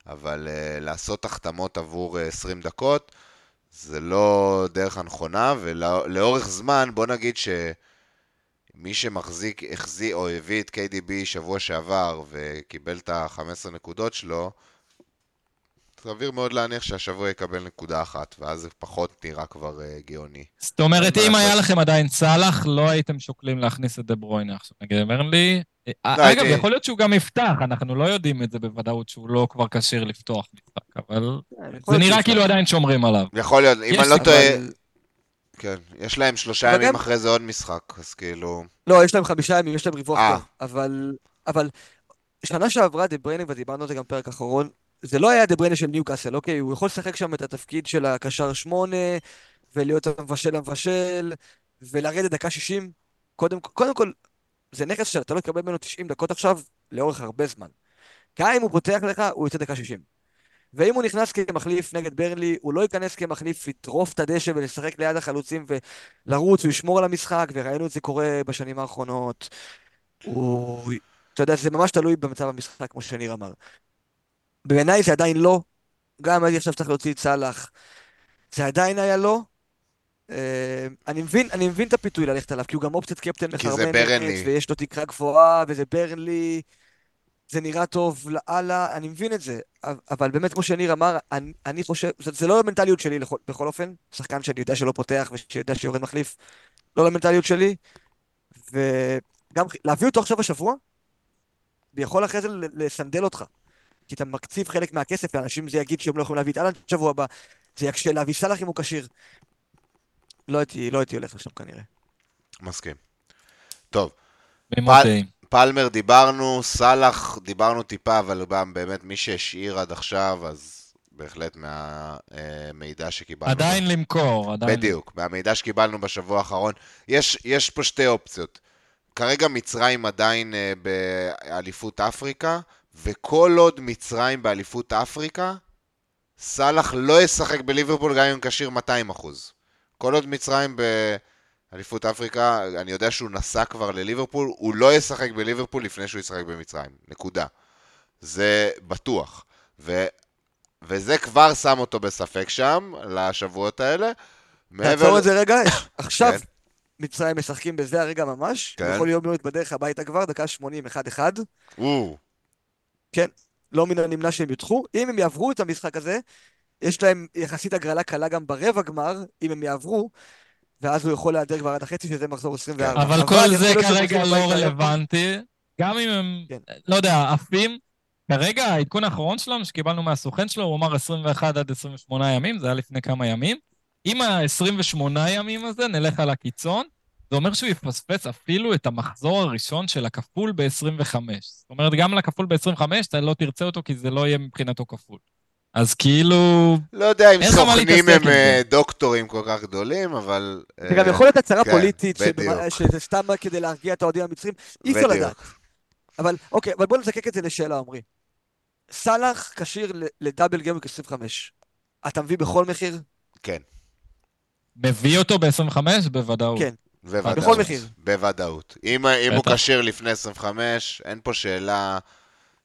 אבל uh, לעשות החתמות עבור uh, 20 דקות, זה לא דרך הנכונה, ולאורך זמן, בוא נגיד שמי שמחזיק, החזיק או הביא את KDB שבוע שעבר וקיבל את ה-15 נקודות שלו, סביר מאוד להניח שהשבוע יקבל נקודה אחת, ואז זה פחות נראה כבר uh, גאוני. זאת אומרת, אם היה לכם עדיין סאלח, לא הייתם שוקלים להכניס את דה ברוינה עכשיו נגיד מרנלי. אה, לא, אגב, יכול להיות שהוא גם יפתח, אנחנו לא יודעים את זה בוודאות שהוא לא כבר כשיר לפתוח משחק, אבל זה נראה כאילו עדיין שומרים עליו. יכול להיות, אם אני לא טועה... כן, יש להם שלושה ימים אחרי זה עוד משחק, אז כאילו... לא, יש להם חמישה ימים, יש להם ריווח פה, אבל... אבל שנה שעברה דה בריינה, ודיברנו על זה גם פרק אחרון, זה לא היה דה בריינה של ניוקאסל, אוקיי? הוא יכול לשחק שם את התפקיד של הקשר שמונה, ולהיות המבשל המבשל, ולרדת דקה שישים. קודם, קודם כל, זה נכס שאתה לא תקבל ממנו 90 דקות עכשיו, לאורך הרבה זמן. גם אם הוא פותח לך, הוא יוצא דקה שישים. ואם הוא נכנס כמחליף נגד ברנלי, הוא לא ייכנס כמחליף לטרוף את הדשא ולשחק ליד החלוצים ולרוץ ולשמור על המשחק, וראינו את זה קורה בשנים האחרונות. הוא... אתה יודע, זה ממש תלוי במצב המשחק, כמו שניר אמר. בעיניי זה עדיין לא. גם הייתי עכשיו צריך להוציא את סאלח, זה עדיין היה לא. אה, אני מבין, אני מבין את הפיתוי ללכת עליו, כי הוא גם אופציית קפטן מחרמנת, ויש לו תקרה גבוהה, וזה ברנלי, זה נראה טוב לאללה, אני מבין את זה. אבל באמת, כמו שניר אמר, אני, אני חושב, זה, זה לא המנטליות שלי לכל, בכל אופן, שחקן שאני יודע שלא פותח ושיודע שיורד מחליף, לא למנטליות שלי. וגם להביא אותו עכשיו השבוע, ויכול אחרי זה לסנדל אותך. כי אתה מקציב חלק מהכסף לאנשים, זה יגיד שהם לא יכולים להביא את אהלן שבוע הבא, זה יקשה להביא סאלח אם הוא כשיר. לא הייתי, לא הייתי הולך לשם כנראה. מסכים. טוב. פל, פלמר דיברנו, סאלח דיברנו טיפה, אבל באמת מי שהשאיר עד עכשיו, אז בהחלט מהמידע שקיבלנו. עדיין ב... למכור, עדיין. בדיוק, מהמידע שקיבלנו בשבוע האחרון. יש, יש פה שתי אופציות. כרגע מצרים עדיין uh, באליפות אפריקה, וכל עוד מצרים באליפות אפריקה, סאלח לא ישחק בליברפול גם אם כשיר 200%. כל עוד מצרים באליפות אפריקה, אני יודע שהוא נסע כבר לליברפול, הוא לא ישחק בליברפול לפני שהוא ישחק במצרים. נקודה. זה בטוח. ו... וזה כבר שם אותו בספק שם, לשבועות האלה. תעצור את זה רגע, עכשיו כן. מצרים משחקים בזה הרגע ממש, כן. יכול להיות בדרך הביתה כבר, דקה 80, 1-1. כן, לא מן הנמנע שהם יותחו. אם הם יעברו את המשחק הזה, יש להם יחסית הגרלה קלה גם ברבע גמר, אם הם יעברו, ואז הוא יכול להיעדר כבר עד החצי, שזה מחזור 24. אבל כל זה כרגע לא רלוונטי, גם אם הם, כן. לא יודע, עפים, כרגע העדכון האחרון שלנו שקיבלנו מהסוכן שלו, הוא אמר 21 עד 28 ימים, זה היה לפני כמה ימים. אם ה-28 ימים הזה, נלך על הקיצון, זה אומר שהוא יפספס אפילו את המחזור הראשון של הכפול ב-25. זאת אומרת, גם לכפול ב-25, אתה לא תרצה אותו כי זה לא יהיה מבחינתו כפול. אז כאילו... לא יודע אם סוכנים הם אה, דוקטורים כל כך גדולים, אבל... זה גם יכול להיות הצהרה כן, פוליטית, שזה סתם כדי להרגיע את האוהדים המצרים, אי אפשר לדעת. אבל אוקיי, אבל בוא נזקק את זה לשאלה, עמרי. סאלח כשיר לדאבל גיימק 25. אתה מביא בכל מחיר? כן. מביא אותו ב-25? בוודאות. כן. בוודאות. בכל מחיר. בוודאות. אם, אם הוא כשיר לפני 25, אין פה שאלה.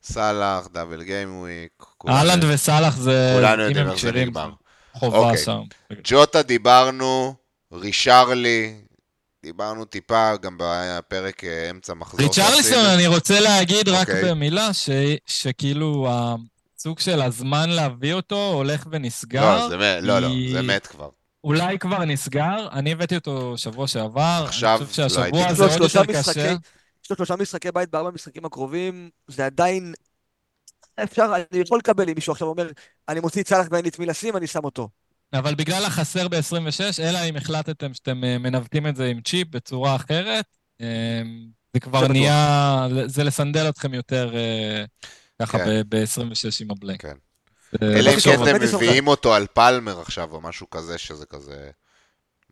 סאלח, דאבל גיימוויק. אהלנד וסאלח זה... כולנו יודעים איך זה נגמר. חובה אוקיי. שם. ג'וטה דיברנו, רישרלי, דיברנו טיפה גם בפרק אה, אמצע מחזור. ריצ'רליסון, אני רוצה להגיד רק אוקיי. במילה, שכאילו הסוג של הזמן להביא אותו הולך ונסגר. לא, זה, לא, לא, זה מת כבר. אולי כבר נסגר, אני הבאתי אותו שבוע שעבר, עכשיו אני חושב שהשבוע לא זה עוד יותר קשה. יש לו שלושה משחקי בית בארבע משחקים הקרובים, זה עדיין... אפשר, אני יכול לקבל אם מישהו עכשיו אומר, אני מוציא את סאלח ואין לי את מי לשים, אני שם אותו. אבל בגלל החסר ב-26, אלא אם החלטתם שאתם אה, מנווטים את זה עם צ'יפ בצורה אחרת, אה, זה כבר נהיה, זה לסנדל אתכם יותר אה, ככה כן. ב-26 עם הבלנק. כן. אלא אם כן אתם מביאים אותו על פלמר עכשיו, או משהו כזה, שזה כזה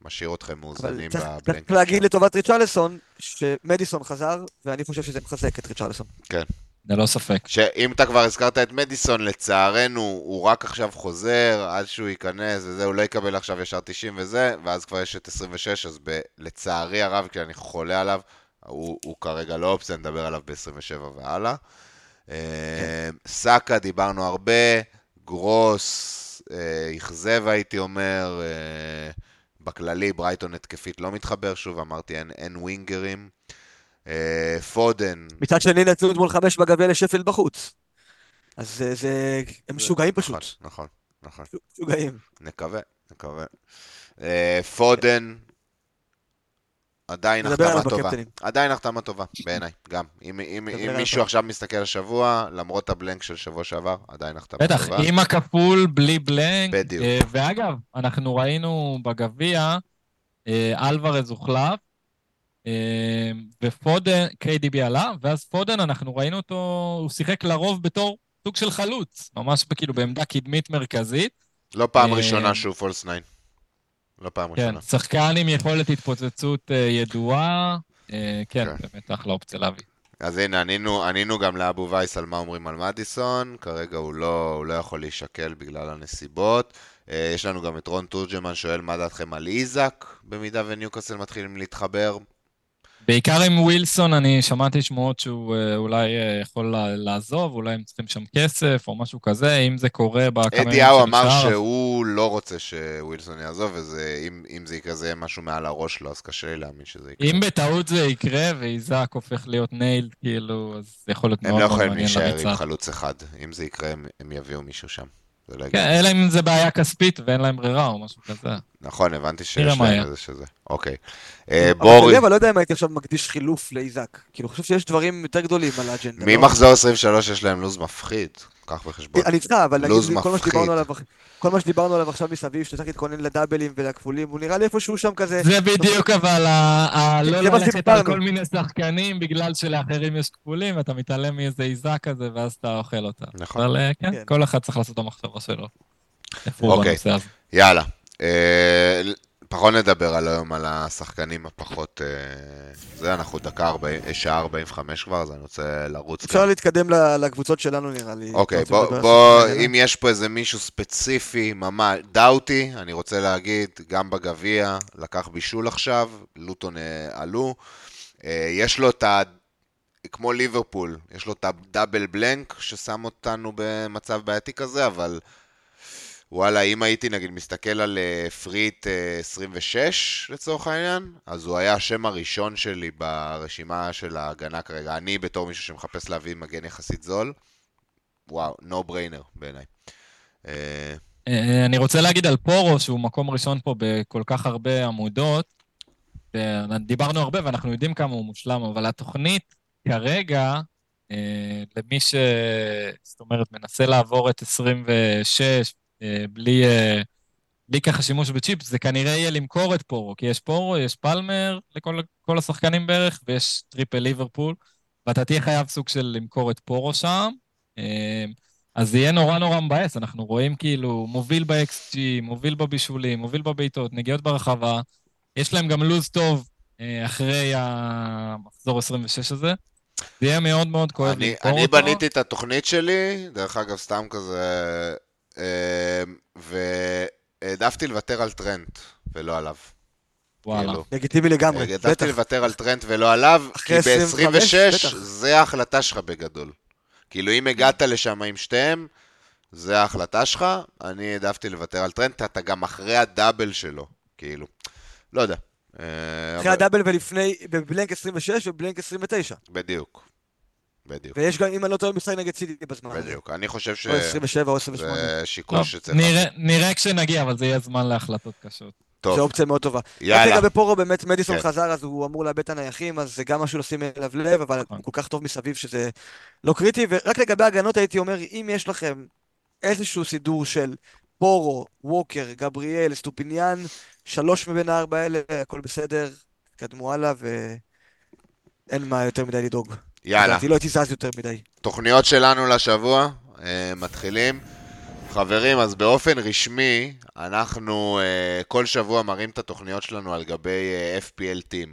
משאיר אתכם מאוזנים בבלנק. צריך להגיד לטובת ריצ'רלסון, שמדיסון חזר, ואני חושב שזה מחזק את ריצ'רלסון. כן. ללא ספק. שאם אתה כבר הזכרת את מדיסון, לצערנו, הוא רק עכשיו חוזר, עד שהוא ייכנס וזה, הוא לא יקבל עכשיו ישר 90 וזה, ואז כבר יש את 26, אז ב- לצערי הרב, כי אני חולה עליו, הוא, הוא כרגע לא אופציה, נדבר עליו ב-27 והלאה. כן. סאקה, דיברנו הרבה, גרוס, אה, אכזב הייתי אומר, אה, בכללי ברייטון התקפית לא מתחבר, שוב אמרתי אין, אין ווינגרים. אה, פודן. מצד שני נתנו אתמול חמש בגביע לשפל בחוץ. אז זה, זה... הם משוגעים פשוט. נכון, נכון. נכון. משוגעים. נקווה, נקווה. פודן, עדיין החתמה טובה. עדיין החתמה טובה, בעיניי, גם. אם, אם, אם מישהו עכשיו מסתכל השבוע, למרות הבלנק של שבוע שעבר, עדיין החתמה טובה. בטח, עם הכפול, בלי בלנק. בדיוק. Uh, ואגב, אנחנו ראינו בגביע, uh, אלוורז הוחלף, uh, ופודן, KDB עלה, ואז פודן, אנחנו ראינו אותו, הוא שיחק לרוב בתור סוג של חלוץ, ממש כאילו בעמדה קדמית מרכזית. לא פעם ראשונה שהוא פולס 9. לא פעם כן, ראשונה. כן, שחקן עם יכולת התפוצצות uh, ידועה, uh, כן, כן, באמת אחלה אופציה להביא. אז הנה, ענינו, ענינו גם לאבו וייס על מה אומרים על מדיסון, כרגע הוא לא, הוא לא יכול להישקל בגלל הנסיבות. Uh, יש לנו גם את רון תורג'מן שואל מה דעתכם על איזק, במידה וניוקאסל מתחילים להתחבר. בעיקר עם ווילסון, אני שמעתי שמועות שהוא אה, אולי אה, יכול לעזוב, אולי הם צריכים שם כסף או משהו כזה, אם זה קורה בכמה ימים שנשאר. אדיהו אמר שהוא לא רוצה שווילסון יעזוב, ואם זה יקרה זה יהיה משהו מעל הראש שלו, אז קשה לי להאמין שזה יקרה. אם בטעות זה יקרה ואיזק הופך להיות ניילד, כאילו, אז זה יכול להיות מאוד מאוד מעניין לריצה. הם לא יכולים להישאר עם חלוץ אחד, אם זה יקרה הם יביאו מישהו שם. לא כן, אלא אם זה בעיה כספית ואין להם ברירה או משהו כזה. נכון, הבנתי שיש להם איזה שזה. אוקיי. אה, בורי... אבל לא יודע אם הייתי עכשיו מקדיש חילוף לאיזק. כאילו, אני חושב שיש דברים יותר גדולים על האג'נדה. ממחזור לא? 23 יש להם לוז מפחיד. קח בחשבון. אני איתך, אבל נגיד כל מה שדיברנו עליו, כל מה שדיברנו עליו עכשיו מסביב, שאתה צריך להתכונן לדאבלים ולכפולים, הוא נראה לי איפשהו שם כזה... זה בדיוק אבל לא ללכת על כל מיני שחקנים בגלל שלאחרים יש כפולים, ואתה מתעלם מאיזה עיזה כזה, ואז אתה אוכל אותה. נכון. אבל כן, כן, כל אחד צריך לעשות את המחשבה שלו. אוקיי, יאללה. אה, פחות נדבר על היום על השחקנים הפחות... אה, זה, אנחנו דקה 40, שעה 45 כבר, אז אני רוצה לרוץ. אפשר להתקדם לקבוצות שלנו נראה לי. אוקיי, בוא, בוא אם יש פה איזה מישהו ספציפי, ממש, דאוטי, אני רוצה להגיד, גם בגביע, לקח בישול עכשיו, לוטון אה, עלו. יש לו את ה... כמו ליברפול, יש לו את הדאבל בלנק ששם אותנו במצב בעייתי כזה, אבל... וואלה, אם הייתי נגיד מסתכל על uh, פריט uh, 26 לצורך העניין, אז הוא היה השם הראשון שלי ברשימה של ההגנה כרגע. אני בתור מישהו שמחפש להביא מגן יחסית זול, וואו, no brainer בעיניי. Uh... אני רוצה להגיד על פורו, שהוא מקום ראשון פה בכל כך הרבה עמודות. דיברנו הרבה ואנחנו יודעים כמה הוא מושלם, אבל התוכנית כרגע, אה, למי ש... זאת אומרת, מנסה לעבור את 26 אה, בלי, אה, בלי ככה שימוש בצ'יפ, זה כנראה יהיה למכור את פורו, כי יש פורו, יש פלמר לכל השחקנים בערך, ויש triple ליברפול, ואתה תהיה חייב סוג של למכור את פורו שם. אז זה יהיה נורא נורא מבאס, אנחנו רואים כאילו מוביל ב-XG, מוביל בבישולים, מוביל בבעיטות, נגיעות ברחבה, יש להם גם לוז טוב אחרי המחזור 26 הזה. זה יהיה מאוד מאוד כואב למכור אותו. אני בניתי את התוכנית שלי, דרך אגב, סתם כזה, אה, והעדפתי לוותר על טרנט, ולא עליו. וואלה. כאילו. לגיטימי לגמרי, בטח. העדפתי לוותר על טרנט ולא עליו, כי ב-26 זה ההחלטה שלך בגדול. כאילו, אם הגעת לשם עם שתיהם, זה ההחלטה שלך, אני העדפתי לוותר על טרנט, אתה גם אחרי הדאבל שלו, כאילו. לא יודע. אה, אחרי הדאבל ולפני, בבלנק 26 ובלנק 29. בדיוק. בדיוק. ויש גם, אם אני לא טועה, משחק נגד סיטי בזמן הזה. בדיוק, אני חושב ש... או 27 או 28. זה שיקול שצריך... נראה כשנגיע, אבל זה יהיה זמן להחלטות קשות. טוב. זו אופציה מאוד טובה. יאללה. רק לגבי פורו, באמת מדיסון כן. חזר, אז הוא אמור לאבד את הנייחים, אז זה גם משהו לשים אליו לב, אבל נכון. הוא כל כך טוב מסביב שזה לא קריטי. ורק לגבי הגנות הייתי אומר, אם יש לכם איזשהו סידור של פורו, ווקר, גבריאל, סטופיניאן, שלוש מבין הארבע האלה, הכל בסדר, תקדמו הלאה ואין מה יותר מדי לדאוג. יאללה. לדעתי לא הייתי זז יותר מדי. תוכניות שלנו לשבוע, אה, מתחילים. חברים, אז באופן רשמי, אנחנו אה, כל שבוע מראים את התוכניות שלנו על גבי אה, FPL Team.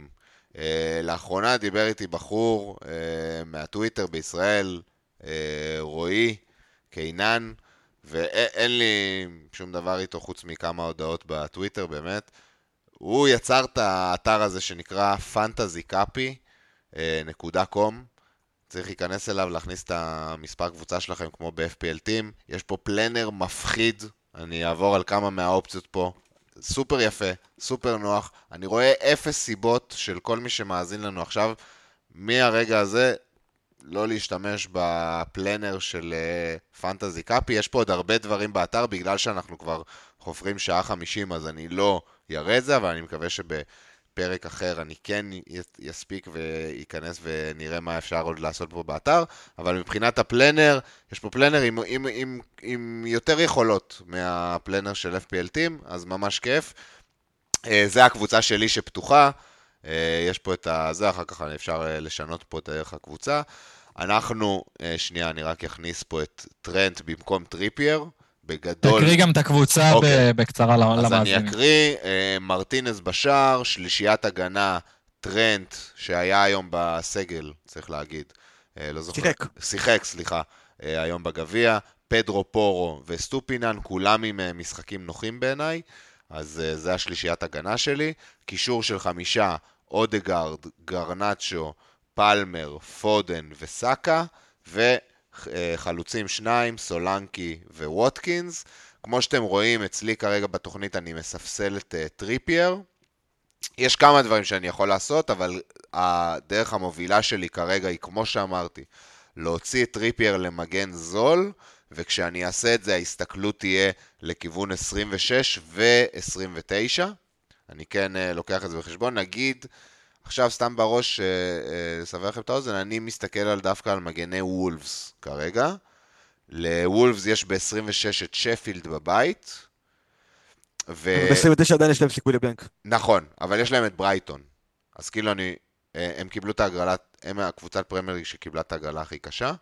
אה, לאחרונה דיבר איתי בחור אה, מהטוויטר בישראל, אה, רועי קינן, ואין לי שום דבר איתו חוץ מכמה הודעות בטוויטר, באמת. הוא יצר את האתר הזה שנקרא fantasycopy.com. צריך להיכנס אליו, להכניס את המספר קבוצה שלכם כמו ב-FPL Team. יש פה פלנר מפחיד, אני אעבור על כמה מהאופציות פה. סופר יפה, סופר נוח. אני רואה אפס סיבות של כל מי שמאזין לנו עכשיו, מהרגע הזה לא להשתמש בפלנר של פנטזי uh, קאפי. יש פה עוד הרבה דברים באתר, בגלל שאנחנו כבר חופרים שעה חמישים, אז אני לא אראה את זה, אבל אני מקווה שבפרק אחר אני כן אספיק וייכנס ונראה מה אפשר עוד לעשות פה באתר. אבל מבחינת ה planner, יש פה planner עם, עם, עם, עם יותר יכולות מה planner של FPL Team, אז ממש כיף. אה, זה הקבוצה שלי שפתוחה. אה, יש פה את הזה, אחר כך אפשר אה, לשנות פה את ערך הקבוצה. אנחנו, אה, שנייה, אני רק אכניס פה את טרנט במקום טריפייר. בגדול... תקריא גם את הקבוצה אוקיי. בקצרה למאזינים. אז אני אקריא, מרטינס בשער, שלישיית הגנה, טרנט, שהיה היום בסגל, צריך להגיד. לא זוכר. שיחק. שיחק, סליחה, היום בגביע. פדרו פורו וסטופיניאן, כולם עם משחקים נוחים בעיניי. אז זה השלישיית הגנה שלי. קישור של חמישה, אודגרד, גרנצ'ו, פלמר, פודן וסאקה, וחלוצים שניים, סולנקי וווטקינס. כמו שאתם רואים, אצלי כרגע בתוכנית אני מספסל את אה, טריפייר. יש כמה דברים שאני יכול לעשות, אבל הדרך המובילה שלי כרגע היא, כמו שאמרתי, להוציא את טריפייר למגן זול, וכשאני אעשה את זה ההסתכלות תהיה לכיוון 26 ו-29. אני כן אה, לוקח את זה בחשבון. נגיד, עכשיו סתם בראש, אה, אה, לסבר לכם את האוזן, אני מסתכל על דווקא על מגני וולפס כרגע. לוולפס יש ב-26 את שפילד בבית. ו... ב-29 עדיין יש להם סיכוי ל blank. נכון, אבל יש להם את ברייטון. אז כאילו אני, הם קיבלו את ההגרלה, הם הקבוצת פרמייר שקיבלה את ההגרלה הכי קשה.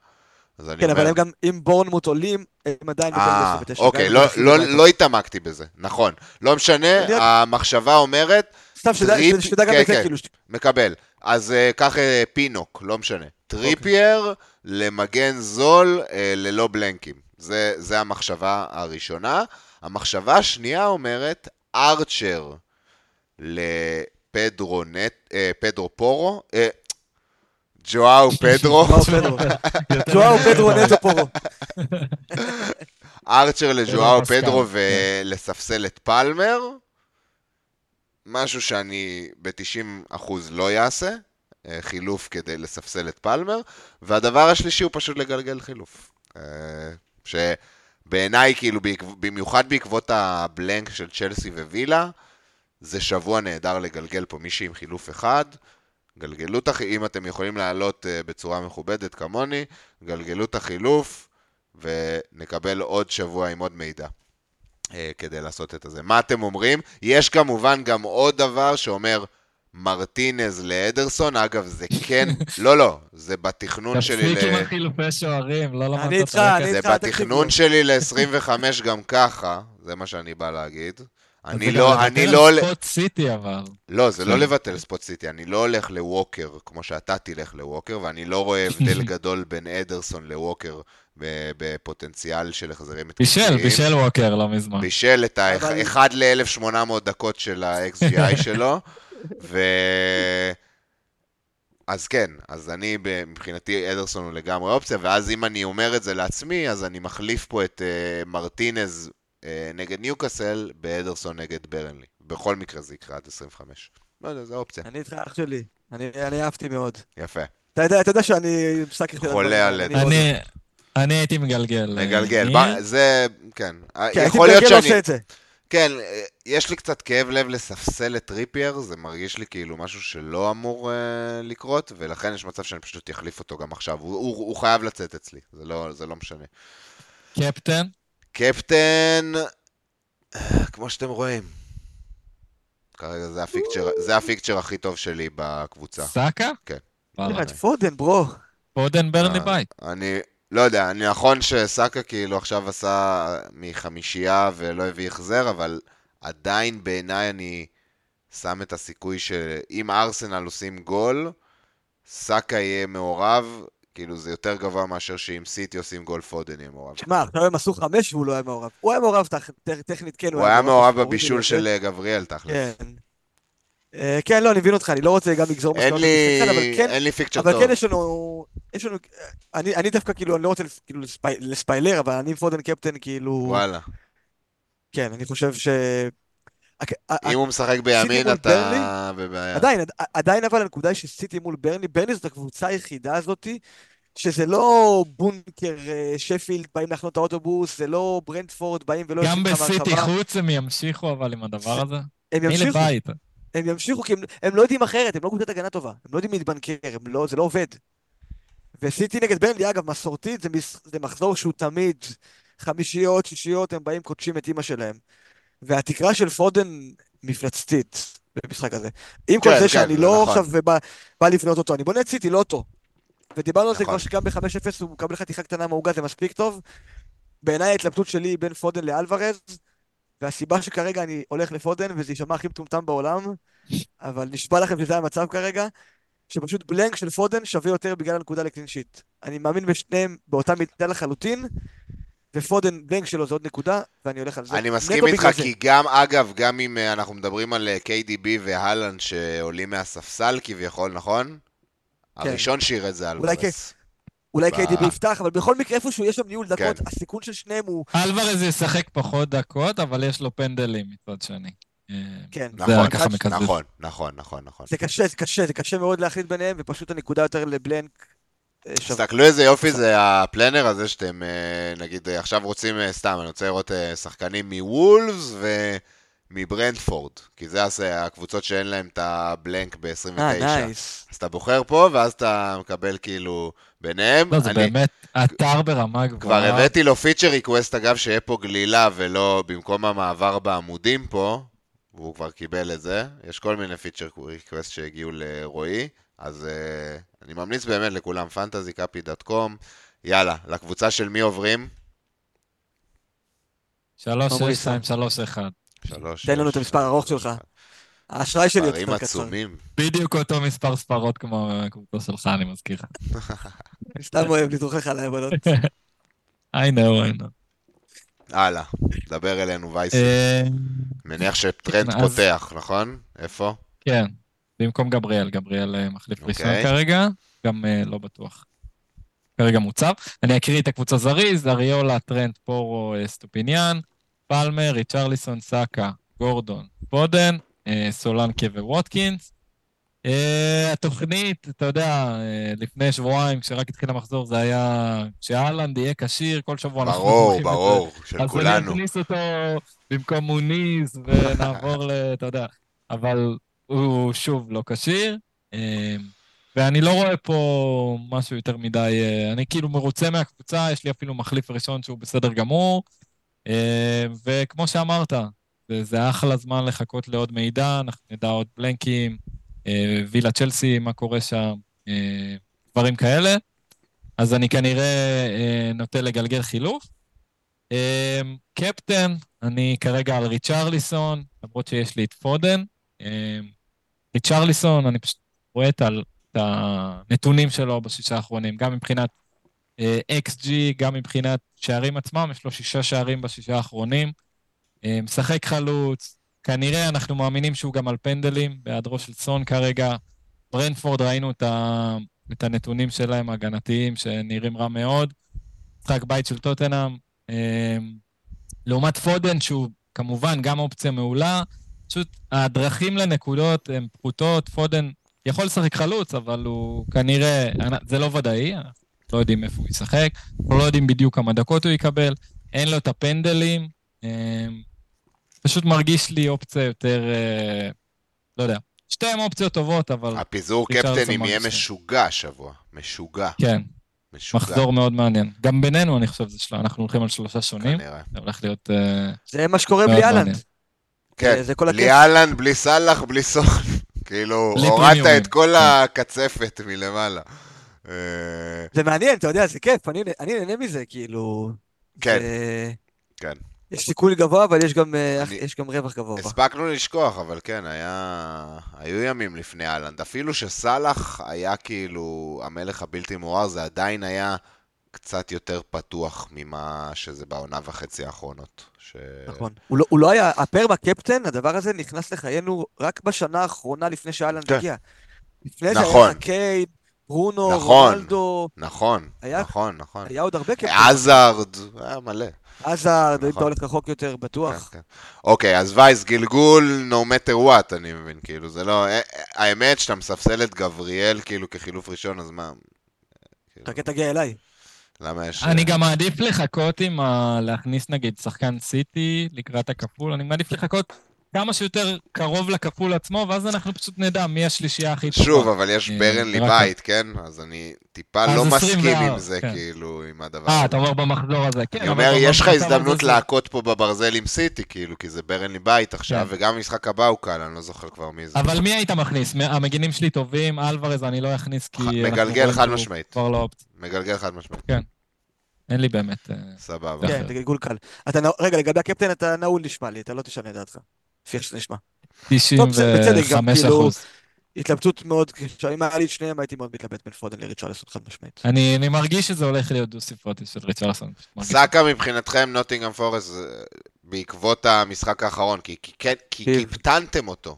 כן, אבל הם גם, אם בורנמוט עולים, הם עדיין אה, אוקיי, לא, לא, לא התעמקתי בזה, נכון. לא משנה, המחשבה אומרת... סתם, שתדע גם כן, את זה, כן, כאילו. מקבל. אז אה, קח אה, פינוק, לא משנה. טריפייר אוקיי. למגן זול ללא בלנקים. זה המחשבה הראשונה. המחשבה השנייה אומרת, ארצ'ר לפדרו נט, פדרו פורו, ג'ואאו פדרו. ג'ואאו פדרו נטו פורו. ארצ'ר לג'ואאו פדרו ולספסל את פלמר. משהו שאני ב-90% לא אעשה, אה, חילוף כדי לספסל את פלמר, והדבר השלישי הוא פשוט לגלגל חילוף. אה, שבעיניי, כאילו, במיוחד בעקבות הבלנק של צ'לסי ווילה, זה שבוע נהדר לגלגל פה מישהי עם חילוף אחד. גלגלו את החילוף, אם אתם יכולים לעלות uh, בצורה מכובדת כמוני, גלגלו את החילוף, ונקבל עוד שבוע עם עוד מידע. Uh, כדי לעשות את זה. מה אתם אומרים? יש כמובן גם עוד דבר שאומר מרטינז לאדרסון, אגב, זה כן, לא, לא, זה בתכנון שלי ל... תפסיק עם החילופי שוערים, לא למדת אני איתך, אני איתך, זה בתכנון שלי ל-25 גם ככה, זה מה שאני בא להגיד. אני לא, אני לא... לבטל ספוט סיטי אבל. לא, זה לא לבטל ספוט סיטי, אני לא הולך לווקר כמו שאתה תלך לווקר, ואני לא רואה הבדל גדול בין אדרסון לווקר בפוטנציאל של החזרים התקפיים. בישל, בישל ווקר לא מזמן. בישל את האחד ל-1800 דקות של ה-XGI שלו, ו... אז כן, אז אני, מבחינתי אדרסון הוא לגמרי אופציה, ואז אם אני אומר את זה לעצמי, אז אני מחליף פה את uh, מרטינז uh, נגד ניוקאסל באדרסון נגד ברנלי. בכל מקרה זה יקרה עד 25. לא יודע, זו אופציה. אני איתך אח שלי, אני, אני אהבתי מאוד. יפה. אתה יודע, אתה יודע שאני משחק. חולה על... אני, אני הייתי מגלגל. מגלגל, זה, כן. כן, יכול להיות שאני... עושה את זה. כן, יש לי קצת כאב לב לספסל את טריפייר, זה מרגיש לי כאילו משהו שלא אמור אה, לקרות, ולכן יש מצב שאני פשוט אחליף אותו גם עכשיו. הוא, הוא, הוא חייב לצאת אצלי, זה לא, זה לא משנה. קפטן? קפטן, כמו שאתם רואים. כרגע זה ה fixture, זה ה fixture הכי טוב שלי בקבוצה. סאקה? כן. פודן, ברור. פודן ברנלי בית. אני, לא יודע, נכון שסאקה כאילו עכשיו עשה מחמישייה ולא הביא החזר, אבל עדיין בעיניי אני שם את הסיכוי שאם ארסנל עושים גול, סאקה יהיה מעורב, כאילו זה יותר גבוה מאשר שאם סיטי עושים גול פודן יהיה מעורב. שמע, עכשיו הם עשו חמש והוא לא היה מעורב. הוא היה מעורב טכנית, כן. הוא היה מעורב בבישול של גבריאל, תכל'ס. כן. אה, כן, לא, אני מבין אותך, אני לא רוצה גם לגזור מסקנות. כן- אין לי פיקצ'ר טוב. אבל כן יש לנו, יש לנו, אני דווקא כאילו, אני לא רוצה כאילו לספיילר, אבל אני עם פודן קפטן כאילו... וואלה. כן, אני חושב ש... אם הוא משחק בימין, אתה בבעיה. עדיין, עדיין אבל הנקודה היא שסיטי מול ברני, ברני זאת הקבוצה היחידה הזאתי, שזה לא בונקר, אה, שפילד, באים לחנות האוטובוס, זה לא ברנדפורד, באים ולא... גם בסיטי חוץ הם ימשיכו אבל עם הדבר הזה? הם ימשיכו. הם ימשיכו, כי הם, הם לא יודעים אחרת, הם לא קבוצת הגנה טובה, הם לא יודעים להתבנקר, לא, זה לא עובד. וסיטי נגד ברנלי, אגב, מסורתית, זה, מס, זה מחזור שהוא תמיד חמישיות, שישיות, הם באים, קודשים את אימא שלהם. והתקרה של פודן מפלצתית במשחק הזה. עם כל כן, זה כן, שאני לא נכון. עכשיו בא, בא לבנות אותו, אני בונה את סיטי, לא אותו. ודיברנו על זה נכון. כבר שגם ב-5-0 הוא מקבל חתיכה קטנה מהעוגה, זה מספיק טוב. בעיניי ההתלבטות שלי בין פודן לאלוורז, והסיבה שכרגע אני הולך לפודן, וזה יישמע הכי מטומטם בעולם, אבל נשבע לכם שזה המצב כרגע, שפשוט בלנק של פודן שווה יותר בגלל הנקודה לקלין שיט. אני מאמין בשניהם באותה מידה לחלוטין, ופודן, בלנק שלו זה עוד נקודה, ואני הולך על זה. אני מסכים איתך, כי גם, אגב, גם אם אה, אנחנו מדברים על אה, KDB והלנד שעולים מהספסל כביכול, נכון? כן. הראשון שירת זה אלוורס. אולי קיידי יפתח, אבל בכל מקרה איפשהו יש שם ניהול דקות, כן. הסיכון של שניהם הוא... אלוורז ישחק פחות דקות, אבל יש לו פנדלים מצד שני. אה, כן. נכון, נכון, נכון, נכון, נכון. זה קשה, זה קשה, זה קשה מאוד להחליט ביניהם, ופשוט הנקודה יותר ל blank. אה, תסתכלו איזה יופי זה ה planner הזה שאתם, אה, נגיד, עכשיו רוצים, סתם, אני רוצה לראות שחקנים מוולפס ו... מברנטפורד, כי זה הקבוצות שאין להם את ה blank ב-29. אה, nice. אז אתה בוחר פה, ואז אתה מקבל כאילו ביניהם. לא, זה אני... באמת אתר ברמה גבוהה. כבר הבאתי לו feature request, אגב, שיהיה פה גלילה, ולא במקום המעבר בעמודים פה, והוא כבר קיבל את זה. יש כל מיני feature request שהגיעו לרועי, אז אה, אני ממליץ באמת לכולם, fantasycapi.com. יאללה, לקבוצה של מי עוברים? 3, 6, 2, 3, 1. שלוש. תן לנו את המספר הארוך שלך. האשראי שלי יותר קצר. עצומים. בדיוק אותו מספר ספרות כמו הקבוצה שלך, אני מזכיר לך. אני סתם אוהב לדרוכך על העבודות. I know, I know. הלאה, דבר אלינו וייסי. אה, מניח שטרנט כן, פותח, נכון? איפה? כן, במקום גבריאל, גבריאל אה, מחליף ראשון אוקיי. כרגע, גם אה, לא בטוח. כרגע מוצב. אני אקריא את הקבוצה זריז, אריולה, טרנט, פורו, סטופיניאן. פלמר, ריצ'רליסון, סאקה, גורדון, פודן, אה, סולנקה וווטקינס. אה, התוכנית, אתה יודע, אה, לפני שבועיים, כשרק התחיל המחזור, זה היה שהאלנד יהיה כשיר, כל שבוע אנחנו... ברור, ברור, של אז כולנו. אז אני אכניס אותו במקום מוניז, ונעבור ל... אתה יודע, אבל הוא שוב לא כשיר. ואני לא רואה פה משהו יותר מדי, אני כאילו מרוצה מהקבוצה, יש לי אפילו מחליף ראשון שהוא בסדר גמור, וכמו שאמרת, זה אחלה זמן לחכות לעוד מידע, אנחנו נדע עוד בלנקים, וילה צ'לסי, מה קורה שם, דברים כאלה. אז אני כנראה נוטה לגלגל חילוף. קפטן, אני כרגע על ריצ'רליסון, למרות שיש לי את פודן. ריצ'רליסון, אני פשוט רואה את הנתונים שלו בשישה האחרונים, גם מבחינת XG, גם מבחינת שערים עצמם, יש לו שישה שערים בשישה האחרונים. משחק חלוץ, כנראה אנחנו מאמינים שהוא גם על פנדלים, בהיעדרו של סון כרגע. ברנפורד, ראינו את, ה... את הנתונים שלהם, הגנתיים, שנראים רע מאוד. משחק בית של טוטנאם. לעומת פודן, שהוא כמובן גם אופציה מעולה, פשוט הדרכים לנקודות הן פחותות. פודן יכול לשחק חלוץ, אבל הוא כנראה, זה לא ודאי, לא יודעים איפה הוא ישחק, אנחנו לא יודעים בדיוק כמה דקות הוא יקבל, אין לו את הפנדלים. פשוט מרגיש לי אופציה יותר, אה, לא יודע, שתיהן אופציות טובות, אבל... הפיזור קפטנים יהיה משוגע השבוע, משוגע. כן, משוגע. מחזור מאוד מעניין. גם בינינו, אני חושב, זה שלו, אנחנו הולכים על שלושה שונים. כנראה. זה הולך להיות uh, זה מה שקורה בלי אהלנד. כן, זה כל בלי אהלן, בלי סאלח, בלי סון. כאילו, הורדת את כל כן. הקצפת מלמעלה. אה, זה מעניין, אתה יודע, זה כיף, אני נהנה מזה, כאילו... כן, כן. יש סיכוי גבוה, אבל יש גם, אה, אני... יש גם רווח גבוה. הספקנו לשכוח, אבל כן, היה... היו ימים לפני אהלנד. אפילו שסאלח היה כאילו המלך הבלתי מעורר, זה עדיין היה קצת יותר פתוח ממה שזה בעונה וחצי האחרונות. ש... נכון. הוא לא, הוא לא היה, הפרמה קפטן, הדבר הזה נכנס לחיינו רק בשנה האחרונה לפני שאהלנד כן. הגיע. לפני נכון. זה היה קייד, ברונו, נכון, רונלדו. נכון, היה, נכון, נכון. היה עוד הרבה קפטן. עזארד, היה מלא. עזארד, אם אתה הולך רחוק יותר, בטוח. כן, כן. אוקיי, אז וייס, גלגול, no matter what, אני מבין, כאילו, זה לא... אה, אה, האמת שאתה מספסל את גבריאל, כאילו, כחילוף ראשון, אז מה... חכה תגיע אליי. למה יש... אני גם מעדיף לחכות עם ה... להכניס נגיד שחקן סיטי לקראת הכפול, אני מעדיף לחכות כמה שיותר קרוב לכפול עצמו, ואז אנחנו פשוט נדע מי השלישייה הכי טובה. שוב, אבל יש אה, ברנלי בית, כן? אז אני טיפה לא מסכים עם זה, כן. כאילו, עם הדבר הזה. אה, אתה אומר במחזור הזה, כן. אני אומר, יש לך הזדמנות להכות פה בברזל עם סיטי, כאילו, כי זה ברנלי בית עכשיו, כן. וגם המשחק הבא הוא קל, אני לא זוכר כבר מי זה. אבל מי היית מכניס? המגינים שלי טובים, אלוורז אני לא אכניס, כי... מגלגל חד משמעית. כבר לא אופציה. מגלגל חד משמעית. כן. אין לי באמת... אה, סבבה. כן, זה גלגול קל. רגע, לגבי הקפטן אתה נעול נשמע לי, אתה לא תשנה דעתך. לפי איך שזה נשמע. 95 כאילו, אחוז. התלבטות מאוד קשה, אם היה לי את שניהם הייתי מאוד מתלבט בין פודן לריצ'רלסון חד משמעית. אני, אני מרגיש שזה הולך להיות דו ספרותי של ריצ'רלסון. סאקה מבחינתכם נוטינגאם פורס בעקבות המשחק האחרון, כי, כי, כי, כי קיפטנתם אותו.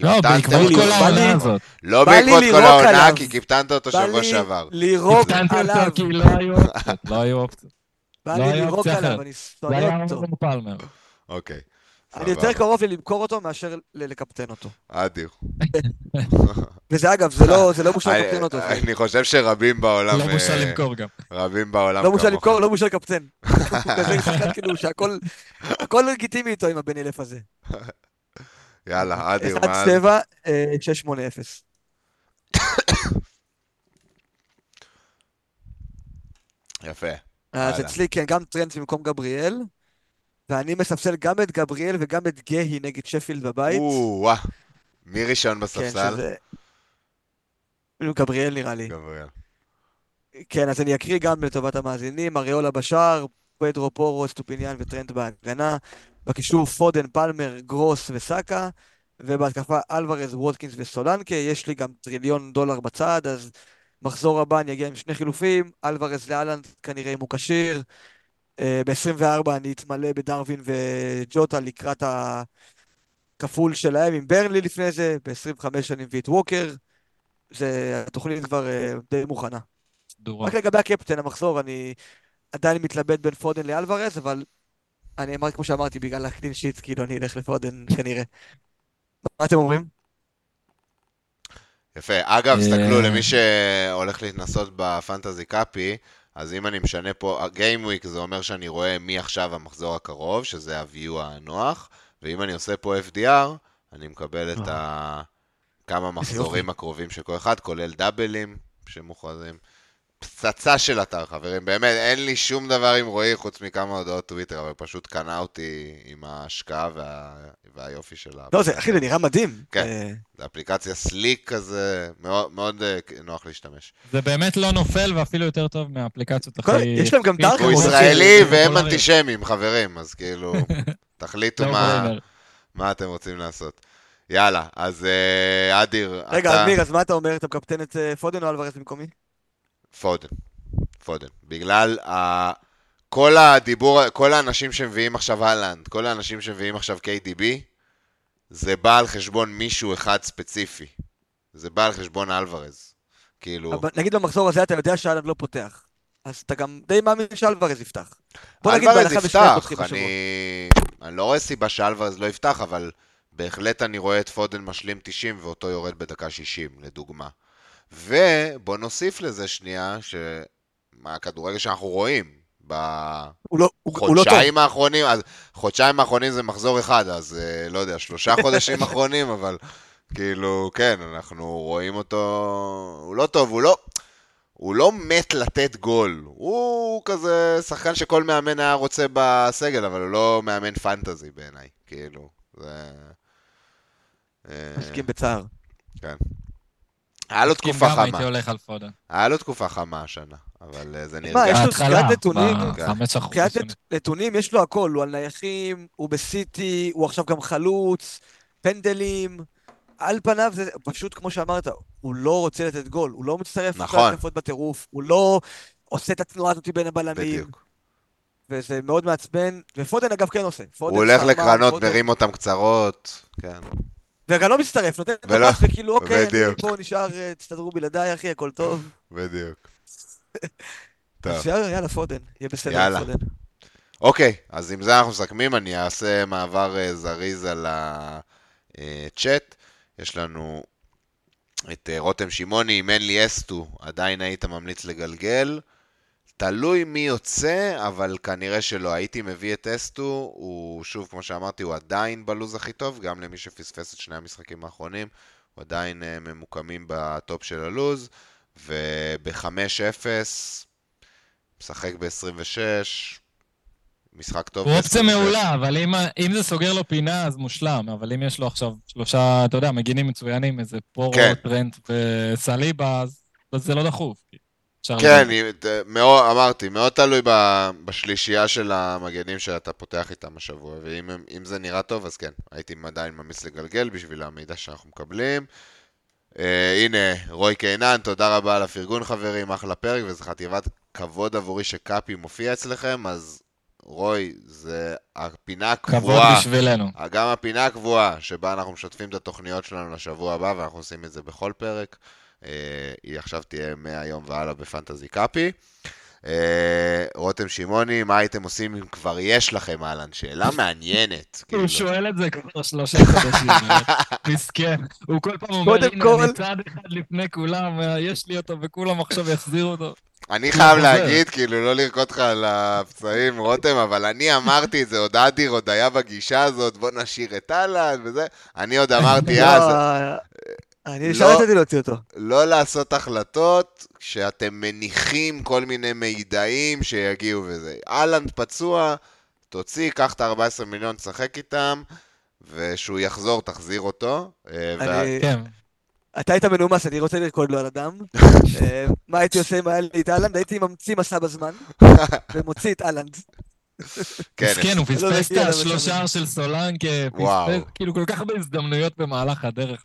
לא, בעקבות כל העונה הזאת. לא בעקבות כל העונה, כי קיפטנת אותו שבוע שעבר. בא לי לירוק עליו. כי לא היו אופציות. לא היו אופציות. בא לי לירוק עליו, אני שונא אותו. אוקיי. אני יותר קרוב לי למכור אותו מאשר לקפטן אותו. אדיר. וזה אגב, זה לא, לא בושה לקפטן אותו. אני חושב שרבים בעולם... לא בושה אה, למכור גם. רבים בעולם לא בושה למכור, לא בושה לקפטן. כזה שחקן כאילו שהכל לגיטימי איתו עם הבן אלף הזה. יאללה, אדיר, מה... 1 7, 6 8 0. יפה. אז אצלי כן, גם טרנד במקום גבריאל. ואני מספסל גם את גבריאל וגם את גהי נגד שפילד בבית. או-אה. מי ראשון בספסל? כן, שזה... גבריאל נראה לי. גבריאל. כן, אז אני אקריא גם לטובת המאזינים. אריולה בשער, פדרו פורו, סטופיניאן וטרנד בהגנה. בקישור פודן, פלמר, גרוס וסאקה. ובהתקפה אלוורז, ווטקינס וסולנקה. יש לי גם טריליון דולר בצד, אז מחזור הבא אני אגיע עם שני חילופים. אלוורז להאלנד כנראה אם הוא כשיר. אה, ב-24 אני אתמלא בדארווין וג'וטה לקראת הכפול שלהם עם ברנלי לפני זה, ב-25 אני מביא את ווקר. זה, התוכנית כבר uh, די מוכנה. דורה. רק לגבי הקפטן, המחזור, אני עדיין מתלבט בין פודן לאלוורז, אבל אני אמרתי, כמו שאמרתי, בגלל הקלין שיט, כאילו אני אלך לפודן כנראה. מה אתם אומרים? יפה. אגב, תסתכלו, אה. למי שהולך להתנסות בפנטזי קאפי, אז אם אני משנה פה, Game Week זה אומר שאני רואה מי עכשיו המחזור הקרוב, שזה ה-view הנוח, ואם אני עושה פה FDR, אני מקבל את כמה מחזורים הקרובים של כל אחד, כולל דאבלים שמוכרזים. פצצה של אתר, חברים. באמת, אין לי שום דבר עם רועי חוץ מכמה הודעות טוויטר, אבל פשוט קנה אותי עם ההשקעה וה... והיופי שלה. לא, זה, אחי, זה נראה מדהים. כן, אה, זה אפליקציה סליק כזה, מאוד, מאוד אה, נוח להשתמש. זה באמת לא נופל ואפילו יותר טוב מהאפליקציות הכי... יש להם גם דארק הוא ישראלי והם אנטישמים, חברים, אז כאילו, תחליטו לא מה, מה אתם רוצים לעשות. יאללה, אז אה, אדיר, אתה... רגע, אמיר, אז מה אתה אומר? אתה מקפטן את פודן או אלוורס במקומי? פודן. פודן. בגלל ה... כל הדיבור, כל האנשים שמביאים עכשיו הלנד, כל האנשים שמביאים עכשיו KDB, זה בא על חשבון מישהו אחד ספציפי. זה בא על חשבון אלוורז. כאילו... אבל נגיד במחזור הזה אתה יודע שאלנד לא פותח. אז אתה גם די מאמין שאלוורז יפתח. בוא נגיד בהנחה ושנייה פותחים בשבוע. אני לא רואה סיבה שאלוורז לא יפתח, אבל בהחלט אני רואה את פודן משלים 90 ואותו יורד בדקה 60, לדוגמה. ובוא נוסיף לזה שנייה, שהכדורגל שאנחנו רואים, בחודשיים לא, לא האחרונים, אז חודשיים האחרונים זה מחזור אחד, אז אה, לא יודע, שלושה חודשים אחרונים, אבל כאילו, כן, אנחנו רואים אותו, הוא לא טוב, הוא לא, הוא לא מת לתת גול, הוא כזה שחקן שכל מאמן היה רוצה בסגל, אבל הוא לא מאמן פנטזי בעיניי, כאילו, זה... אה, מסכים בצער. כן. היה לו תקופה חמה. הייתי הולך על פודן. היה לו תקופה חמה השנה, אבל אה, זה נראה... מה, יש לו סקירת נתונים, סקירת נתונים, יש לו הכל, הוא על נייחים, הוא בסיטי, הוא עכשיו גם חלוץ, פנדלים, על פניו זה פשוט כמו שאמרת, הוא לא רוצה לתת גול, הוא לא מצטרף נכון. להתקפות בטירוף, הוא לא עושה את התנועה הזאת בין הבלמים. בדיוק. וזה מאוד מעצבן, ופודן אגב כן עושה. הוא הולך לקרנות, מרים אותם קצרות, כן. וגם לא מצטרף, נותן את הפס וכאילו, אוקיי, אני פה נשאר, אה, תסתדרו בלעדיי, אחי, הכל טוב. בדיוק. טוב. יאללה, פודן, יהיה בסדר פודן. אוקיי, אז עם זה אנחנו מסכמים, אני אעשה מעבר אה, זריז על הצ'אט. יש לנו את אה, רותם שמעוני, אם אין לי אסטו, עדיין היית ממליץ לגלגל. תלוי מי יוצא, אבל כנראה שלא. הייתי מביא את אסטו, הוא, שוב, כמו שאמרתי, הוא עדיין בלוז הכי טוב, גם למי שפספס את שני המשחקים האחרונים, הוא עדיין uh, ממוקמים בטופ של הלוז, וב-5-0, משחק ב-26, משחק טוב. הוא אופציה מעולה, אבל אם, אם זה סוגר לו פינה, אז מושלם, אבל אם יש לו עכשיו שלושה, אתה יודע, מגינים מצוינים, איזה פורו, כן. טרנט וסליבה, אז זה לא דחוף. כן, מאוד, אמרתי, מאוד תלוי בשלישייה של המגנים שאתה פותח איתם השבוע, ואם זה נראה טוב, אז כן, הייתי עדיין ממליץ לגלגל בשביל המידע שאנחנו מקבלים. Uh, הנה, רוי קינן, תודה רבה על הפרגון חברים, אחלה פרק, וזו חטיבת כבוד עבורי שקאפי מופיע אצלכם, אז רוי, זה הפינה הקבועה. כבוד בשבילנו. גם הפינה הקבועה, שבה אנחנו משתפים את התוכניות שלנו לשבוע הבא, ואנחנו עושים את זה בכל פרק. אה, היא עכשיו תהיה מהיום והלאה בפנטזי קאפי. אה, רותם שמעוני, מה הייתם עושים אם כבר יש לכם, אהלן? שאלה מעניינת. הוא כאילו. שואל את זה כבר שלושה חודשים, מסכן. הוא כל פעם אומר, הנה, אני צעד אחד לפני כולם, יש לי אותו, וכולם עכשיו יחזירו אותו. אני חייב להגיד, כאילו, לא לרקוד לך על הפצעים, רותם, אבל אני אמרתי את זה, עוד אדיר עוד היה בגישה הזאת, בוא נשאיר את אהלן וזה. אני עוד אמרתי לא, אז... אני לא, רציתי להוציא אותו. לא לעשות החלטות כשאתם מניחים כל מיני מידעים שיגיעו וזה. אהלנד פצוע, תוציא, קח את ה-14 מיליון, תשחק איתם, ושהוא יחזור, תחזיר אותו. אה. כן. אתה היית מנומס, אני רוצה לרקוד לו על הדם. אה, מה הייתי עושה אם היה לי את אהלנד? הייתי ממציא מסע בזמן, ומוציא את אהלנד. כן, הוא פספס לא את השלושה של סולנקה, כאילו כל כך הרבה הזדמנויות במהלך הדרך.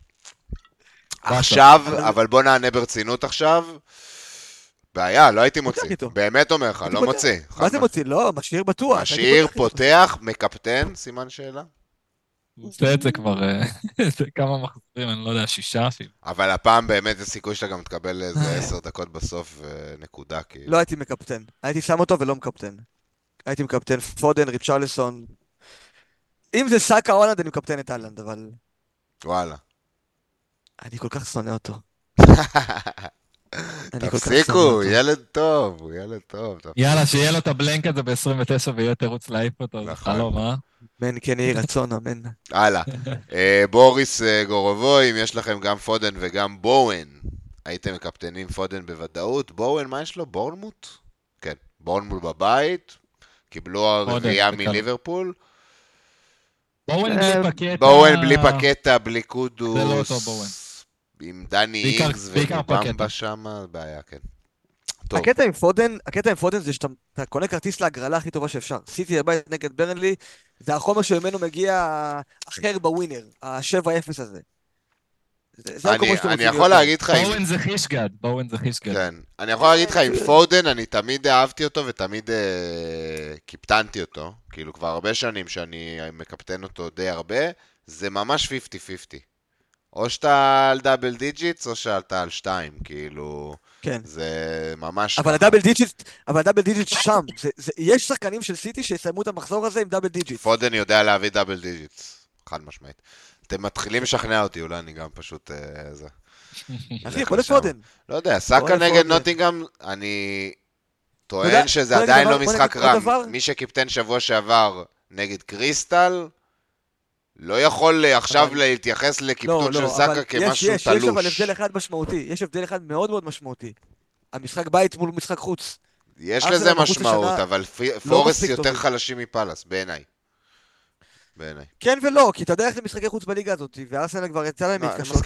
עכשיו, אבל בוא נענה ברצינות עכשיו. בעיה, לא הייתי מוציא. באמת אומר לך, לא מוציא. מה זה מוציא? לא, משאיר בטוח. משאיר, פותח, מקפטן, סימן שאלה. הוא עושה את זה כבר אה, כמה מחזורים, אני לא יודע, שישה אפילו. אבל הפעם באמת יש סיכוי שאתה גם תקבל איזה עשר דקות בסוף נקודה, כאילו. לא הייתי מקפטן. הייתי שם אותו ולא מקפטן. הייתי מקפטן פודן, ריצ'רלסון. אם זה סאקה הולנד, אני מקפטן את אהלנד, אבל... וואלה. אני כל כך שונא אותו. תפסיקו, ילד טוב, הוא ילד טוב. יאללה, שיהיה לו את הבלנק הזה ב-29 ויהיה תירוץ להעיף אותו, זה נכון. חלום, אה? אמן כן יהי רצון, אמן. הלאה. אה, בוריס אה, גורובוי, אם יש לכם גם פודן וגם בואן, הייתם מקפטנים פודן בוודאות. בואן, מה יש לו? בורנמוט? כן, בורנמוט בבית, קיבלו הרביעייה מליברפול. בואן בלי פקטה. בואן בלי פקטה, בלי קודוס. זה לא אותו בואן. עם דני אינגס ובמבה שם, בעיה, כן. טוב. הקטע עם פודן, הקטע עם פודן זה שאתה קונה כרטיס להגרלה הכי טובה שאפשר. סיטי הבית נגד ברנלי, זה החומר שממנו מגיע אחר בווינר, ה-7-0 הזה. זה אני, אני יכול להגיד לך... בואן זה חישגד, בואן זה חישגד. כן. אני יכול להגיד לך, עם פודן, אני תמיד אהבתי אותו ותמיד אה, קיפטנתי אותו. כאילו, כבר הרבה שנים שאני מקפטן אותו די הרבה, זה ממש 50-50. או שאתה על double digits, או שאתה על שתיים, כאילו... כן. זה ממש... אבל הדאבל דיג'יט, אבל הדאבל דיג'יט שם. זה, זה, יש שחקנים של סיטי שיסיימו את המחזור הזה עם double digit. פודן יודע להביא double digit, חד משמעית. אתם מתחילים לשכנע אותי, אולי אני גם פשוט... אה, זה. אחי, בוא לפודן. לא יודע, סאקה נגד נוטינגאם, אני טוען שזה עדיין לא משחק רע. מי שקיפטן שבוע שעבר נגד קריסטל, לא יכול עכשיו להתייחס לקיפטון לא, של לא, סאקה כמשהו תלוש. יש אבל הבדל אחד משמעותי, יש הבדל אחד מאוד מאוד משמעותי. המשחק בית מול משחק חוץ. יש לזה משמעות, אבל פורסט יותר חלשים מפאלאס, בעיניי. בעיניי. כן ולא, כי אתה יודע איך זה משחקי חוץ בליגה הזאת, וארסנל כבר יצא להם להתקשות,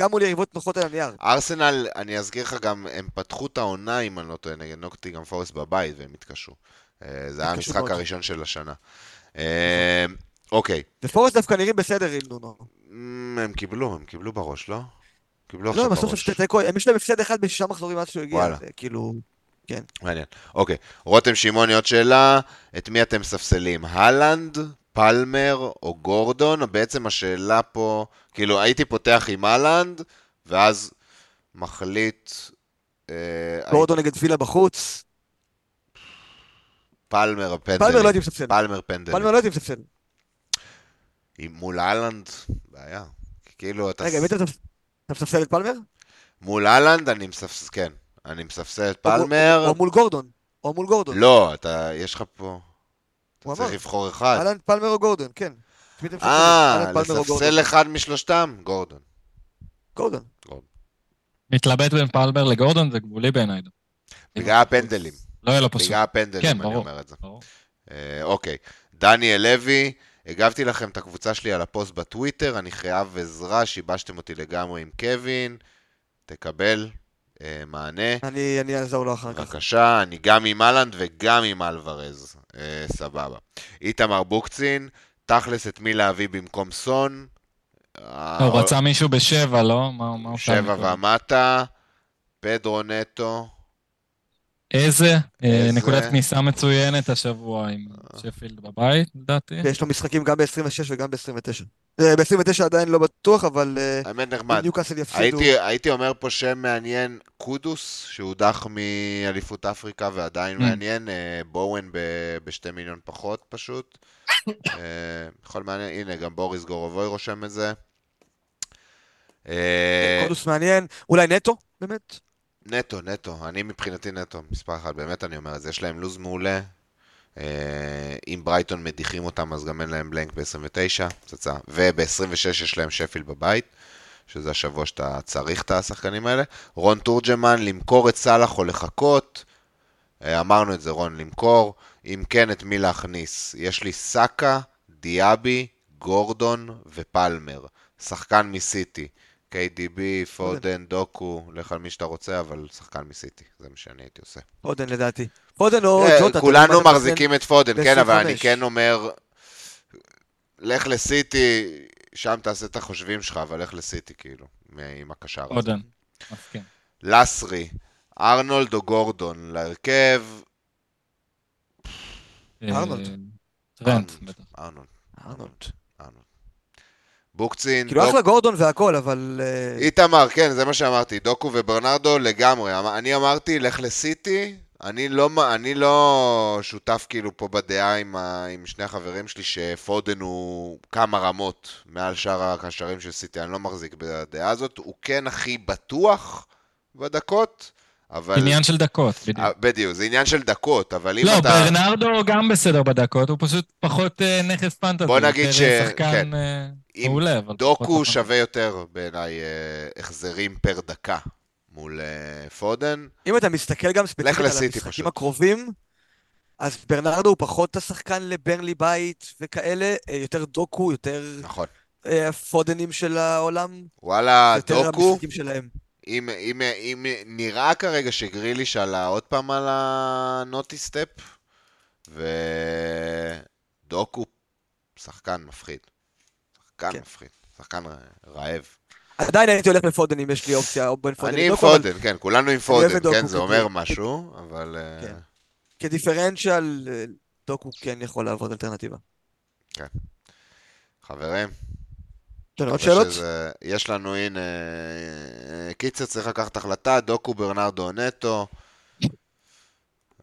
גם מול יריבות נוחות על הנייר. ארסנל, אני אזכיר לך גם, הם פתחו את העונה, אם אני לא טועה, נגד נוקטי גם פורסט בבית, והם התקשו. אה, זה היה המשחק הראשון של השנה. אוקיי. ופורסט דווקא נראים בסדר עם נונו. הם קיבלו, הם קיבלו בראש, לא? קיבלו לא, עכשיו בראש. לא, בסוף תיקו, יש להם הפסד אחד בשישה מחזורים עד שהוא הגיע, כאילו... כן. מעניין. אוקיי. רותם שמעוני, עוד שאלה. את mי אתם מספסלים? הלנד, פלמר או גורדון? בעצם השאלה פה, כאילו, הייתי פותח עם הלנד, ואז מחליט... אה, גורדון נגד וילה בחוץ. פלמר פנדלים. פלמר לא הייתי מספסל. פלמר פנדלים. פלמר לא הייתי מספסל. מול אהלנד, בעיה. כאילו, אתה... רגע, מי אתה מספסל את פלמר? מול אהלנד אני מספסל, כן. אני מספסל את פלמר. או מול גורדון. או מול גורדון. לא, אתה, יש לך פה... אתה צריך לבחור אחד. אהלנד, פלמר או גורדון, כן. אה, לספסל אחד משלושתם? גורדון. גורדון. מתלבט בין פלמר לגורדון זה גבולי בעיניי. בגלל הפנדלים. לא יהיה לו פשוט. בגלל הפנדלים, אני אומר את זה. אה, אוקיי. דניאל לוי. הגבתי לכם את הקבוצה שלי על הפוסט בטוויטר, אני חייב עזרה, שיבשתם אותי לגמרי עם קווין, תקבל אה, מענה. אני, אני אעזור לו אחר כך. בבקשה, אני גם עם אהלנד וגם עם אלוורז, אה, סבבה. איתמר בוקצין, תכלס את מי להביא במקום סון. הוא רצה מישהו בשבע, לא? מה, מה שבע ומטה, פדרו נטו. איזה, איזה... נקודת כניסה מצוינת השבוע עם שפילד בבית, לדעתי. יש לו משחקים גם ב-26 וגם ב-29. אה, ב-29 עדיין לא בטוח, אבל... אה, האמת נחמד. ניוקאסל יפסידו. הייתי, הייתי אומר פה שם מעניין, קודוס, שהודח מאליפות אפריקה ועדיין mm. מעניין, אה, בואוין בשתי מיליון פחות פשוט. יכול מעניין, הנה, גם בוריס גורובוי רושם את זה. קודוס מעניין, אולי נטו, באמת? נטו, נטו. אני מבחינתי נטו, מספר אחד. באמת אני אומר את זה. יש להם לו"ז מעולה. אה, אם ברייטון מדיחים אותם, אז גם אין להם בלנק ב-29, פצצה. וב-26 יש להם שפיל בבית, שזה השבוע שאתה צריך את השחקנים האלה. רון תורג'מן, למכור את סאלח או לחכות. אה, אמרנו את זה, רון, למכור. אם כן, את מי להכניס? יש לי סאקה, דיאבי, גורדון ופלמר. שחקן מסיטי. KDB, פודן, דוקו, לך על מי שאתה רוצה, אבל שחקן מסיטי, זה מה שאני הייתי עושה. פודן לדעתי. פודן או ג'וטה. כולנו מחזיקים את פודן, כן, אבל אני כן אומר, לך לסיטי, שם תעשה את החושבים שלך, אבל לך לסיטי, כאילו, עם הקשר הזה. פודן, מסכים. לסרי, ארנולד או גורדון, להרכב... ארנולד. טרנד, בטח. ארנולד. ארנולד. בוקצין. כאילו אחלה גורדון והכל, אבל... אה, איתמר, כן, זה מה שאמרתי. דוקו וברנרדו לגמרי. אמ- אני אמרתי, לך לסיטי. אני לא, אני לא שותף כאילו פה בדעה עם, ה, עם שני החברים שלי שפודן הוא כמה רמות מעל שאר הקשרים של סיטי, אני לא מחזיק בדעה הזאת. הוא כן הכי בטוח בדקות, אבל... עניין של דקות, בדיוק. אה, בדיוק, זה עניין של דקות, אבל אם לא, אתה... לא, ברנרדו גם בסדר בדקות, הוא פשוט פחות אה, נכס פנטזי. בוא נגיד ש... שחקן כן. אה, אם מעולה, אבל... דוקו שווה יותר בעיניי אה, החזרים פר דקה מול אה, פודן. אם אתה מסתכל גם ספציפית על המשחקים פשוט. הקרובים, אז ברנרדו הוא פחות השחקן לברנלי בית וכאלה, אה, יותר דוקו, יותר נכון. פודנים של העולם, וואלה, יותר דוקו, המשחקים שלהם. אם, אם, אם נראה כרגע שגריליש עלה עוד פעם על ה naughty step, ודוקו, שחקן מפחיד. שחקן כן. מפחיד. שחקן רעב. עדיין הייתי הולך לפודן אם יש לי אופציה, או בין פודן אני עם פודן, כן, כולנו עם פודן, כן, זה אומר משהו, אבל... אה, כן. כדיפרנציאל, אה, דוקו כן יכול לעבוד אלטרנטיבה. חברים, יש לנו עוד שאלות? שזה- יש לנו, הנה, אה, קיצר צריך לקחת החלטה, דוקו ברנרדו נטו.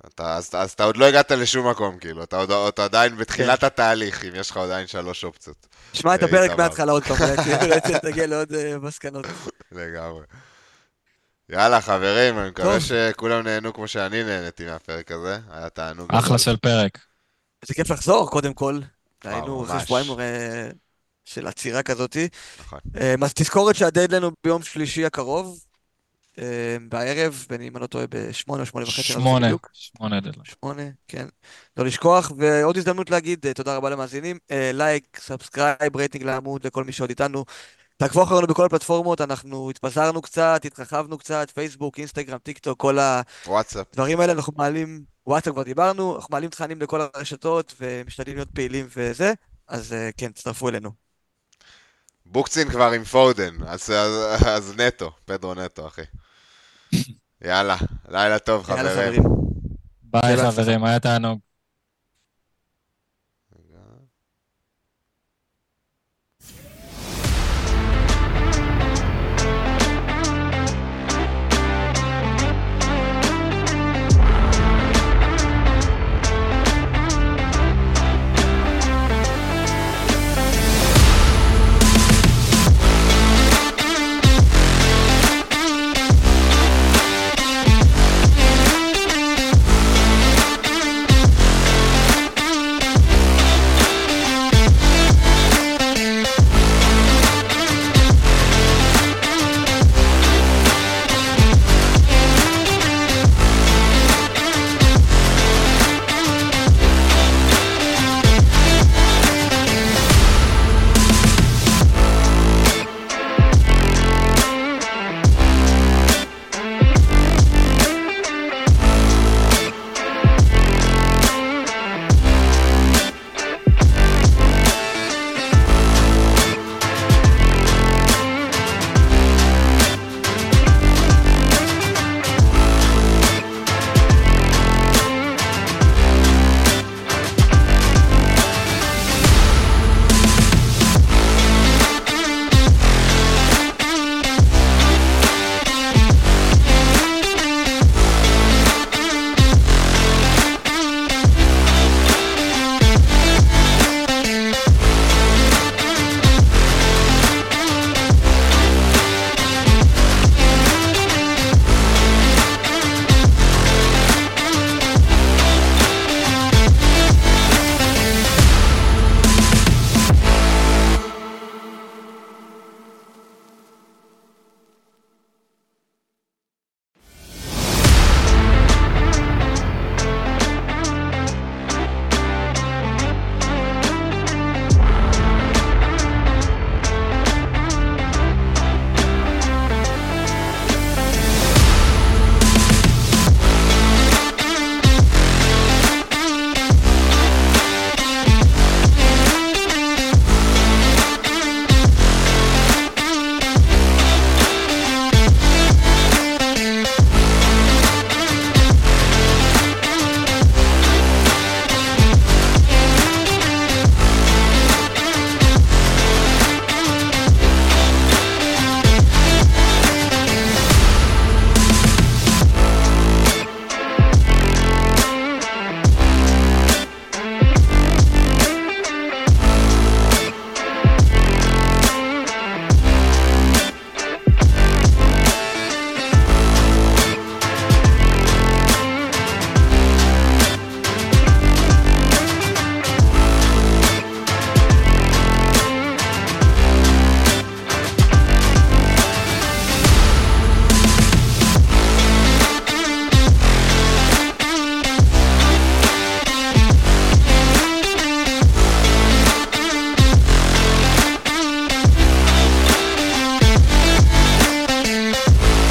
אתה, אז, אז אתה עוד לא הגעת לשום מקום, כאילו, אתה, עוד, אתה עדיין בתחילת התהליך, אם יש לך עדיין שלוש אופציות. שמע את אה, הפרק. מההתחלה עוד פעם, אולי תגיע לעוד אה, מסקנות. לגמרי. יאללה, חברים, אני מקווה. שכולם נהנו כמו שאני נהניתי מהפרק הזה. היה תענוג. אחלה. של פרק. זה כיף לחזור, קודם כל. היינו. אחרי שבועיים אה, של עצירה כזאתי. נכון. אז תזכורת שהדדליין הוא ביום שלישי הקרוב, בערב, בין אם אני לא טועה, בשמונה או שמונה וחצי. לא זוכר שמונה. בדיוק. שמונה דדליין. שמונה, כן. לא לשכוח, ועוד הזדמנות להגיד אה, תודה רבה למאזינים. לייק, subscribe, רייטינג לעמוד לכל מי שעוד איתנו. תעקבו אחרינו בכל הפלטפורמות, אנחנו התפזרנו קצת, התרחבנו קצת, פייסבוק, אינסטגרם, טיק טוק, כל. הדברים האלה אנחנו מעלים, וואטסאפ כבר דיברנו, אנחנו מעלים תכנים לכל הרשתות ומשתדלים להיות פעילים וזה, אז אה, כן, תצטרפו אלינו. בוקצין כבר עם פודן, אז, אז, אז נטו, פדרו נטו, אחי. יאללה, לילה טוב, יאללה חברים. ביי. חברים, היה תענוג.